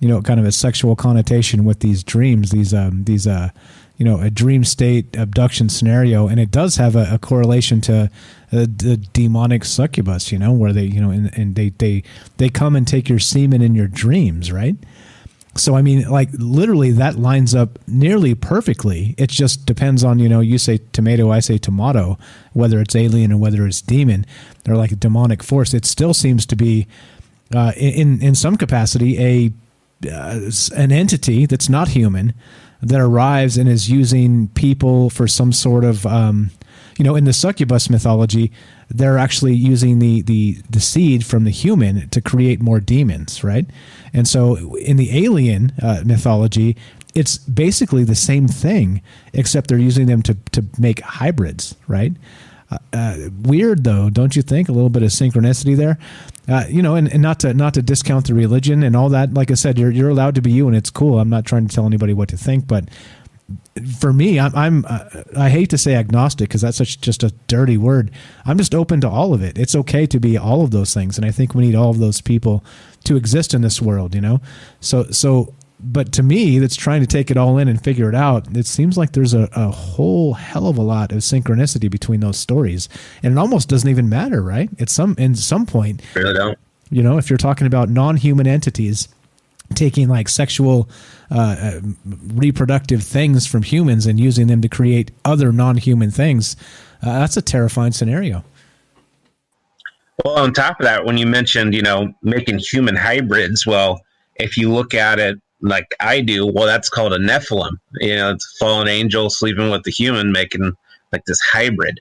you know, kind of a sexual connotation with these dreams, these um these uh, you know, a dream state abduction scenario, and it does have a, a correlation to uh, the demonic succubus, you know, where they, you know, and, and they they they come and take your semen in your dreams, right? So I mean, like literally, that lines up nearly perfectly. It just depends on you know you say tomato, I say tomato, whether it's alien or whether it's demon. They're like a demonic force. It still seems to be uh, in in some capacity a uh, an entity that's not human that arrives and is using people for some sort of um, you know in the succubus mythology they're actually using the the the seed from the human to create more demons right and so in the alien uh, mythology, it's basically the same thing, except they're using them to, to make hybrids, right? Uh, uh, weird though, don't you think? A little bit of synchronicity there, uh, you know, and, and not to not to discount the religion and all that. Like I said, you're you're allowed to be you, and it's cool. I'm not trying to tell anybody what to think, but for me, I'm, I'm uh, I hate to say agnostic because that's such just a dirty word. I'm just open to all of it. It's okay to be all of those things, and I think we need all of those people to exist in this world. You know, so so. But to me, that's trying to take it all in and figure it out. It seems like there's a, a whole hell of a lot of synchronicity between those stories, and it almost doesn't even matter, right? At some in some point, really don't. You know, if you're talking about non-human entities taking like sexual uh, uh, reproductive things from humans and using them to create other non-human things uh, that's a terrifying scenario. Well on top of that when you mentioned you know making human hybrids well if you look at it like i do well that's called a nephilim. You know it's fallen angel sleeping with the human making like this hybrid.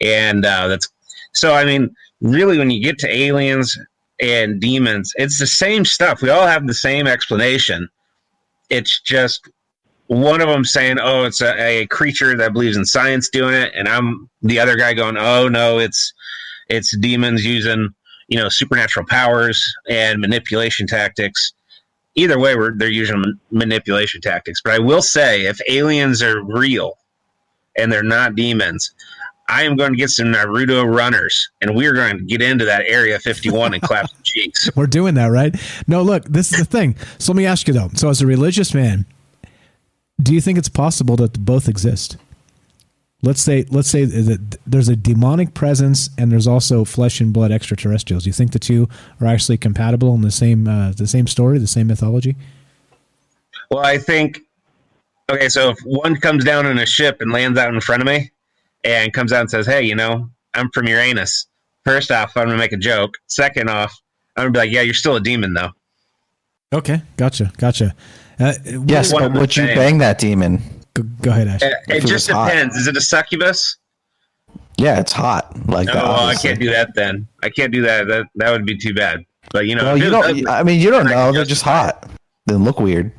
And uh, that's so i mean really when you get to aliens and demons, it's the same stuff. We all have the same explanation. It's just one of them saying, "Oh, it's a, a creature that believes in science doing it," and I'm the other guy going, "Oh no, it's it's demons using you know supernatural powers and manipulation tactics." Either way, we're, they're using manipulation tactics. But I will say, if aliens are real and they're not demons, I am going to get some Naruto runners, and we're going to get into that Area 51 and clap some cheeks. We're doing that, right? No, look, this is the thing. So let me ask you though. So, as a religious man, do you think it's possible that both exist? Let's say, let's say that there's a demonic presence and there's also flesh and blood extraterrestrials. Do you think the two are actually compatible in the same uh, the same story, the same mythology? Well, I think. Okay, so if one comes down in a ship and lands out in front of me, and comes out and says, "Hey, you know, I'm from Uranus." First off, I'm gonna make a joke. Second off, I'm gonna be like, "Yeah, you're still a demon, though." Okay, gotcha, gotcha. Uh, yes, but would you bang that demon? Go, go ahead, Ash. It, it just depends. Hot. Is it a succubus? Yeah, it's hot. Like no, that. Well, I can't do that then. I can't do that. That that would be too bad. But you know, well, you don't. I mean, you don't know. They're just hot. They look weird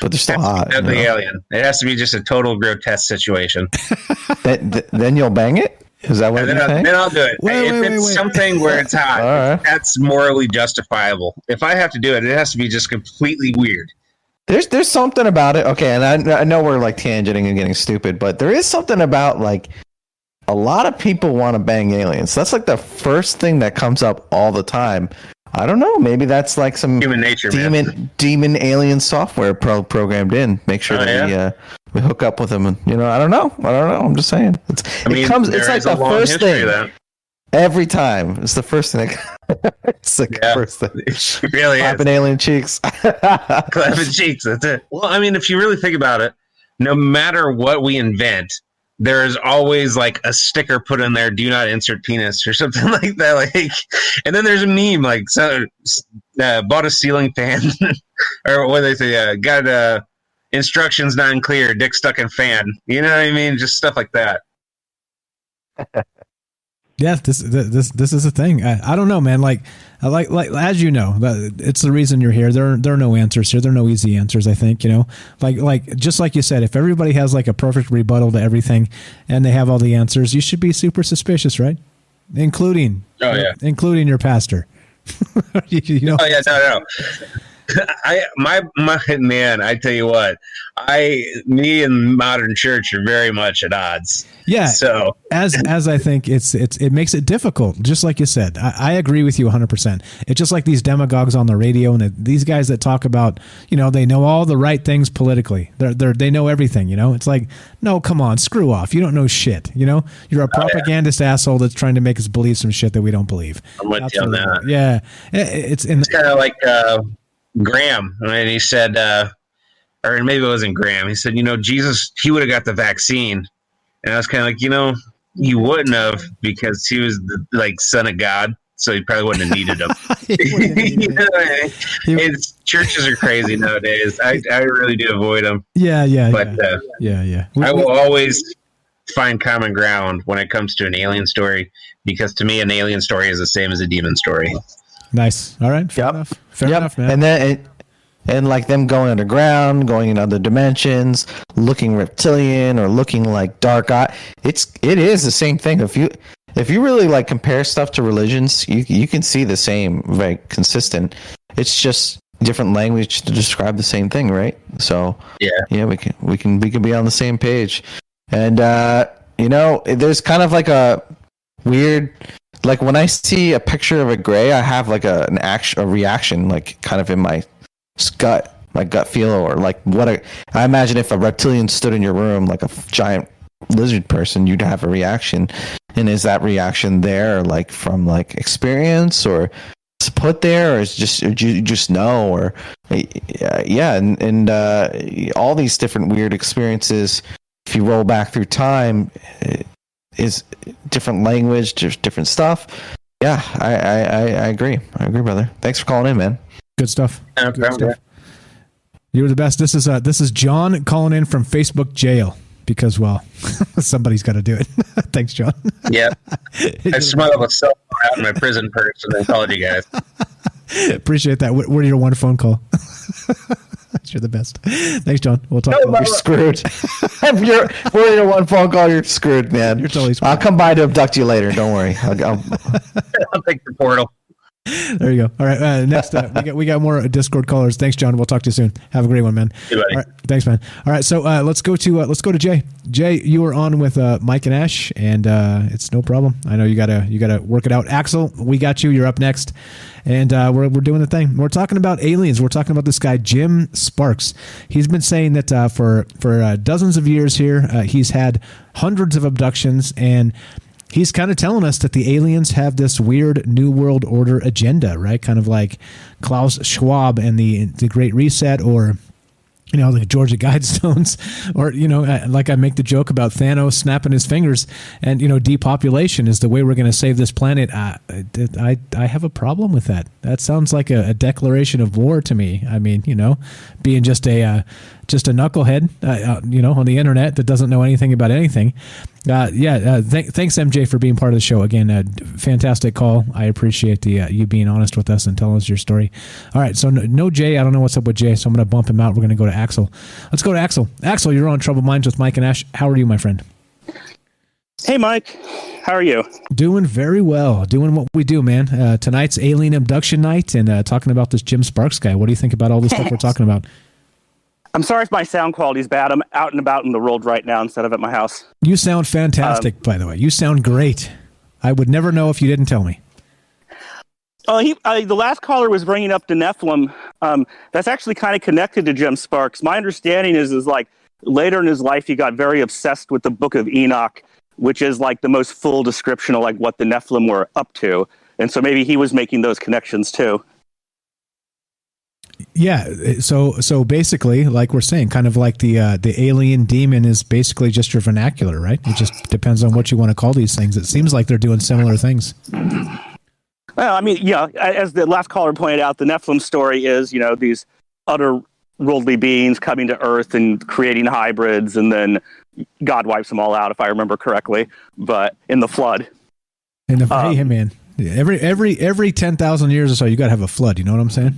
but they're still hot. The alien. It has to be just a total grotesque situation. then, then you'll bang it. Is that what then, you're saying? Then I'll do it. Wait, if wait, it's wait, something where it's hot, right. that's morally justifiable. If I have to do it, it has to be just completely weird. There's there's something about it. Okay, and I, I know we're like tangenting and getting stupid, but there is something about like a lot of people want to bang aliens. That's like the first thing that comes up all the time I don't know. Maybe that's like some human nature, demon, man. demon alien software pro- programmed in. Make sure oh, that yeah? we, uh, we hook up with them, and you know, I don't know. I don't know. I'm just saying. It's, I mean, it comes. It's like the first thing. Every time, it's the first thing that it's the first thing. It really is. Clapping alien cheeks. Clapping cheeks. That's it. Well, I mean, if you really think about it, no matter what we invent, there is always like a sticker put in there, "Do not insert penis" or something like that. Like, and then there's a meme like, so, uh, bought a ceiling fan, or what they say, uh, got uh, instructions not clear, dick stuck in fan. You know what I mean? Just stuff like that. Yeah, this this this is a thing. I, I don't know, man. Like, I like like as you know, it's the reason you're here. There are, there are no answers here. There are no easy answers. I think you know, like like just like you said, if everybody has like a perfect rebuttal to everything, and they have all the answers, you should be super suspicious, right? Including Oh, yeah. including your pastor. you, you know, Oh yeah, no, no. I my my man, I tell you what, I me and modern church are very much at odds. Yeah. So as as I think it's it's it makes it difficult. Just like you said, I, I agree with you 100. percent It's just like these demagogues on the radio and the, these guys that talk about you know they know all the right things politically. They're they are they know everything. You know, it's like no, come on, screw off. You don't know shit. You know, you're a propagandist asshole that's trying to make us believe some shit that we don't believe. I'm with That's you on that. Yeah, It- it's in It's kind of like uh, Graham, and he said, uh, or maybe it wasn't Graham. He said, you know, Jesus, he would have got the vaccine, and I was kind of like, you know, he wouldn't have because he was the like son of God, so he probably wouldn't have needed him. You know what I mean? It's churches are crazy nowadays. I, I really do avoid them, yeah, yeah, but yeah, uh, yeah, yeah. I will always find common ground when it comes to an alien story because to me, an alien story is the same as a demon story. Nice. All right. Fair enough. Fair yep. enough, man. And then it, and like them going underground, going in other dimensions, looking reptilian or looking like dark eye. It's it is the same thing. If you if you really like compare stuff to religions, you you can see the same, very consistent. It's just different language to describe the same thing, right? So yeah, yeah, we can we can we can be on the same page. And uh, you know, there's kind of like a weird like when I see a picture of a gray, I have like a an action a reaction like kind of in my gut my gut feel or like what a I imagine if a reptilian stood in your room like a giant lizard person you'd have a reaction. And is that reaction there like from like experience or put there or is just or you just know or yeah and and uh, all these different weird experiences if you roll back through time uh, is different language just different stuff yeah I, I i i agree i agree brother thanks for calling in man Good stuff. Yeah, Good stuff. You're the best. This is uh, this is John calling in from Facebook jail because well, somebody's got to do it. Thanks, John. Yeah, I smuggled a cell phone out in my prison purse and then called you guys. Appreciate that. What, what are your one phone call? you're the best. Thanks, John. We'll talk. you're screwed if you're for your oh one phone call you're screwed man you're totally Screwed. i'll come by to abduct you later don't worry I'll, I'll, I'll take the portal. There you go. All right. Uh, next, uh, we got we got more Discord callers. Thanks, John. We'll talk to you soon. Have a great one, man. Hey, buddy. All right. Thanks, man. All right. So uh, let's go to uh, let's go to Jay. Jay, you were on with uh, Mike and Ash, and uh, it's no problem. I know you gotta you gotta work it out. Axel, we got you. You're up next, and uh, we're we're doing the thing. We're talking about aliens. We're talking about this guy Jim Sparks. He's been saying that uh, for for uh, dozens of years here, uh, he's had hundreds of abductions and he's kind of telling us that the aliens have this weird new world order agenda, right? Kind of like Klaus Schwab and the the Great Reset, or you know, the Georgia Guidestones, or you know, uh, like I make the joke about Thanos snapping his fingers, and you know, depopulation is the way we're going to save this planet. I, I I have a problem with that. That sounds like a, a declaration of war to me. I mean, you know, being just a uh, just a knucklehead, uh, uh, you know, on the internet that doesn't know anything about anything. Uh, yeah, uh, th- thanks MJ for being part of the show again. Uh, fantastic call. I appreciate the uh, you being honest with us and telling us your story. All right, so no, no Jay. I don't know what's up with Jay, so I'm going to bump him out. We're going to go to Axel. Let's go to Axel. Axel, you're on Troubled Minds with Mike and Ash. How are you, my friend? Hey, Mike. How are you? Doing very well. Doing what we do, man. Uh, tonight's alien abduction night, and uh, talking about this Jim Sparks guy. What do you think about all the stuff we're talking about? I'm sorry if my sound quality is bad. I'm out and about in the world right now instead of at my house. You sound fantastic, by the way. You sound great. I would never know if you didn't tell me. Oh, he, uh, the last caller was bringing up the Nephilim. Um, that's actually kind of connected to Jim Sparks. My understanding is, is like later in his life, he got very obsessed with the Book of Enoch, which is like the most full description of like what the Nephilim were up to. and so maybe he was making those connections too. Yeah, so so basically, like we're saying, kind of like the uh, the alien demon is basically just your vernacular, right? It just depends on what you want to call these things. It seems like they're doing similar things. Well, I mean, yeah, as the last caller pointed out, the Nephilim story is, you know, these other worldly beings coming to Earth and creating hybrids, and then God wipes them all out, if I remember correctly. But in the flood, And if, hey, man, every every every ten thousand years or so, you got to have a flood. You know what I'm saying?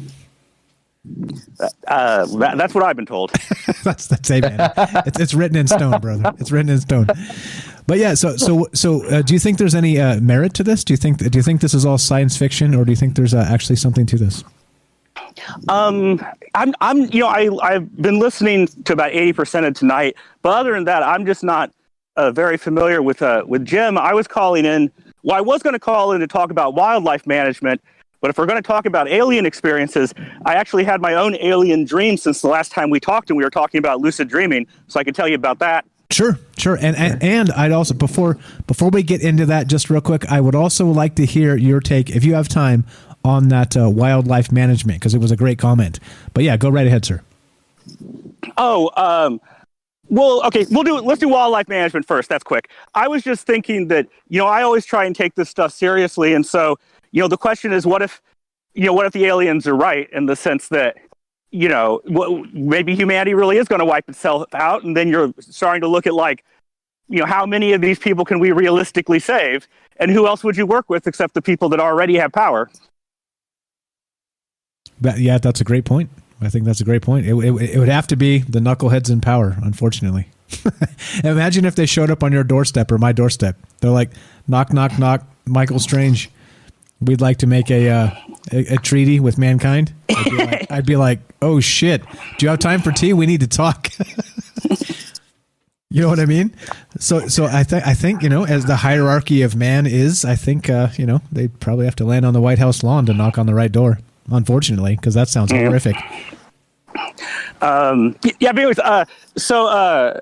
Uh, that, that's what I've been told. that's that's amen. it's it's written in stone, brother. It's written in stone. But yeah, so so so, uh, do you think there's any uh, merit to this? Do you think do you think this is all science fiction, or do you think there's uh, actually something to this? Um, I'm, I'm, you know, I, I've been listening to about eighty percent of tonight, but other than that, I'm just not uh, very familiar with uh, with Jim. I was calling in. Well, I was going to call in to talk about wildlife management, but if we're going to talk about alien experiences, I actually had my own alien dream since the last time we talked, and we were talking about lucid dreaming, so I can tell you about that. Sure, sure, and, and and I'd also before before we get into that, just real quick, I would also like to hear your take, if you have time, on that uh, wildlife management because it was a great comment. But yeah, go right ahead, sir. Oh, um, well, okay, we'll do. Let's do wildlife management first. That's quick. I was just thinking that you know I always try and take this stuff seriously, and so you know the question is, what if you know what if the aliens are right in the sense that you know maybe humanity really is going to wipe itself out, and then you're starting to look at like you know how many of these people can we realistically save, and who else would you work with except the people that already have power? That, yeah, that's a great point. I think that's a great point. It, it, it would have to be the knuckleheads in power, unfortunately. Imagine if they showed up on your doorstep or my doorstep. They're like, knock, knock, knock, Michael Strange. We'd like to make a uh, a, a, treaty with mankind. I'd be, like, I'd be like, oh shit, do you have time for tea? We need to talk. you know what I mean? So, so I think I think you know, as the hierarchy of man is, I think uh, you know they'd probably have to land on the White House lawn to knock on the right door unfortunately, because that sounds Yeah. horrific. Um, yeah, but anyways, uh, so uh,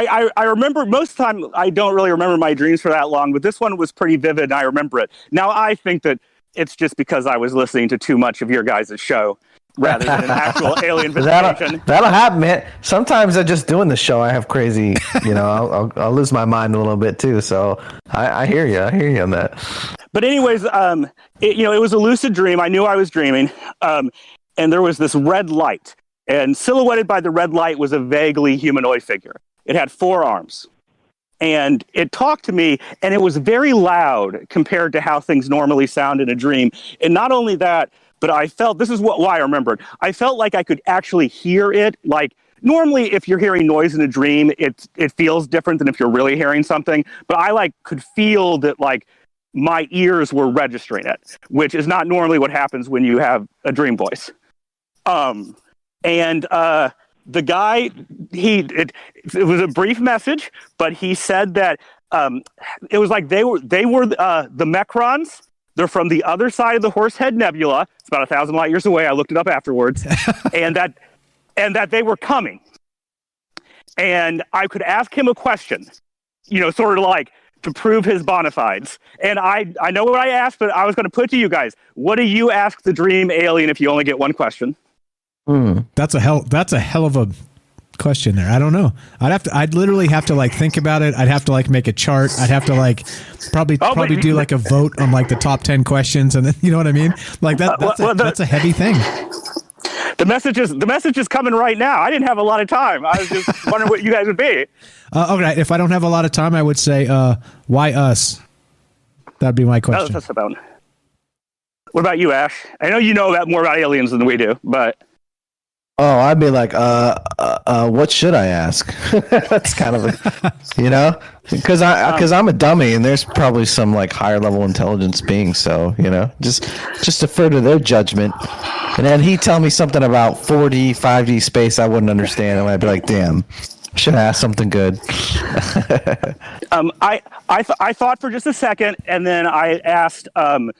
I, I, I remember most of the time I don't really remember my dreams for that long, but this one was pretty vivid and I remember it. Now I think that it's just because I was listening to too much of your guys' show rather than an actual alien that'll, visitation. that'll happen, man. Sometimes I just doing the show. I have crazy, you know, I'll, I'll, I'll lose my mind a little bit too. So I, I hear you. I hear you on that. But anyways, um, it, you know, it was a lucid dream. I knew I was dreaming, um, and there was this red light, and silhouetted by the red light was a vaguely humanoid figure. It had four arms, and it talked to me, and it was very loud compared to how things normally sound in a dream. And not only that, but I felt this is what why I remembered. I felt like I could actually hear it, like. Normally, if you're hearing noise in a dream, it it feels different than if you're really hearing something. But I like could feel that like my ears were registering it, which is not normally what happens when you have a dream voice. Um, and uh, the guy, he it, it was a brief message, but he said that um, it was like they were they were uh, the Mecrons. They're from the other side of the Horsehead Nebula. It's about a thousand light years away. I looked it up afterwards, and that and that they were coming. And I could ask him a question, you know, sort of like, to prove his bona fides. And I, I know what I asked, but I was going to put to you guys. What do you ask the dream alien if you only get one question? Hmm. That's a hell. That's a hell of a question there. I don't know. I'd have to. I'd literally have to like think about it. I'd have to like make a chart. I'd have to like probably Oh, probably do like a vote on like the top ten questions, and then you know what I mean. Like that. That's, well, a, the- that's a heavy thing. The message is the message is coming right now. I didn't have a lot of time. I was just wondering what you guys would be. Uh, okay, if I don't have a lot of time, I would say, uh, "Why us?" That'd be my question. just about. What about you, Ash? I know you know about more about aliens than we do, but Oh, I'd be like, uh, uh, uh what should I ask? That's kind of, a, you know, because I because I'm a dummy, and there's probably some like higher level intelligence being. So you know, just just defer to their judgment. And then he tell me something about 4D, 5D space I wouldn't understand, and I'd be like, damn, should I ask something good. um, I I, th- I thought for just a second, and then I asked, um,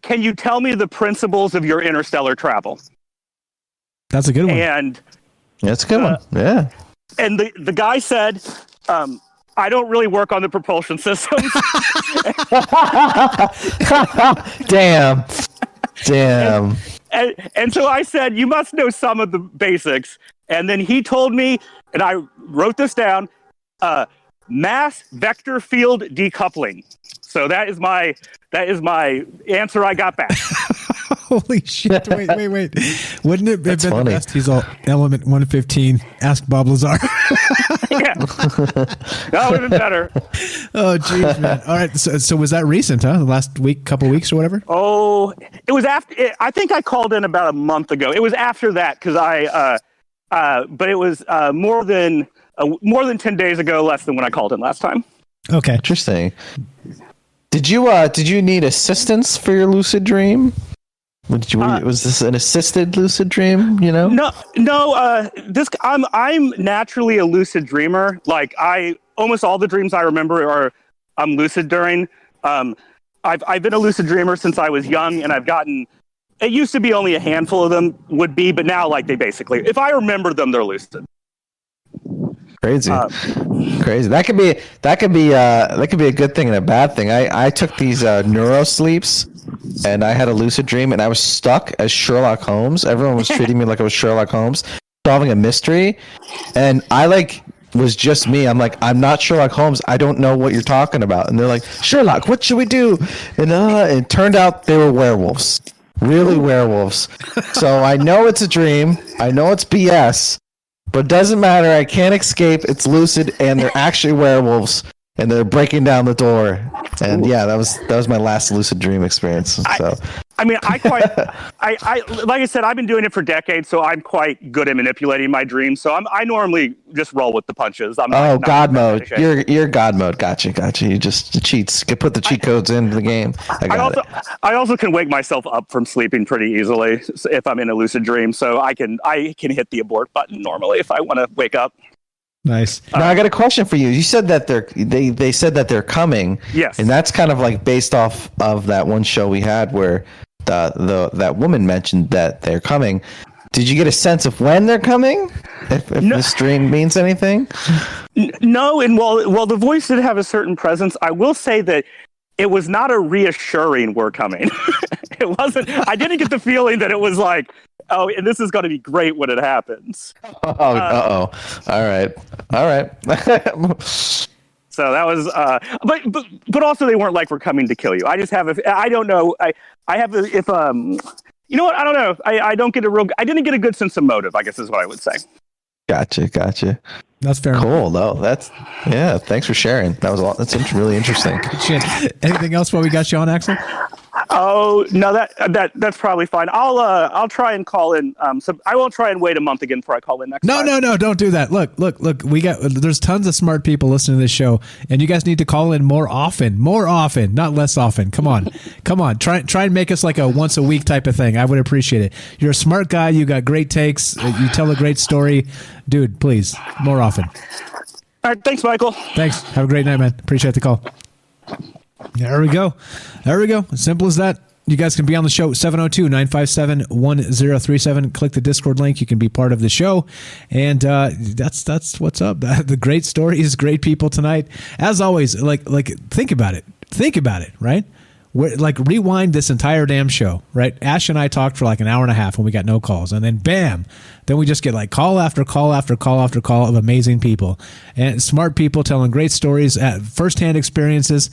"Can you tell me the principles of your interstellar travel?" That's a good one. And That's a good one. Yeah. and the the guy said, um, I don't really work on the propulsion systems. Damn. Damn. and, and so I said, You must know some of the basics. And then he told me, and I wrote this down uh, mass vector field decoupling. So that is my that is my answer I got back. Holy shit! Wait, wait, wait! Wouldn't it have been funny. the best? He's all element one fifteen. Ask Bob Lazar. yeah, that would have been better. oh, jeez, man! All right, so, so was that recent, huh? The last week, couple weeks, or whatever. Oh, it was after. It, I think I called in about a month ago. It was after that because I, uh, uh, but it was uh, more than uh, more than ten days ago, less than when I called in last time. Okay, Interesting. Did you uh did you need assistance for your lucid dream? Did you, was this an assisted lucid dream? You know? No, no. Uh, this I'm I'm naturally a lucid dreamer. Like I almost all the dreams I remember are I'm lucid during. Um, I've I've been a lucid dreamer since I was young, and I've gotten. It used to be only a handful of them would be, but now like they basically, if I remember them, they're lucid. Crazy, crazy. That could be that could be uh that could be a good thing and a bad thing. I I took these uh, neuro sleeps, and I had a lucid dream, and I was stuck as Sherlock Holmes. Everyone was treating me like I was Sherlock Holmes, solving a mystery, and I like was just me. I'm like, I'm not Sherlock Holmes. I don't know what you're talking about. And they're like, Sherlock, what should we do? And uh, it turned out they were werewolves, really werewolves. so I know it's a dream. I know it's BS. But it doesn't matter. I can't escape. It's lucid, and they're actually werewolves, and they're breaking down the door. And yeah, that was that was my last lucid dream experience. So I mean, I quite, I, I, like I said, I've been doing it for decades, so I'm quite good at manipulating my dreams. So I'm, I normally just roll with the punches. I'm oh, not God mode. You're you're God mode. Gotcha, gotcha. You just cheats. You put the cheat codes into the game. I I also, it. I also can wake myself up from sleeping pretty easily if I'm in a lucid dream. So I can, I can hit the abort button normally if I want to wake up. Nice. Now I got a question for you. You said that they're they they said that they're coming. Yes. And that's kind of like based off of that one show we had where the the that woman mentioned that they're coming. Did you get a sense of when they're coming? If, if this dream means anything? No, and while while the voice did have a certain presence, I will say that it was not a reassuring "we're coming." it wasn't. I didn't get the feeling that it was like, "Oh, and this is going to be great when it happens." Oh, uh oh. All right. All right. So that was, uh, but but but also they weren't like we're coming to kill you. I just have a, I don't know. I I have a, if um, you know what? I don't know. I I don't get a real. I didn't get a good sense of motive. I guess is what I would say. Gotcha, gotcha. That's fair. Cool, though. That's yeah. Thanks for sharing. That was a lot. That's int- really interesting. Shit. Anything else while we got you on, Axel? Oh no, that that that's probably fine. I'll uh I'll try and call in. Um, so I won't try and wait a month again before I call in next. No, no, no! Don't do that. Look, look, look. We got there's tons of smart people listening to this show, and you guys need to call in more often, more often, not less often. Come on, come on. Try try and make us like a once a week type of thing. I would appreciate it. You're a smart guy. You got great takes. uh, You tell a great story, dude. Please, more often. All right, thanks, Michael. Thanks. Have a great night, man. Appreciate the call. There we go. There we go. Simple as that. You guys can be on the show 702 957 1037. Click the Discord link. You can be part of the show. And uh, that's that's what's up. The great stories, great people tonight. As always, like like think about it. Think about it, right? We're, like rewind this entire damn show, right? Ash and I talked for like an hour and a half when we got no calls, and then bam, then we just get like call after call after call after call of amazing people and smart people telling great stories, at firsthand experiences.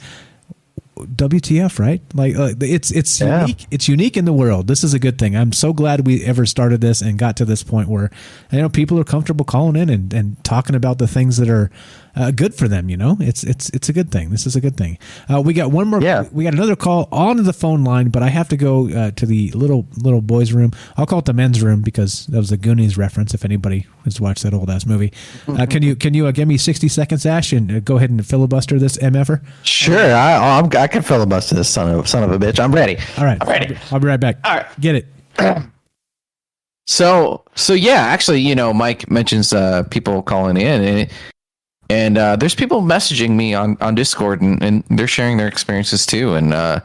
WTF, right? Like uh, it's it's Yeah. unique. It's unique in the world. This is a good thing. I'm so glad we ever started this and got to this point where you know people are comfortable calling in and, and talking about the things that are uh, good for them. You know, it's it's it's a good thing. This is a good thing. Uh, we got one more. Yeah. We got another call on the phone line, but I have to go uh, to the little little boys' room. I'll call it the men's room because that was a Goonies reference. If anybody has watched that old ass movie, uh, can you can you uh, give me 60 seconds, Ash, and uh, go ahead and filibuster this mf'er? Sure, I I'm, I can filibuster this son of son of a bitch. I'm ready. All right, I'm ready. I'll be right back. All right. Get it. So so yeah, actually, you know, Mike mentions uh, people calling in, and and uh, there's people messaging me on on Discord, and, and they're sharing their experiences too. And uh,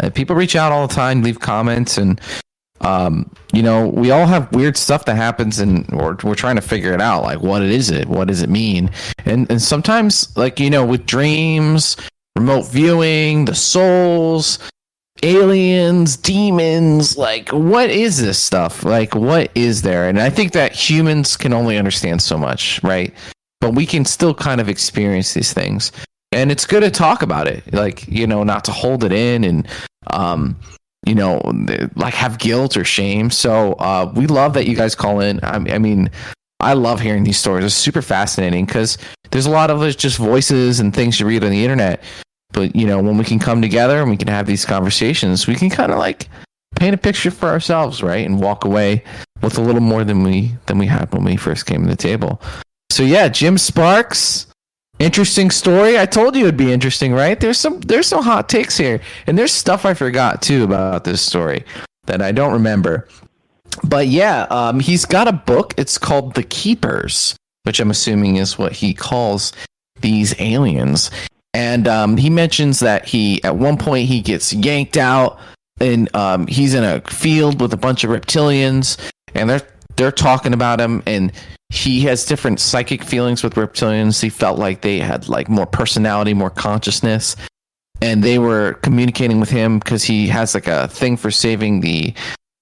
uh, people reach out all the time, leave comments, and um, you know, we all have weird stuff that happens, and we're, we're trying to figure it out. Like, what is it? What does it mean? And and sometimes, like you know, with dreams, remote viewing, the souls, aliens, demons, like what is this stuff? Like, what is there? And I think that humans can only understand so much, right? But we can still kind of experience these things, and it's good to talk about it. Like, you know, not to hold it in and um you know, like have guilt or shame. So uh, we love that you guys call in. I, I mean, I love hearing these stories. It's super fascinating because there's a lot of us just voices and things you read on the internet. But you know, when we can come together and we can have these conversations, we can kind of like paint a picture for ourselves, right, and walk away with a little more than we than we had when we first came to the table. So yeah, Jim Sparks, interesting story. I told you it'd be interesting, right? There's some there's some hot takes here, and there's stuff I forgot too about this story that I don't remember. But yeah, um, he's got a book. It's called The Keepers, which I'm assuming is what he calls these aliens. And um, he mentions that he at one point he gets yanked out, and um, he's in a field with a bunch of reptilians, and they're they're talking about him, and he has different psychic feelings with reptilians. He felt like they had like more personality, more consciousness, and they were communicating with him because he has like a thing for saving the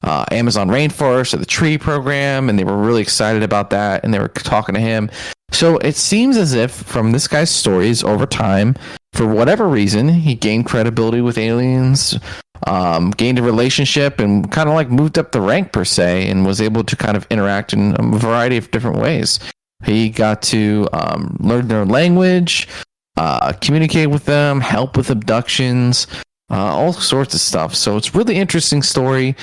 uh, Amazon rainforest or the tree program, and they were really excited about that, and they were talking to him. So it seems as if from this guy's stories over time, for whatever reason, he gained credibility with aliens, um, gained a relationship, and kind of like moved up the rank per se, and was able to kind of interact in a variety of different ways. He got to um, learn their language, uh, communicate with them, help with abductions, uh, all sorts of stuff. So it's really interesting story.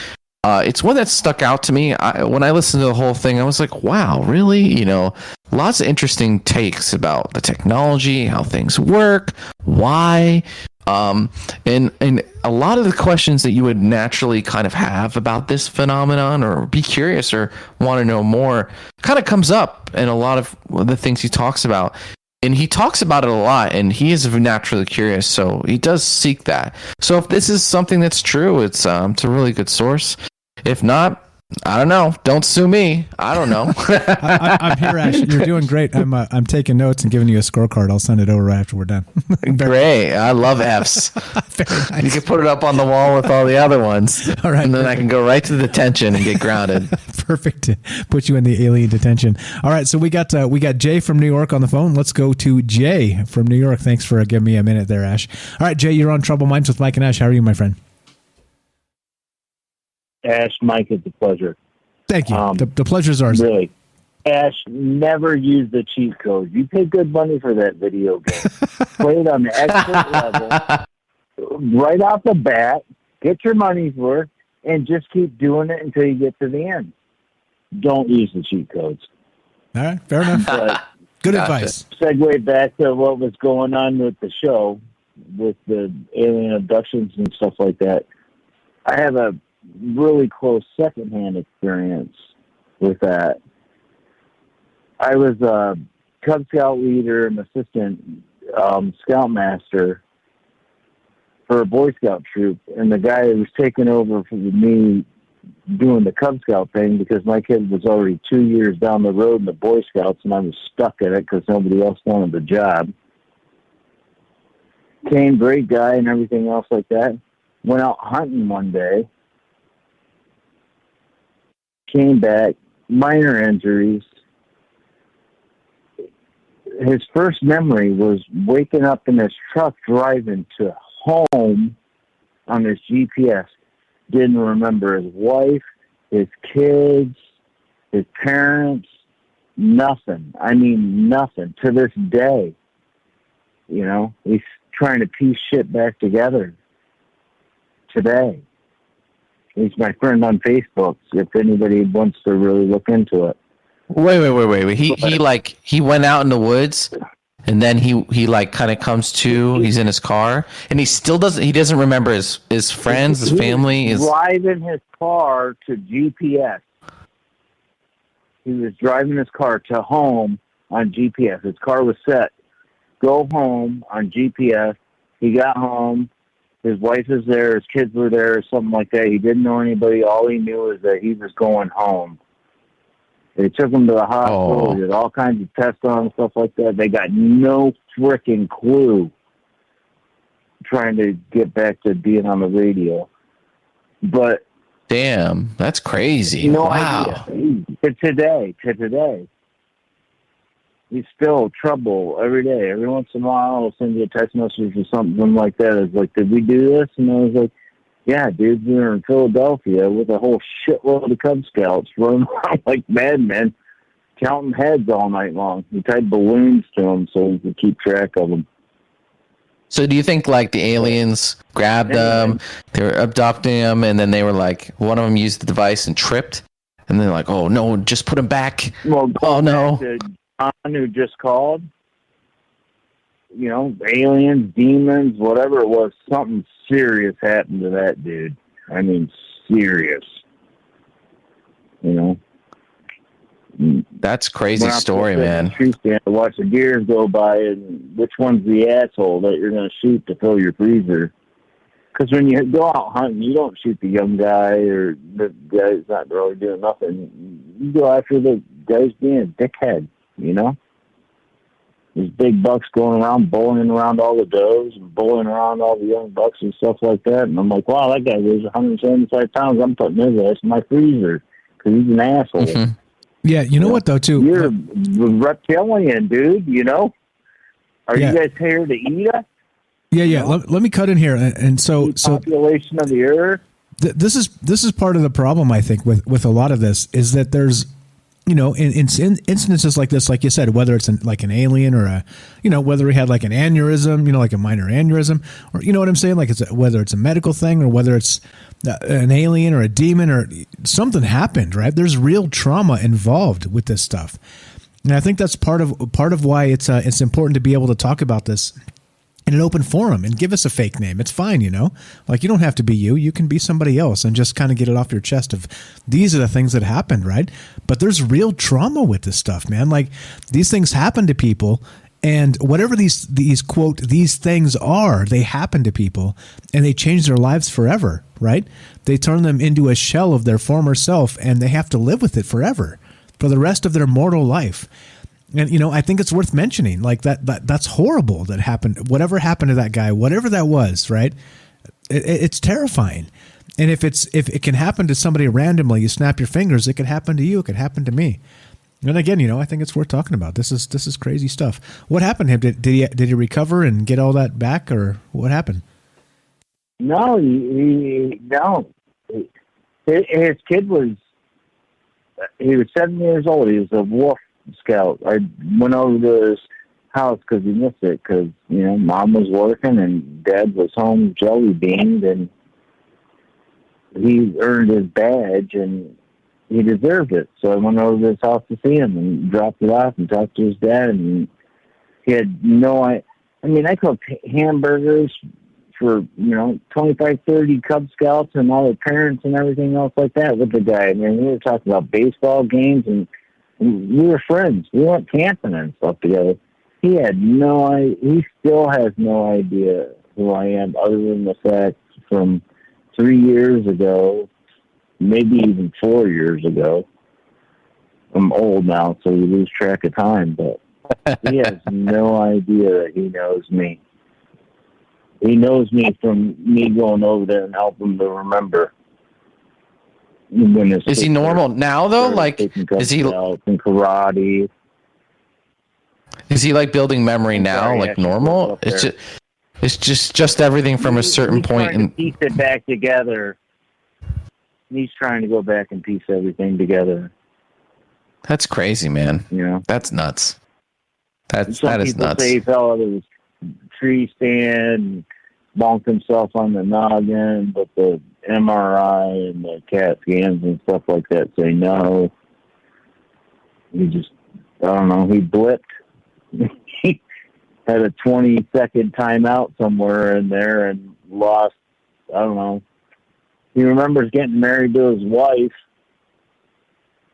Uh, it's one that stuck out to me. I, when I listened to the whole thing, I was like, wow, really? You know, lots of interesting takes about the technology, how things work, why. Um, and and a lot of the questions that you would naturally kind of have about this phenomenon or be curious or want to know more kind of comes up in a lot of the things he talks about. And he talks about it a lot and he is naturally curious so he does seek that. So if this is something that's true it's um it's a really good source. If not I don't know. Don't sue me. I don't know. I, am here, Ash. You're doing great. I'm uh, I'm taking notes and giving you a scorecard. I'll send it over right after we're done. great. I love F's. nice. You can put it up on the wall with all the other ones. All right. And then perfect. I can go right to the detention and get grounded. perfect. To put you in the alien detention. All right. So we got uh, we got Jay from New York on the phone. Let's go to Jay from New York. Thanks for uh, giving me a minute there, Ash. All right, Jay, you're on Troubled Minds with Mike and Ash. How are you, my friend? Ash, Mike, it's a pleasure. Thank you. Um, the, the pleasure's ours. Really. Ash, never use the cheat code. You pay good money for that video game. Play it on the expert level. Right off the bat, get your money's worth, and just keep doing it until you get to the end. Don't use the cheat codes. All right, fair enough. But good gotcha. advice. Segue back to what was going on with the show, with the alien abductions and stuff like that. I have a really close secondhand experience with that. I was a Cub Scout leader and assistant um, scoutmaster for a Boy Scout troop, and the guy was taking over for me doing the Cub Scout thing because my kid was already two years down the road in the Boy Scouts, and I was stuck at it because nobody else wanted the job. Kane, great guy, and everything else like that. Went out hunting one day came back, minor injuries. His first memory was waking up in his truck driving to home on his GPS. Didn't remember his wife, his kids, his parents, nothing. I mean, nothing to this day. You know, he's trying to piece shit back together today. He's my friend on Facebook. If anybody wants to really look into it. Wait, wait, wait, wait, wait. He he like he went out in the woods, and then he he like kind of comes to. He's in his car, and he still doesn't. He doesn't remember his his friends, his family. His driving his car to GPS. He was driving his car to home on GPS. His car was set. Go home on GPS. He got home his wife is there, his kids were there, or something like that. He didn't know anybody. All he knew is that he was going home. They took him to the hospital. Oh. Did all kinds of tests on him, stuff like that. They got no freaking clue trying to get back to being on the radio. But Damn, that's crazy. no wow. idea. To today, to today. He's still trouble every day. Every once in a while, I'll send you a text message or something like that. It's like, did we do this? And I was like, yeah, dude, we were in Philadelphia with a whole shitload of Cub Scouts running around like madmen, counting heads all night long. We tied balloons to them so we could keep track of them. So do you think like the aliens grabbed them, they were abducting them, and then they were like, one of them used the device and tripped, and they're like, oh no, just put him back. Well, oh no. Who just called, you know, aliens, demons, whatever it was, something serious happened to that dude. I mean, serious. You know, That's crazy When story, put that in man. stand to watch the gears go by, and which one's the asshole that you're going to shoot to fill your freezer? Because when you go out hunting, you don't shoot the young guy or the guy who's not really doing nothing. You go after the guy's being a dickhead. You know, there's big bucks going around, bullying around all the does and bullying around all the young bucks and stuff like that. And I'm like, wow, that guy weighs 175 pounds. I'm putting his ass in my freezer because he's an asshole. Mm-hmm. Yeah, you know what though too. You're a reptilian, dude. You know, are Yeah. you guys here to eat us? Yeah, yeah. Let, let me cut in here, and, and so so Population of the earth. th- this is this is part of the problem I think with with a lot of this is that there's you know in, in, in instances like this like you said whether it's an, like an alien or a you know whether he had like an aneurysm you know like a minor aneurysm or you know what I'm saying? Like it's a, whether it's a medical thing or whether it's uh, an alien or a demon or something happened right? There's real trauma involved with this stuff. And I think that's part of part of why it's uh, it's important to be able to talk about this in an open forum and give us a fake name. It's fine, you know? Like you don't have to be you, you can be somebody else and just kind of get it off your chest of these are the things that happened, right? But there's real trauma with this stuff, man. Like these things happen to people and whatever these these quote these things are, they happen to people and they change their lives forever, right? They turn them into a shell of their former self and they have to live with it forever for the rest of their mortal life. And you know, I think it's worth mentioning. Like that, that that's horrible that happened. Whatever happened to that guy, whatever that was, right? It, it- it's terrifying. And if it's if it can happen to somebody randomly, you snap your fingers. It could happen to you. It could happen to me. And again, you know, I think it's worth talking about. This is this is crazy stuff. What happened to him? Did, did he did he recover and get all that back, or what happened? No, he, he no. His kid was he was seven years old. He was a wolf scout. I went over to his house because he missed it because you know mom was working and dad was home jelly beaned and he earned his badge and he deserved it. So I went over to his house to see him and dropped it off and talked to his dad and he had no I I mean I cooked hamburgers for you know twenty five thirty Cub Scouts and all their parents and everything else like that with the guy. I mean, we were talking about baseball games and, and we were friends. We went camping and stuff together. He had no I he still has no idea who I am other than the fact from three years ago, maybe even four years ago. I'm old now, so you lose track of time, but he has no idea that he knows me. He knows me from me going over there and helping him to remember. When Is he normal now though? Like, is he in karate? is he like building memory now, sorry, like normal? It's just it's just just everything from a certain and He's point in piece it back together. He's trying to go back and piece everything together. That's crazy, man. You know that's nuts. That's Some that is people nuts. say he fell out of his tree stand, and bonked himself on the noggin, but the MRI and the CAT scans and stuff like that say no. He just, I don't know, he blipped. he had a 20 second timeout somewhere in there and lost, I don't know. He remembers getting married to his wife,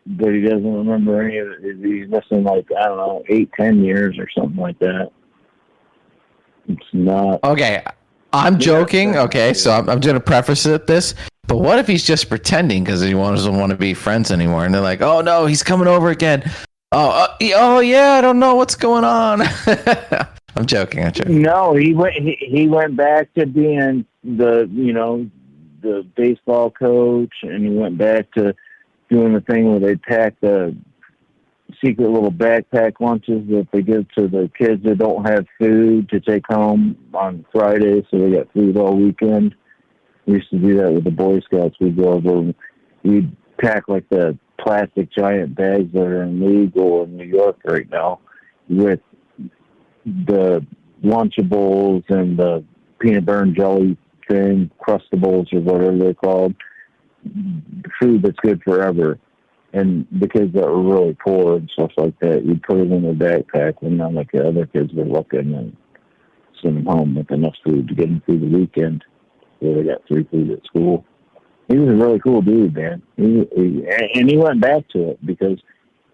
but he doesn't remember any of it. He's missing like, I don't know, eight, ten years or something like that. It's not. Okay, I'm joking. Okay, so I'm, I'm going to preface it this. But what if he's just pretending because he doesn't want to be friends anymore? And they're like, "Oh no, he's coming over again." Oh, uh, oh yeah, I don't know what's going on. I'm joking. I'm joking. No, he went. He, he went back to being the you know the baseball coach, and he went back to doing the thing where they pack the secret little backpack lunches that they give to the kids that don't have food to take home on Friday, so they got food all weekend. We used to do that with the Boy Scouts. We'd go over, and we'd pack like the plastic giant bags that are illegal in New York right now with the Lunchables and the peanut butter and jelly thing, Crustables or whatever they're called, food that's good forever. And the kids that were really poor and stuff like that, you'd put it in their backpack when not like the other kids were looking and send them home with enough food to get them through the weekend where they got free food at school. He was a really cool dude, man. He, he, and he went back to it because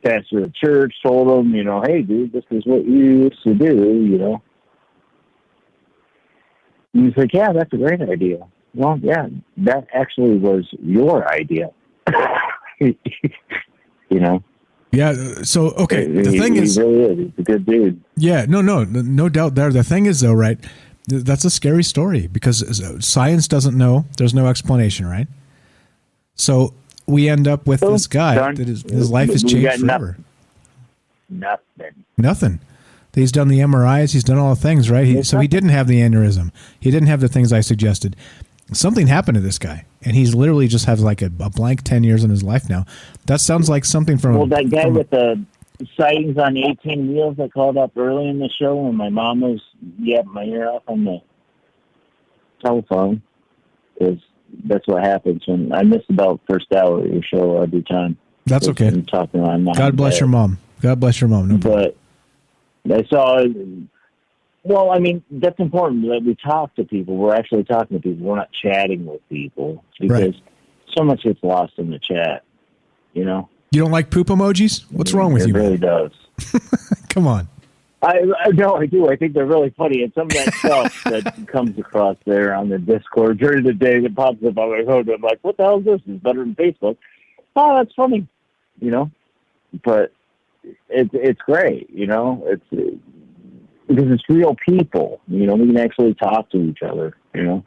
pastor of church told him, you know, hey, dude, this is what you used to do, you know. And he's like, yeah, that's a great idea. Well, yeah, that actually was your idea. you know. Yeah. So okay, the he, thing he is, really is. He's a good dude. yeah, no, no, no doubt there. The thing is, though, right? That's a scary story because uh, science doesn't know. There's no explanation, right? So we end up with this guy Done. that his, his life has changed forever. Nothing. Nothing. He's done the MRIs. He's done all the things, right? He, so he didn't have the aneurysm. He didn't have the things I suggested. Something happened to this guy, and he's literally just has like a, a blank ten years in his life now. That sounds like something from. Well, that guy with the sightings on 18 wheels I called up early in the show when my mom was yapping my ear off on the telephone is that's what happens when I miss about first hour of your show every time. That's okay. I'm talking on God bless your mom. God bless your mom. No problem. But I saw. Well, I mean that's important that we talk to people. We're actually talking to people. We're not chatting with people because so much gets lost in the chat. You know, You don't like poop emojis? What's mm, wrong with it you? really does. Come on. I, I no, I do. I think they're really funny, and some of that stuff that comes across there on the Discord during the day that pops up on my phone. I'm like, "What the hell is this? It's better than Facebook." Oh, that's funny, you know. But it's it's great, you know. It's because it's real people. You know, we can actually talk to each other. You know.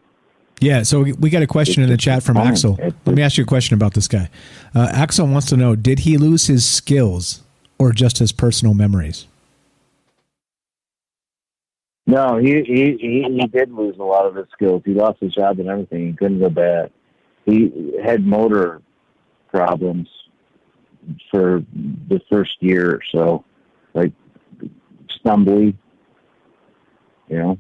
Yeah, so we- got a question in the chat from. Axel. Let me ask you a question about this guy. Uh, Axel wants to know: Did he lose his skills or just his personal memories? No, he, he he he did lose a lot of his skills. He lost his job and everything. He couldn't go back. He had motor problems for the first year or so, like stumbly. You know,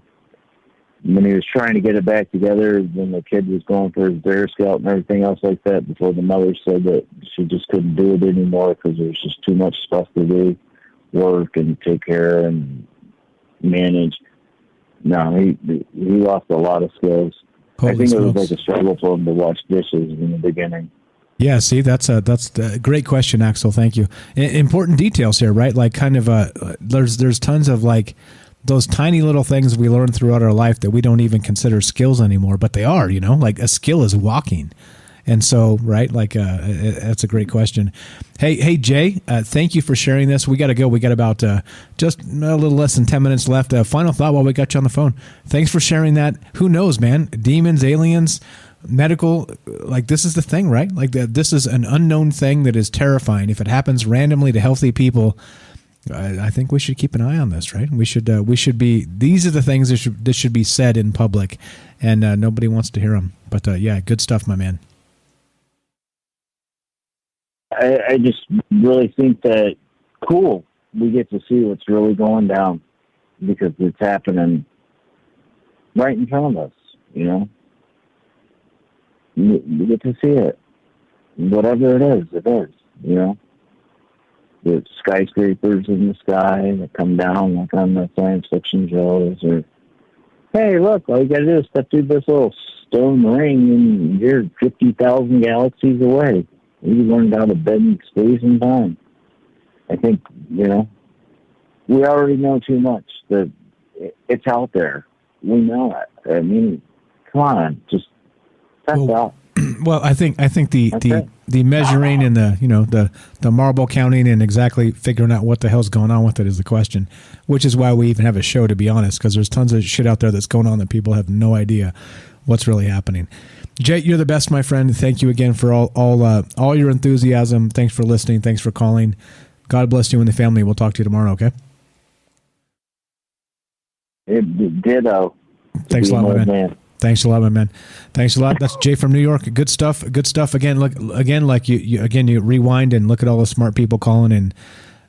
when he was trying to get it back together, when the kid was going for his Bear Scout and everything else like that, before the mother said that she just couldn't do it anymore because there was just too much stuff to do, work and take care and manage. No, he he lost a lot of skills. Holy I think it was like a struggle for him to wash dishes in the beginning. Yeah, see, that's a that's a great question, Axel. Thank you. I- important details here, right? Like, kind of, uh, there's there's tons of like those tiny little things we learn throughout our life that we don't even consider skills anymore, but they are. You know, like a skill is walking, and so right, like uh, uh, that's a great question. Hey, hey, Jay, uh, thank you for sharing this. We got to go. We got about uh, just a little less than ten minutes left. Uh, final thought while we got you on the phone. Thanks for sharing that. Who knows, man? Demons, aliens medical like this is the thing right like this is an unknown thing that is terrifying if it happens randomly to healthy people I, I think we should keep an eye on this right we should uh, we should be these are the things that should that should be said in public and uh, nobody wants to hear them but uh, yeah good stuff my man I, I just really think that cool. We get to see what's really going down because it's happening right in front of us. You know, we we get to see it. Whatever it is, it is. You know, the skyscrapers in the sky that come down like on the science fiction shows, or hey, look, all you got to do is step through this little stone ring, and you're fifty thousand galaxies away. We learned how to bend space and time. I think, you know, we already know too much. That it's out there. we know it. I mean, come on, just that's all. Well, I think I think the the. The measuring and the you know the the marble counting and exactly figuring out what the hell's going on with it is the question, which is why we even have a show to be honest, because there's tons of shit out there that's going on that people have no idea what's really happening. Jay, you're the best, my friend. Thank you again for all all uh, all your enthusiasm. Thanks for listening. Thanks for calling. God bless you and the family. We'll talk to you tomorrow. Okay. It, ditto. Thanks a lot, more man. Thanks a lot, my man. Thanks a lot. That's Jay from New York. Good stuff. Good stuff. Again, look again, like you, you again, you rewind and look at all the smart people calling and.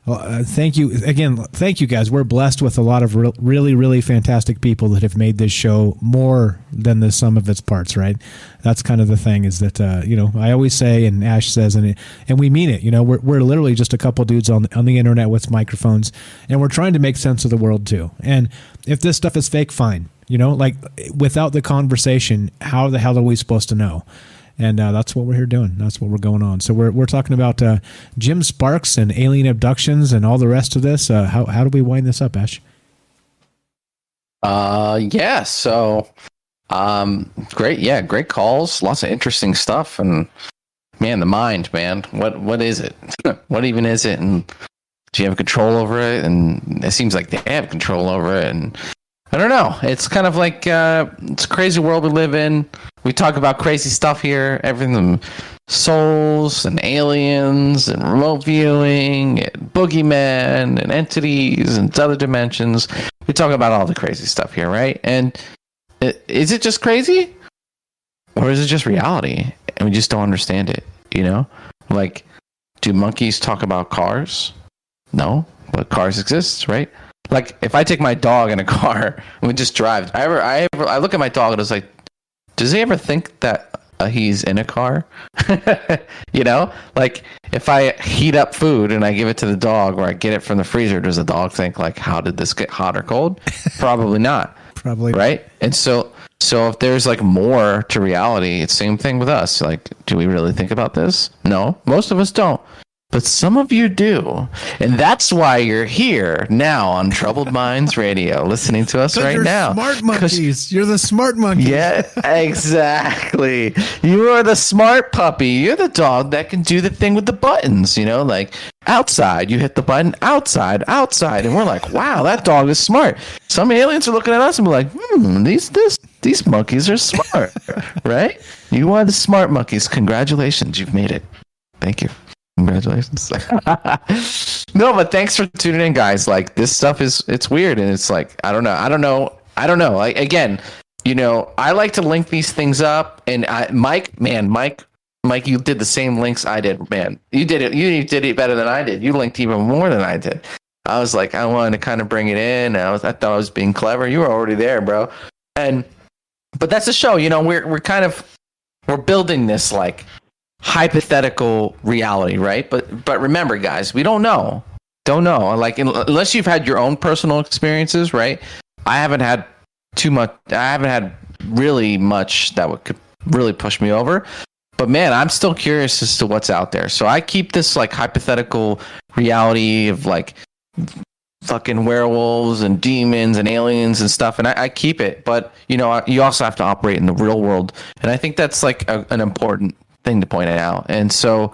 Uh, thank you again. Thank you guys. We're blessed with a lot of re- really, really fantastic people that have made this show more than the sum of its parts. Right? That's kind of the thing. Is that uh, you know I always say, and Ash says, and it, and we mean it. You know, we're we're literally just a couple dudes on on the internet with microphones, and we're trying to make sense of the world too. And if this stuff is fake, fine. You know, like without the conversation, how the hell are we supposed to know? And uh, that's what we're here doing. That's what we're going on. So we're, we're talking about uh, Jim Sparks and alien abductions and all the rest of this. Uh, how how do we wind this up, Ash? Uh, yeah. So, um, great. Yeah, great calls. Lots of interesting stuff. And man, the mind, man. What what is it? what even is it? And do you have control over it? And it seems like they have control over it. And I don't know. It's kind of like uh, it's a crazy world we live in. We talk about crazy stuff here. Everything souls and aliens and remote viewing and boogeymen and entities and other dimensions. We talk about all the crazy stuff here, right? And is it just crazy, or is it just reality, and we just don't understand it? You know, like, do monkeys talk about cars? No, but cars exist, right? Like, if I take my dog in a car and we just drive, I ever, I ever, I look at my dog and it's like, does he ever think that uh, he's in a car? you know, like if I heat up food and I give it to the dog or I get it from the freezer, does the dog think like, how did this get hot or cold? Probably not. Probably right. And so, so if there's like more to reality, it's same thing with us. Like, do we really think about this? No, most of us don't. But some of you do. And that's why you're here now on Troubled Minds Radio, listening to us right you're now. smart monkeys. You're the smart monkeys. Yeah, exactly. You are the smart puppy. You're the dog that can do the thing with the buttons, you know, like outside, you hit the button, outside, outside. And we're like, wow, that dog is smart. Some aliens are looking at us and be like, hmm, these this these monkeys are smart. right? You are the smart monkeys. Congratulations, you've made it. Thank you. Congratulations. no, but thanks for tuning in, guys. Like this stuff is it's weird and it's like I don't know. I don't know. I don't know. Like again, you know, I like to link these things up and I Mike, man, Mike Mike, you did the same links I did, man. You did it you did it better than I did. You linked even more than I did. I was like, I wanted to kind of bring it in. I was I thought I was being clever. You were already there, bro. And but that's the show, you know, we're we're kind of we're building this like hypothetical reality, right? But but remember, guys, we don't know, don't know. Like unless you've had your own personal experiences, right? I haven't had too much. I haven't had really much that would could really push me over. But man, I'm still curious as to what's out there. So I keep this like hypothetical reality of like fucking werewolves and demons and aliens and stuff, and I, I keep it. But you know, you also have to operate in the real world, and I think that's like a, an important thing to point it out. And so,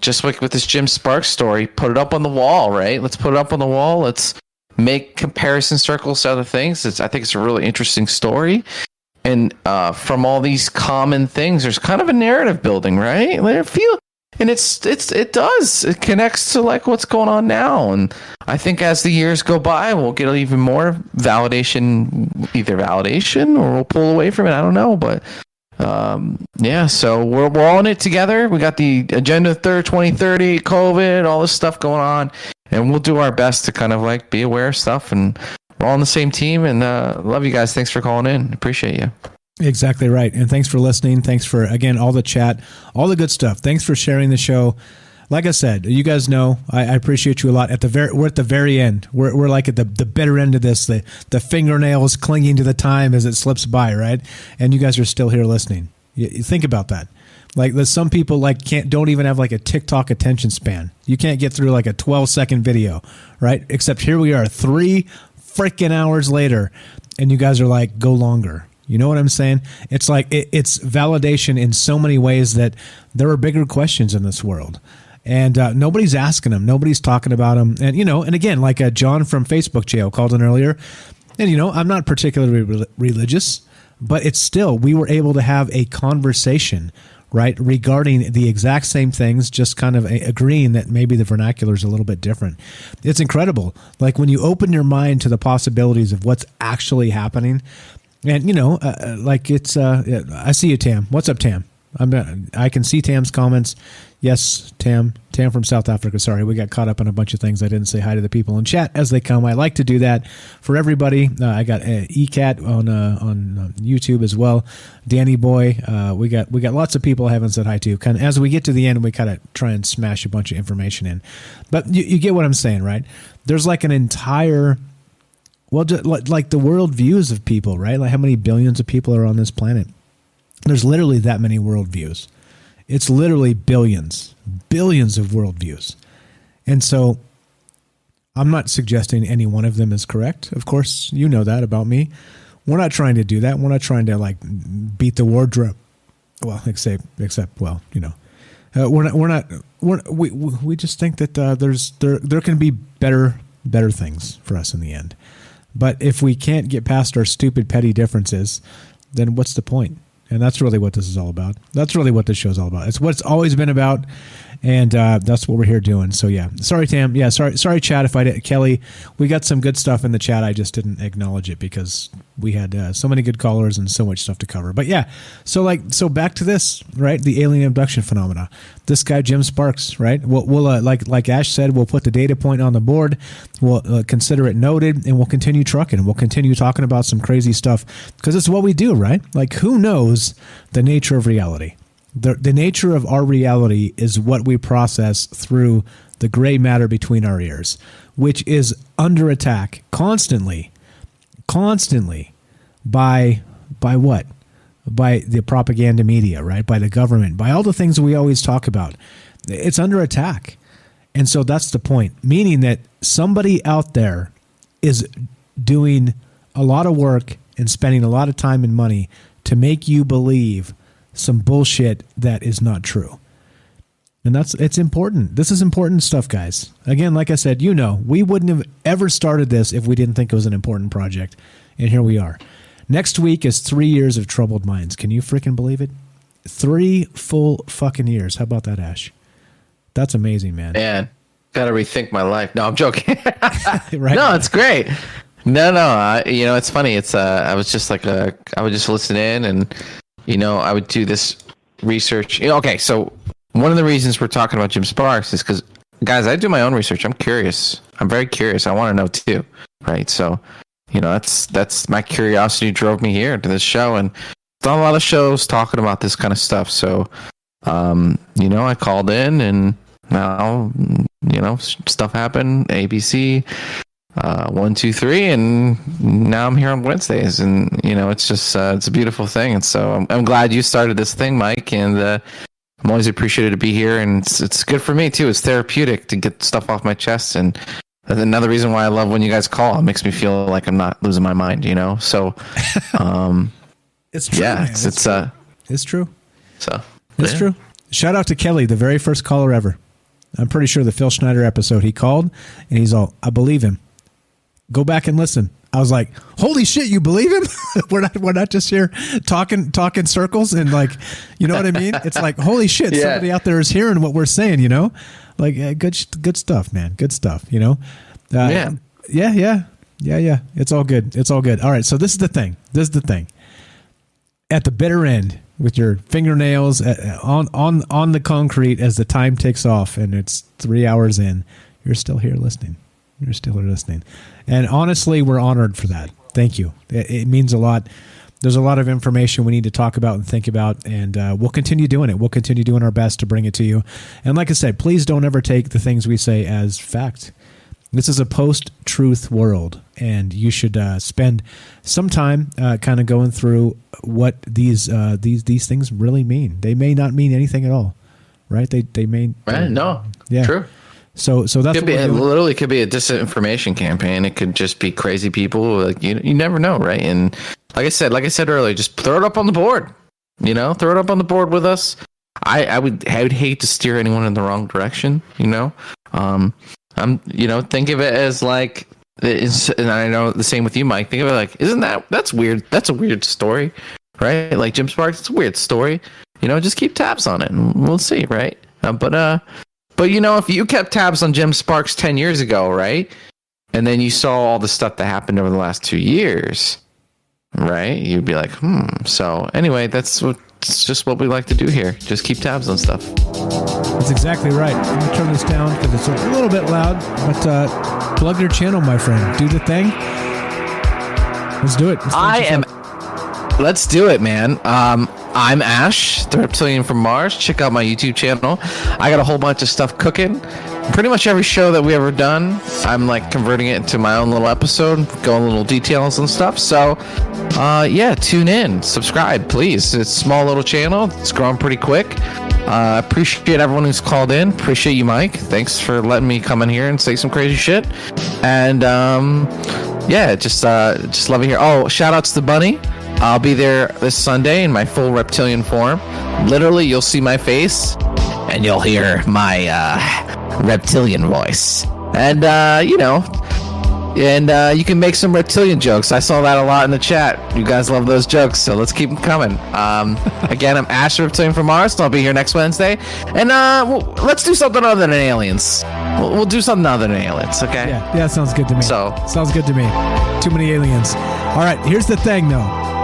just like with this Jim Sparks story, put it up on the wall, right? Let's put it up on the wall. Let's make comparison circles to other things. It's, I think it's a really interesting story. And uh, from all these common things, there's kind of a narrative building, right? Like, feel, and it's it's it does it connects to like what's going on now. And I think as the years go by, we'll get even more validation, either validation or we'll pull away from it. I don't know, but um, yeah, so we're, we're all in it together. We got the agenda third 2030, COVID, all this stuff going on, and we'll do our best to kind of like be aware of stuff. And we're all on the same team. And uh, love you guys. Thanks for calling in. Appreciate you. Exactly right. And thanks for listening. Thanks for again all the chat, all the good stuff. Thanks for sharing the show. Like I said, you guys know I, I appreciate you a lot. At the very, we're at the very end. We're, we're like at the, the bitter end of this. The the fingernails clinging to the time as it slips by, right? And you guys are still here listening. You, you think about that. Like there's some people like can't don't even have like a TikTok attention span. You can't get through like a 12 second video, right? Except here we are, three freaking hours later, and you guys are like, go longer. You know what I'm saying? It's like it, it's validation in so many ways that there are bigger questions in this world, and uh, nobody's asking them. Nobody's talking about them. And you know, and again, like uh, John from Facebook Jail called in earlier, and you know, I'm not particularly re- religious, but it's still we were able to have a conversation right regarding the exact same things just kind of agreeing that maybe the vernacular is a little bit different. It's incredible. Like when you open your mind to the possibilities of what's actually happening and you know uh, uh, like it's uh i see you tam. What's up tam i'm i can see tam's comments. Yes tam. Tam from south africa. Sorry we got caught up on a bunch of things. I didn't say hi to the people in chat as they come. I like to do that for everybody. Uh, i got uh, ecat on uh, on uh, youtube as well. Danny boy uh, we got we got lots of people i haven't said hi to. Kind as we get to the end we kind of try and smash a bunch of information in. But you, you get what i'm saying right? There's like an entire well, like the world views of people, right? Like how many billions of people are on this planet? There's literally that many worldviews. It's literally billions, billions of worldviews. And so I'm not suggesting any one of them is correct. Of course, you know that about me. We're not trying to do that. We're not trying to like beat the wardrobe. Well, except, except, well, you know, uh, we're not, we're not, we're, we, we just think that uh, there's, there, there can be better, better things for us in the end. But if we can't get past our stupid petty differences, then what's the point? And that's really what this is all about. That's really what this show's all about. It's what's always been about, and uh, that's what we're here doing. So yeah, sorry Tam. Yeah, sorry, sorry Chad. If I did, Kelly, we got some good stuff in the chat. I just didn't acknowledge it because we had uh, so many good callers and so much stuff to cover. But yeah, so like, so back to this, right? The alien abduction phenomena. This guy Jim Sparks, right? We'll, we'll uh, like like Ash said, we'll put the data point on the board. We'll uh, consider it noted, and we'll continue trucking. We'll continue talking about some crazy stuff because it's what we do, right? Like, who knows the nature of reality? The, the nature of our reality is what we process through the gray matter between our ears, which is under attack constantly, constantly by by what? By the propaganda media, right? By the government, by all the things we always talk about. It's under attack. And so that's the point, meaning that somebody out there is doing a lot of work and spending a lot of time and money to make you believe some bullshit that is not true. And that's it's important. This is important stuff, guys. Again, like I said, you know, we wouldn't have ever started this if we didn't think it was an important project. And here we are. Next week is three years of troubled minds. Can you freaking believe it? Three full fucking years. How about that, Ash? That's amazing, man. Man, gotta rethink my life. No, I'm joking. right? No, it's great. No, no, I, you know, it's funny. It's uh, I was just like a, I would just listen in, and you know, I would do this research. Okay, so one of the reasons we're talking about Jim Sparks is because, guys, I do my own research. I'm curious. I'm very curious. I want to know too, right? So, you know, that's that's my curiosity drove me here to this show, and done a lot of shows talking about this kind of stuff. So, um, you know, I called in, and now, you know, stuff happened. ABC, uh, one, two, three, and now I'm here on Wednesdays, and you know, it's just uh, it's a beautiful thing, and so I'm, I'm glad you started this thing, Mike, and uh, I'm always appreciated to be here, and it's it's good for me too. It's therapeutic to get stuff off my chest, and that's another reason why I love when you guys call. It makes me feel like I'm not losing my mind, you know. So, um, It's true. yeah, man. it's it's uh, It's true. so It's yeah. true. Shout out to Kelly, the very first caller ever. I'm pretty sure the Phil Schneider episode he called and he's all, I believe him. Go back and listen. I was like, holy shit, you believe him? we're not we're not just here talking talking circles and like, you know what I mean? It's like, holy shit, Yeah. somebody out there is hearing what we're saying, you know? Like uh, good good stuff, man. Good stuff, you know? Uh, Yeah. Yeah, yeah. Yeah, yeah. It's all good. It's all good. All right, so this is the thing. This is the thing at the bitter end with your fingernails uh, on on on the concrete as the time ticks off and it's three hours in you're still here listening you're still listening and honestly we're honored for that thank you it, it means a lot there's a lot of information we need to talk about and think about and uh, we'll continue doing it we'll continue doing our best to bring it to you and like i said please don't ever take the things we say as fact this is a post-truth world, and you should uh, spend some time uh, kind of going through what these uh, these these things really mean. They may not mean anything at all, right? They they may Right, no, yeah. true. So so that's could be, it literally could be a disinformation campaign. It could just be crazy people. Like you, you never know, right? And like I said, like I said earlier, just throw it up on the board. You know, throw it up on the board with us. I, I would I would hate to steer anyone in the wrong direction. You know, um, I'm you know think of it as like and I know the same with you, Mike. Think of it like, isn't that that's weird? That's a weird story, right? Like Jim Sparks, it's a weird story. You know, just keep tabs on it, and we'll see, right? Uh, but uh, but you know, if you kept tabs on Jim Sparks ten years ago, right, and then you saw all the stuff that happened over the last two years, right, you'd be like, hmm. So anyway, that's what it's just what we like to do here. Just keep tabs on stuff. That's exactly right. I'm gonna turn this down because it's a little bit loud. But uh, plug your channel, my friend. Do the thing. Let's do it. Let's I am. this Let's do it, man. Um, I'm Ash, the reptilian from Mars. Check out my YouTube channel. I got a whole bunch of stuff cooking. Pretty much every show that we ever done, I'm like converting it into my own little episode, going little details and stuff. So, uh, yeah, tune in, subscribe, please. It's a small little channel. It's growing pretty quick. Uh, appreciate everyone who's called in. Appreciate you, Mike. Thanks for letting me come in here and say some crazy shit. And um, yeah, just uh, just love it here. Oh, shout outs to Bunny. I'll be there this Sunday in my full reptilian form. Literally, you'll see my face and you'll hear my uh, reptilian voice. And uh, you know, and uh, you can make some reptilian jokes. I saw that a lot in the chat. You guys love those jokes, so let's keep them coming. Um, again, I'm Ash Reptilian from Mars. And I'll be here next Wednesday, and uh, we'll, let's do something other than aliens. We'll, we'll do something other than aliens, okay? Yeah, yeah, sounds good to me. So sounds good to me. Too many aliens. All right, here's the thing, though.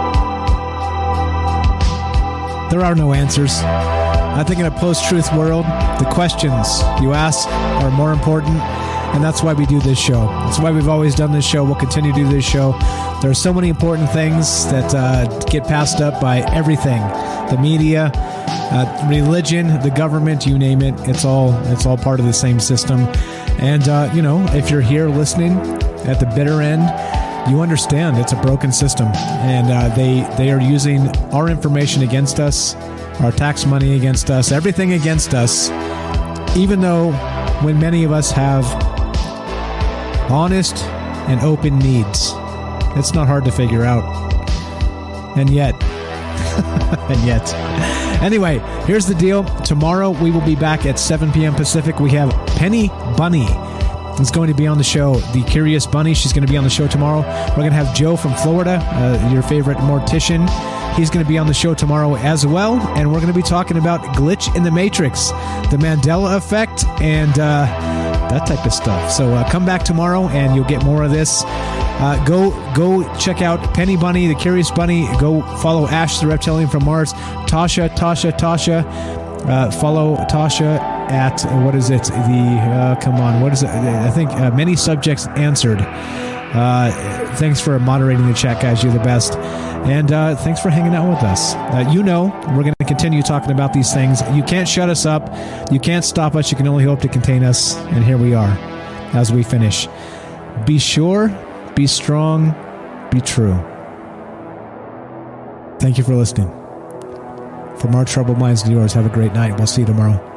There are no answers. I think in a post-truth world, the questions you ask are more important, and that's why we do this show. That's why we've always done this show. We'll continue to do this show. There are so many important things that uh, get passed up by everything, the media, uh, religion, the government, you name it. It's all it's all part of the same system. And uh, you know, if you're here listening at the bitter end, you understand it's a broken system, and uh, they they are using our information against us, our tax money against us, everything against us. Even though, when many of us have honest and open needs, it's not hard to figure out. And yet, and yet. Anyway, here's the deal. Tomorrow we will be back at 7 p.m. Pacific. We have Penny Bunny is going to be on the show. The Curious Bunny, she's going to be on the show tomorrow. We're going to have Joe from Florida, uh, your favorite mortician. He's going to be on the show tomorrow as well. And we're going to be talking about Glitch in the Matrix, the Mandela effect, and uh, that type of stuff. So uh, come back tomorrow and you'll get more of this. Uh, go go check out Penny Bunny, the Curious Bunny. Go follow Ash the Reptilian from Mars. Tasha, Tasha, Tasha. Uh, follow Tasha at what is it? The uh, come on, what is it? I think uh, many subjects answered. Uh, thanks for moderating the chat, guys. You're the best. And uh, thanks for hanging out with us. Uh, you know, we're going to continue talking about these things. You can't shut us up. You can't stop us. You can only hope to contain us. And here we are as we finish. Be sure, be strong, be true. Thank you for listening. From our troubled minds to yours, have a great night. We'll see you tomorrow.